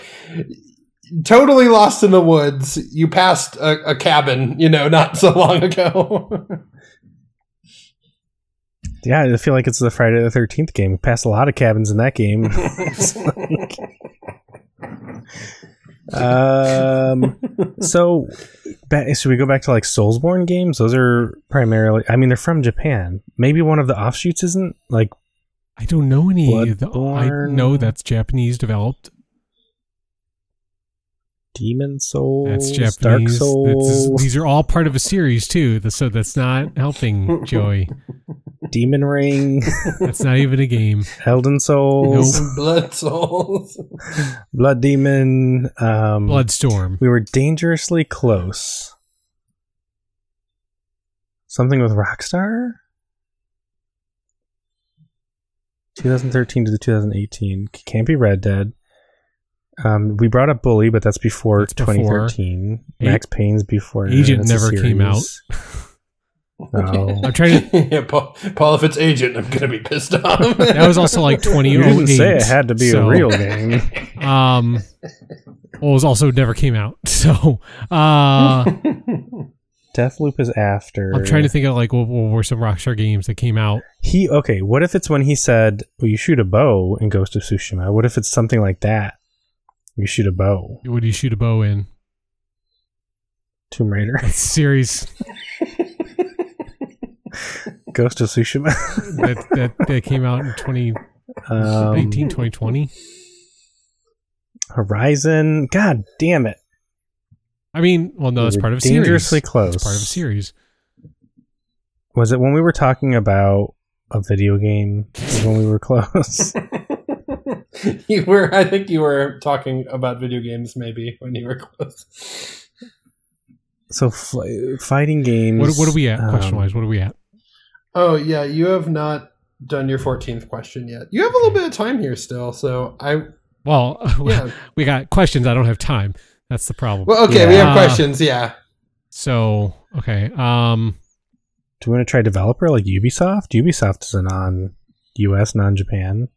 totally lost in the woods, you passed a, a cabin, you know, not so long ago. yeah, I feel like it's the Friday the Thirteenth game. We passed a lot of cabins in that game. Um. So, ba- should we go back to like Soulsborne games? Those are primarily. I mean, they're from Japan. Maybe one of the offshoots isn't like I don't know any. of the- I know that's Japanese developed. Demon Souls, That's Japanese. Dark That's- Souls, these are all part of a series too. So that's not helping Joey. Demon Ring, That's not even a game. Elden Souls, Blood souls. Blood Demon. Um, Bloodstorm. We were dangerously close. Something with Rockstar? 2013 to 2018. Can't be Red Dead. Um, we brought up Bully, but that's before That's before. 2013. Max Payne's before. Agent That's never came out. No. I'm trying to. yeah, Paul, Paul, if it's agent, I'm gonna be pissed off. That was also like 2008. You didn't say it had to be so, a real game. Um, well, it was also never came out. So, uh, Deathloop is after. I'm trying to think of like what, what were some Rockstar games that came out. He okay. What if it's when he said, well, "You shoot a bow in Ghost of Tsushima"? What if it's something like that? You shoot a bow. What do you shoot a bow in? Tomb Raider, That series Ghost of Tsushima, that, that, that came out in 2019, um, 2020. Horizon. God damn it! I mean, well, no, We that's part of a series. dangerously close. It's part of a series. Was it when we were talking about a video game? When we were close. you were, I think you were talking about video games maybe when you were close. so f- fighting games. What, what are we at, um, question wise? What are we at? Oh yeah, you have not done your 14th question yet. You have a little bit of time here still, so I Well, yeah. we got questions. I don't have time. That's the problem. Well, okay, we have Uh, questions. Yeah. so, okay. Um, Do we want to try developer like Ubisoft? Ubisoft is a non-US, non-Japan,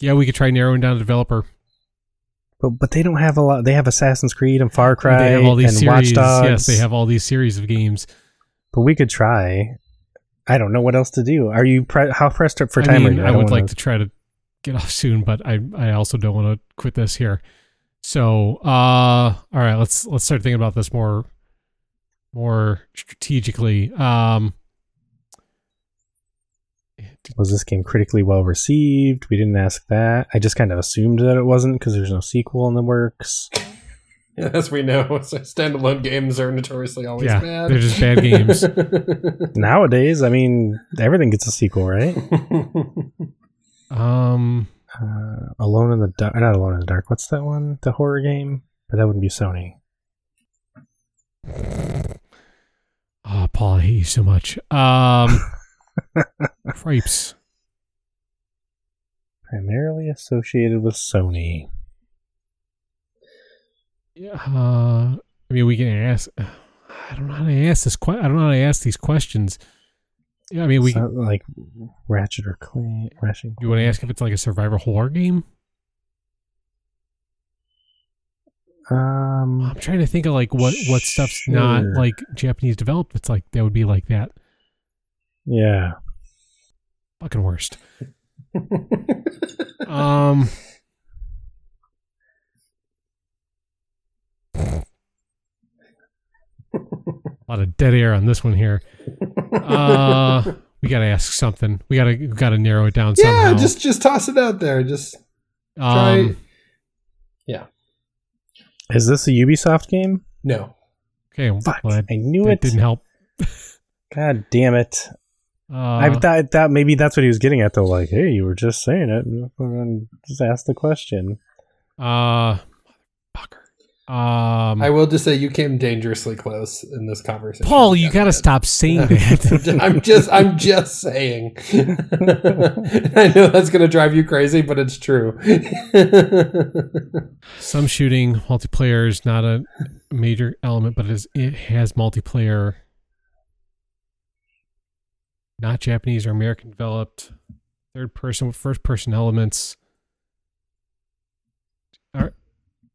yeah, we could try narrowing down the developer. but but they don't have a lot. They have Assassin's Creed and Far Cry they have all these and series. Watch Dogs. Yes, they have all these series of games. But we could try. I don't know what else to do. Are you pre- how pressed up for I time? are mean, you? I, don't would wanna- like to try to get off soon, but I I also don't want to quit this here. So, uh, all right, let's let's start thinking about this more more strategically. Um, Was this game critically well received? We didn't ask that. I just kind of assumed that it wasn't because there's no sequel in the works. As we know, standalone games are notoriously always yeah, bad. they're just bad games. Nowadays, I mean, everything gets a sequel, right? Um, Uh, Alone in the Dark. Not Alone in the Dark. What's that one? The horror game? But that wouldn't be Sony. oh, Paul, I hate you so much. Um, Cripes. Primarily associated with Sony. Yeah, uh, I mean, we can ask. I don't know how to ask this. Que- I don't know how to ask these questions. Yeah, I mean, we. Not like Ratchet or Clank. Ratchet. You want to ask if it's like a survival horror game? Um, I'm trying to think of like what what stuff's not like Japanese developed. It's like that would be like that. Yeah. Fucking worst. Um. A lot of dead air on this one here. Uh, we gotta ask something. We gotta we gotta narrow it down yeah, somehow. just just toss it out there. Just try. um, Is this a Ubisoft game? no. okay. Fuck. Well, that, I knew that it. didn't help. God damn it. Uh, I thought that maybe that's what he was getting at though. Like, hey, you were just saying it. Just ask the question. uh, motherfucker. Um, I will just say you came dangerously close in this conversation. Paul, you gotta yes. stop saying that. I'm just I'm just saying. I know that's gonna drive you crazy, but it's true. Some shooting multiplayer is not a major element, but it, is, it has multiplayer. Not Japanese or American developed. Third person, with first person elements. Are-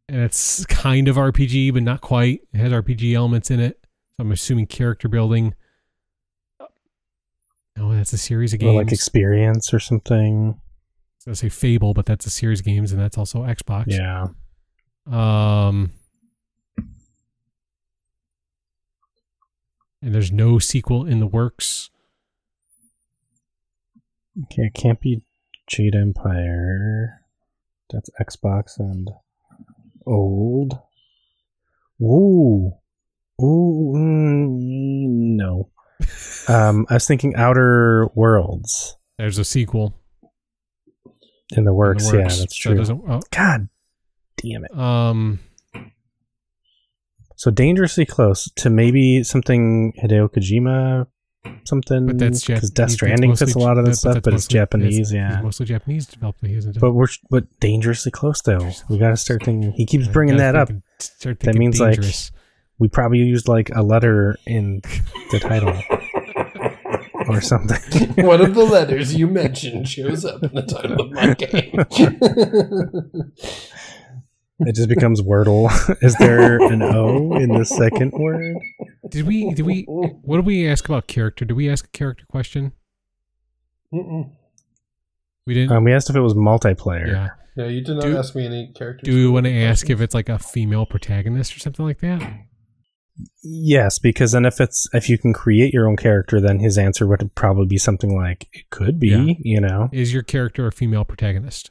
And it's kind of RPG, but not quite. It has RPG elements in it. So I'm assuming character building. Oh, that's a series of Or games. like experience or something. I was gonna say Fable, but that's a series of games, and that's also Xbox. Yeah. Um, and there's no sequel in the works. Okay, it can't be Jade Empire. That's Xbox and old. Ooh. Ooh, mm, no. Um, I was thinking Outer Worlds There's a sequel. in the in works. Yeah, that's true. doesn't- oh, God damn it. um, So dangerously close to maybe something Hideo Kojima, something. but that's because Japanese. Death Stranding fits a lot of that stuff, but it's Japanese. yeah, mostly Japanese developed. He hasn't done- but we're but dangerously close though. We got to start thinking. He keeps I bringing that up. think- start That thinking means, like. We probably used like a letter in the title or something. One of the letters you mentioned shows up in the title of my game. it just becomes Wordle. Is there an O in the second word? Did we? Did we? What did we ask about character? Did we ask a character question? Mm-mm. We didn't. Um, we asked if it was multiplayer. yeah. No, you did not Do- ask me any characters. Do we want to ask if it's like a female protagonist or something like that? Yes, because then if it's if you can create your own character, then his answer would probably be something like it could be. Yeah. You know. Is your character a female protagonist?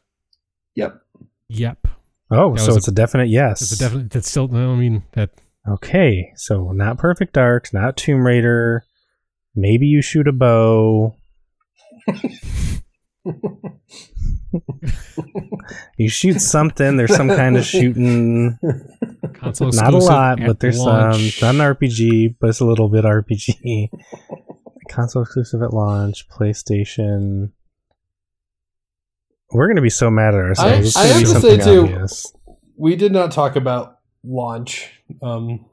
Yep. Yep. Oh, That so it's a, definite yes. It's a definite. That's still. I mean that. Okay, so not Perfect Dark, not Tomb Raider. Maybe you shoot a bow. you shoot something. There's some kind of shooting. Console Not a exclusive lot, at but there's launch. some. Not an RPG, but it's a little bit RPG. Console exclusive at launch. PlayStation. We're gonna be so mad at ourselves. It's I have to something say, too, we did not talk about launch. Um,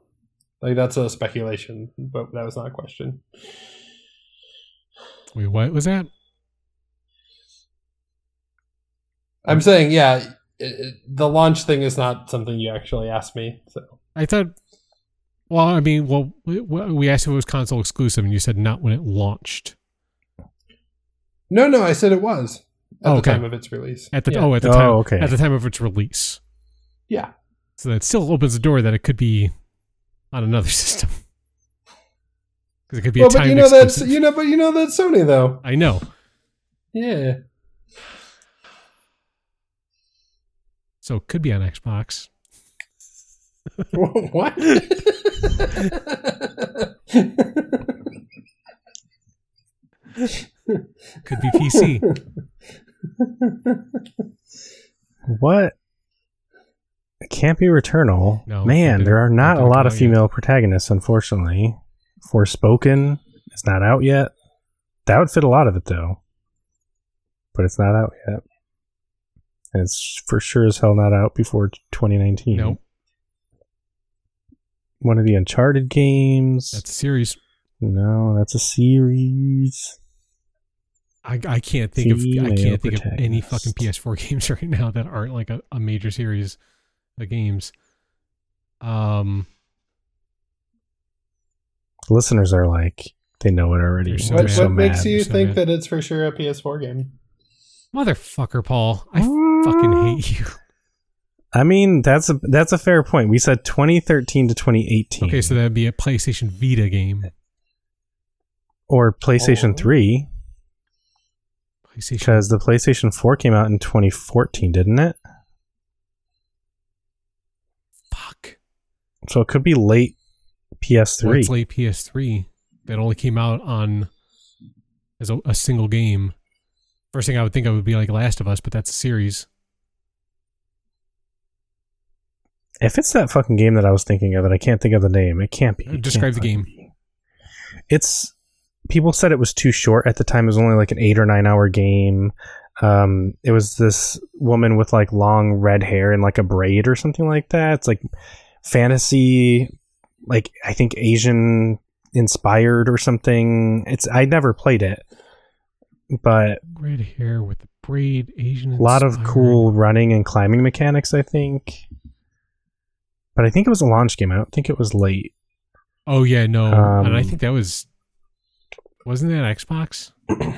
like that's a speculation, but that was not a question. Wait, what was that? I'm saying, yeah, it, it- the launch thing is not something you actually asked me. So I thought. Well, I mean, well, we, we asked if it was console exclusive, and you said not when it launched. no, no, I said it was at Oh, the okay. time of its release. At the yeah. oh, at the Oh, time, okay. at the time of its release. yeah, So that still opens the door that it could be on another system. Because it could be well, a but time you know that's you know, but you know that's Sony though. I know. Yeah, So it could be on Xbox. what? Could be PC. What? Can't be Returnal. No, Man, there are didn't- a lot of out yet. female protagonists, unfortunately. Forspoken is not out yet. That would fit a lot of it, though. But it's not out yet. And it's for sure as hell not out before 2019. Nope. One of the Uncharted games. That's a series. no, that's a series. I, I can't think of I can't think of any fucking PS4 games right now that aren't like a, a major series of games. Um, Listeners are like, they know it already. So They're what mad. what mad. makes you so think mad. that it's for sure a PS4 game? motherfucker, Paul, I fucking hate you. I mean, that's a that's a fair point. We said 2013 to 2018. Okay, so that'd be a PlayStation Vita game. or PlayStation Oh. 3 PlayStation. because the PlayStation 4 came out in 2014, didn't it? Fuck. So it could be late PS3. What's late PS3 that only came out on as a, a single game. First thing I would think of would be like Last of Us, but that's a series. If it's that fucking game that I was thinking of, and I can't think of the name, it can't be. It Describe the game. be. It's people said it was too short at the time. It was only like an eight or nine hour game. Um, it was this woman with like long red hair and like a braid or something like that. It's like fantasy, like I think Asian inspired or something. It's I never played it, but Red hair with the braid, Asian. a lot of cool running and climbing mechanics. I think, but I think it was a launch game. I don't think it was late. Oh yeah, no, and I Um, think that was wasn't that Xbox?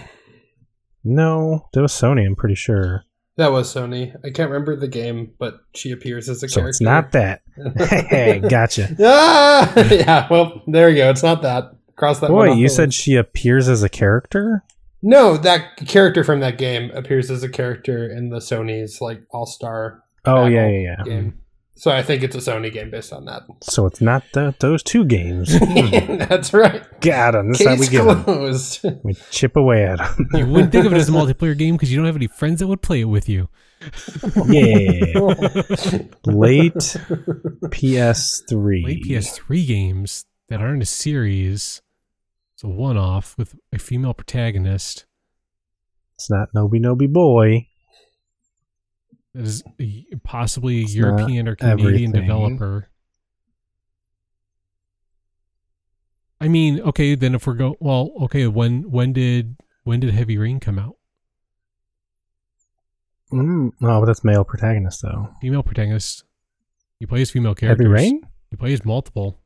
No, that was Sony. I'm pretty sure. That was Sony. I can't remember the game, but she appears as a So character. it's not that. hey, gotcha. ah, yeah. Well, there you go. It's not that. Cross that. Boy, you said she appears as a character. no. That character from that game appears as a character in the Sony's like All Star Oh yeah, yeah, yeah. game. So I think it's a Sony game based on that. So it's not the, those two games. That's right. Got 'em. That's how we Case get 'em. closed. We chip away at them. You wouldn't think of it as a multiplayer game because you don't have any friends that would play it with you. yeah. Late PS3. Late PS3 games that aren't a series. It's a one-off with a female protagonist. It's not Noby Noby Boy. That is a- possibly a It's European or Canadian everything. developer. I mean, okay, then if we're go well, okay, when when did when did Heavy Rain come out? Mm, oh, but that's male protagonist though. Female protagonist. You play as female characters. Heavy Rain. You play as multiple.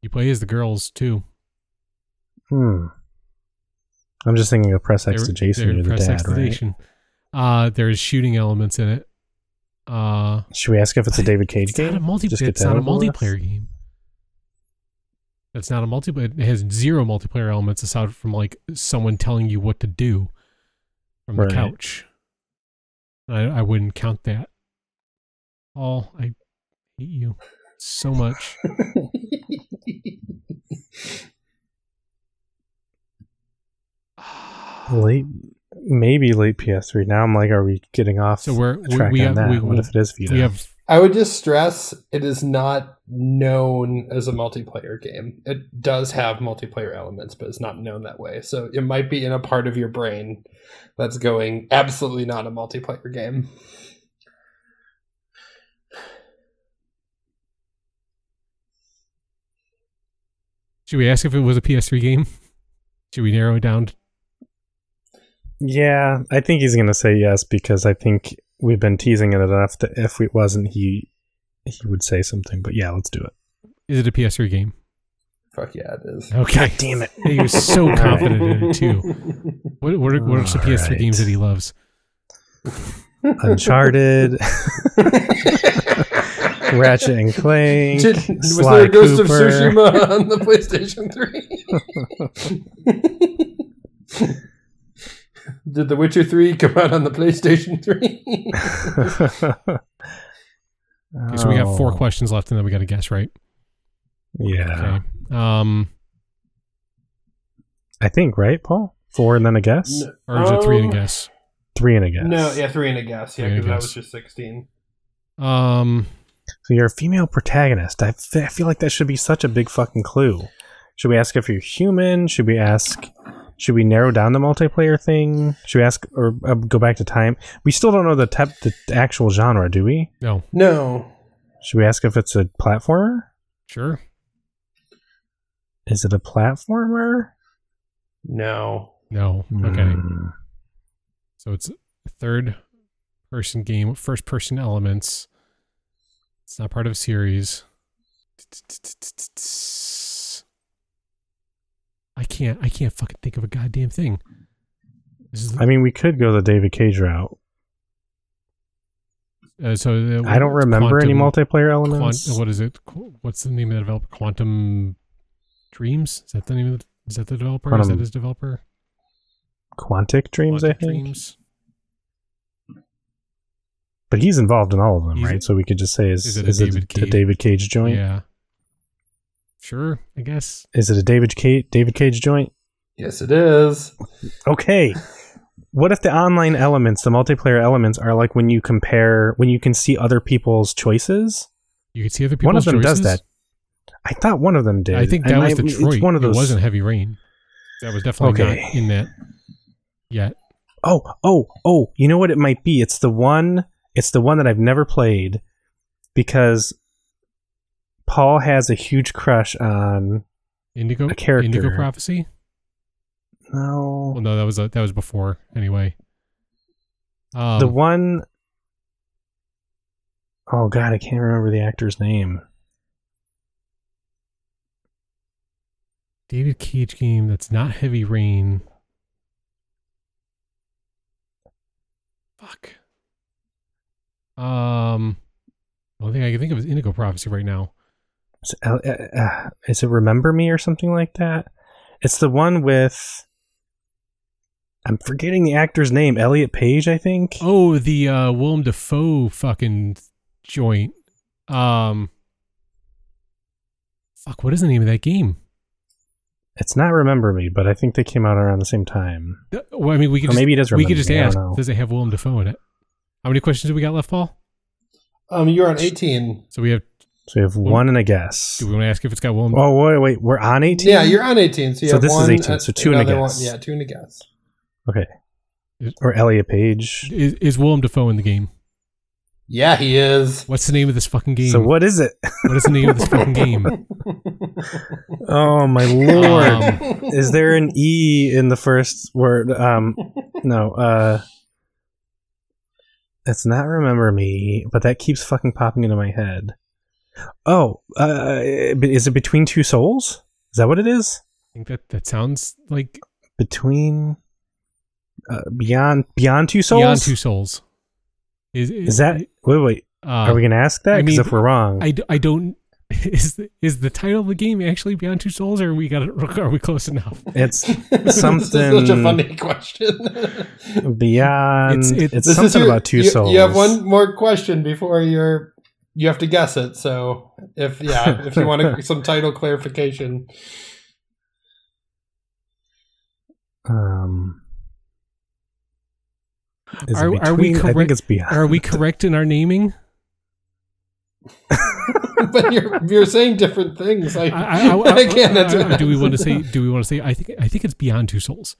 You play as the girls too. Hmm. I'm just thinking of Press X to Jason. You're the dad, right? Excitation. Uh there's shooting elements in it. Uh Should we ask if it's a David Cage it's not a game? multi Just get it's not a that over multiplayer game. It's not a multiplayer. It has zero multiplayer elements aside from like someone telling you what to do from the couch. I, I wouldn't count that. Oh, I hate you so much. Late, maybe late PS3. Now I'm like, are we getting off So we're we, track we on have that? we, what if it is Vita? we have I would just stress it is not known as a multiplayer game. It does have multiplayer elements, but it's not known that way. So it might be in a part of your brain that's going absolutely not a multiplayer game. Should we ask if it was a PS3 game? Should we narrow it down? Yeah, I think he's gonna say yes because I think we've been teasing it enough that if it wasn't, he he would say something. But yeah, let's do it. Is it a PS3 game? Fuck yeah, it is. Okay. Damn it! He was so confident in it too. What what are, what are some PS3 Alright. games that he loves? Uncharted, Ratchet and Clank, Did, was Sly there a Ghost Cooper. of Tsushima on the PlayStation 3? Did The Witcher 3 come out on the PlayStation 3? Okay, so we got four questions left, and then we got to guess, right? Yeah, Okay. Um, I think right, Paul. Four and then a guess. No. or is it three and Um, a guess? Three and a guess. No, yeah, 3 and a guess. Yeah, Three and a because that was just 16. Um, So you're a female protagonist. I I feel like that should be such a big fucking clue. Should we ask if you're human? Should we ask? Should we narrow down the multiplayer thing? Should we ask or uh, go back to time? We still don't know the type, the actual genre, do we? no, No. Should we ask if it's a platformer? sure. Is it a platformer? No. No. Okay. Hmm. So it's a third person game, first person elements. It's not part of a series. I can't. I can't fucking think of a goddamn thing. Is I mean, we could go the David Cage route. uh, so. Uh, I don't remember any Quantum- multiplayer Quant- elements. what is it? What's the name of the developer? Quantum Dreams? Is that the name of the, is that the developer? is that his developer? Quantic Dreams, I think. Dreams. But he's involved in all of them, He's- right? So we could just say, is, Is it a it, David a Cage? David Cage joint? Yeah. Sure, I guess. Is it a David Cage David Cage joint? Yes, it is. Okay. What if the online elements, the multiplayer elements, are like when you compare, when you can see other people's choices? You can see other people's one of them choices? does that. I thought one of them did. I think that And was I- Detroit. It's one of those. It wasn't Heavy Rain. That was definitely Okay. not in that yet. Oh, oh, oh! You know what it might be? It's the one. It's the one that I've never played because Paul has a huge crush on. Indigo A character. Indigo Prophecy? No, Well, no, that was a, that was before. Anyway, um, the one oh god, I can't remember the actor's name. David Cage game that's not Heavy Rain. Fuck. Um, the only thing I can think of is Indigo Prophecy right now. Is it, uh, uh, uh, is it Remember Me or something like that? It's the one with. I'm forgetting the actor's name. Elliot Page, I think. Oh, the uh, Willem Dafoe fucking joint. Um, fuck, what is the name of that game? It's not Remember Me, but I think they came out around the same time. Uh, Well, I mean, we could Or just, maybe it does we could just Me. Ask. Does it have Willem Dafoe in it? How many questions do we got left, Paul? Um, you're on 18. So we have. So we have one and a guess. Do we want to ask if it's got Willem? Oh wait, wait, we're on eighteen. Yeah, you're on 18. So, you So have this is 18, uh, so two and a guess. One, yeah, two and a guess. okay. Or Elliot Page. Is, is Willem Dafoe in the game? Yeah, he is. What's the name of this fucking game? So what is it? What is the name of this fucking game? Oh my lord! Um, is there an e in the first word? Um, no. Uh, it's not remember me, but that keeps fucking popping into my head. Oh, uh, is it between two souls? Is that what it is? I think that that sounds like Between uh, beyond beyond two souls. Beyond Two Souls. Is, is that wait wait? Uh, Are we gonna ask that? I Because mean, if we're wrong, I, I don't. Is the, is the title of the game actually Beyond Two Souls, or we got it? Are we close enough? it's this is something such a funny question. beyond. It's- It's, it's- something your- about two you, souls. You have one more question before you're. You have to guess it. So if yeah, if you want a, some title clarification, Um, is it Are- are we between- I think correct- it's beyond. Are we correct in our naming? but you're you're saying different things. I, I, I, I, I can't answer I- that. do we want to say? Do we want to say? I think I think it's Beyond Two Souls.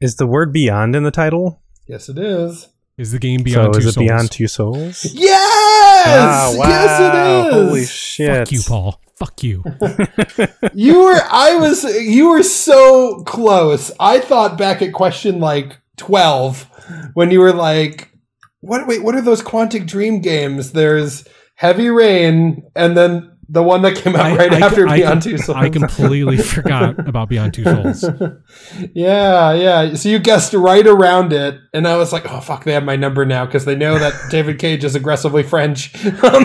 Is the word beyond in the title? Yes, it is. Is the game Beyond so Two is it Souls? beyond two souls? Yes. Ah, wow. Yes, it is. Holy shit! Fuck you, Paul. Fuck you. You were I was you were so close. I thought back at question like 12 when you were like what wait what are those Quantic Dream games? There's Heavy Rain and then the one that came out I- right I- after I- Beyond Two Souls. I completely forgot about Beyond Two Souls. yeah, yeah. So you guessed right around it, and I was like, "Oh fuck, they have my number now because they know that David Cage is aggressively French." Um,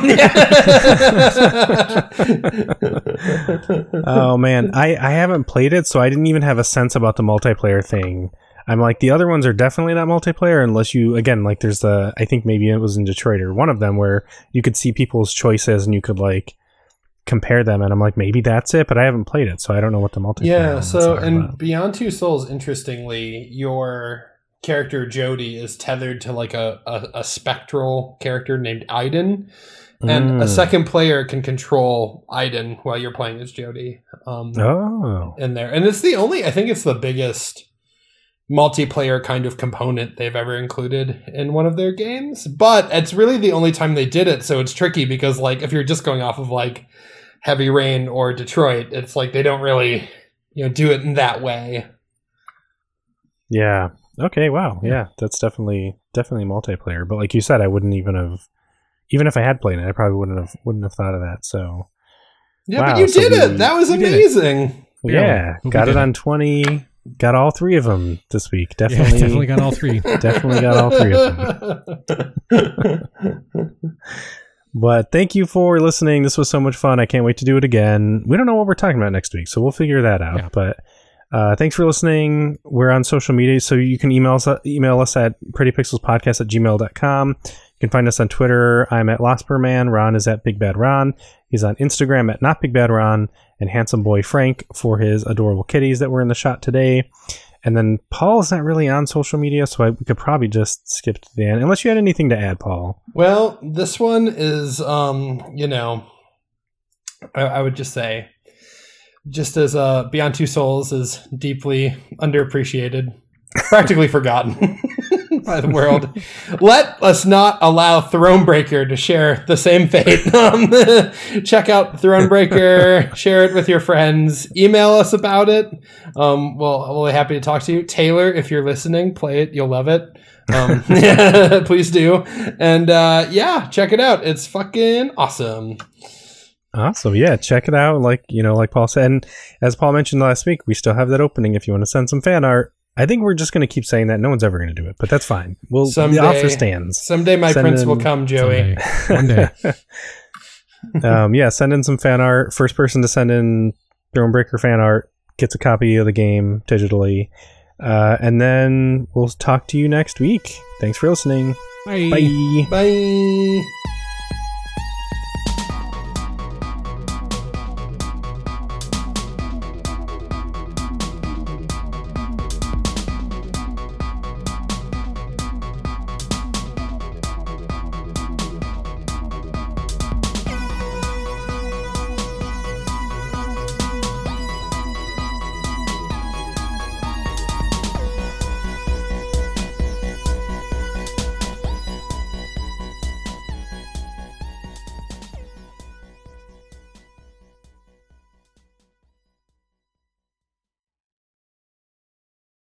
oh man, I I haven't played it, so I didn't even have a sense about the multiplayer thing. I'm like the other ones are definitely not multiplayer unless you again like there's the I think maybe it was in Detroit or one of them where you could see people's choices and you could like compare them and I'm like maybe that's it, but I haven't played it, so I don't know what the multiplayer. yeah. So, and about. Beyond Two Souls, interestingly, your character Jodie is tethered to like a, a, a spectral character named Aiden, and a Mm. second player can control Aiden while you're playing as Jodie. Um, Oh, in there. And it's the only, I think it's the biggest multiplayer kind of component they've ever included in one of their games. But it's really the only time they did it. So it's tricky because, like, if you're just going off of like Heavy Rain or Detroit, it's like they don't really, you know, do it in that way. yeah. Okay. Wow. Yeah, that's definitely definitely multiplayer. But like you said, I wouldn't even have even if I had played it, I probably wouldn't have wouldn't have thought of that. So Yeah, Wow, but you so did we- it. That was we did it. amazing. Barely. yeah, got it it. on twenty. Got all three of them this week. Yeah, Definitely, definitely got all three. definitely got all three of them. But thank you for listening. This was so much fun. I can't wait to do it again. We don't know what we're talking about next week, so we'll figure that out. Yeah. But uh, thanks for listening. We're on social media, so you can email us email us at prettypixelspodcast at gmail.com. You can find us on Twitter. I'm at Losperman. Ron is at Big Bad Ron. He's on Instagram at Not Big Bad Ron and Handsome Boy Frank for his adorable kitties that were in the shot today. And then Paul's not really on social media, so I, we could probably just skip to the end, unless you had anything to add, Paul. Well, this one is, um, you know, I, I would just say, just as uh, Beyond Two Souls is deeply underappreciated, practically forgotten by the world. Let us not allow Thronebreaker to share the same fate. Um, check out Thronebreaker, share it with your friends, email us about it. Um, well, we'll be happy to talk to you. Taylor, if you're listening, play it. You'll love it. Um, yeah, please do. And uh, yeah, check it out. It's fucking awesome. Awesome. Yeah, check it out. Like, you know, like Paul said, and as Paul mentioned last week, we still have that opening if you want to send some fan art. I think we're just going to keep saying that. No one's ever going to do it, but that's fine. We'll Someday- the offer stands. Someday my Send prince in will come, Joey. Someday. One day. um, yeah, send in some fan art. First person to send in Thronebreaker fan art gets a copy of the game digitally. Uh, and then we'll talk to you next week. Thanks for listening. Bye. Bye. Bye.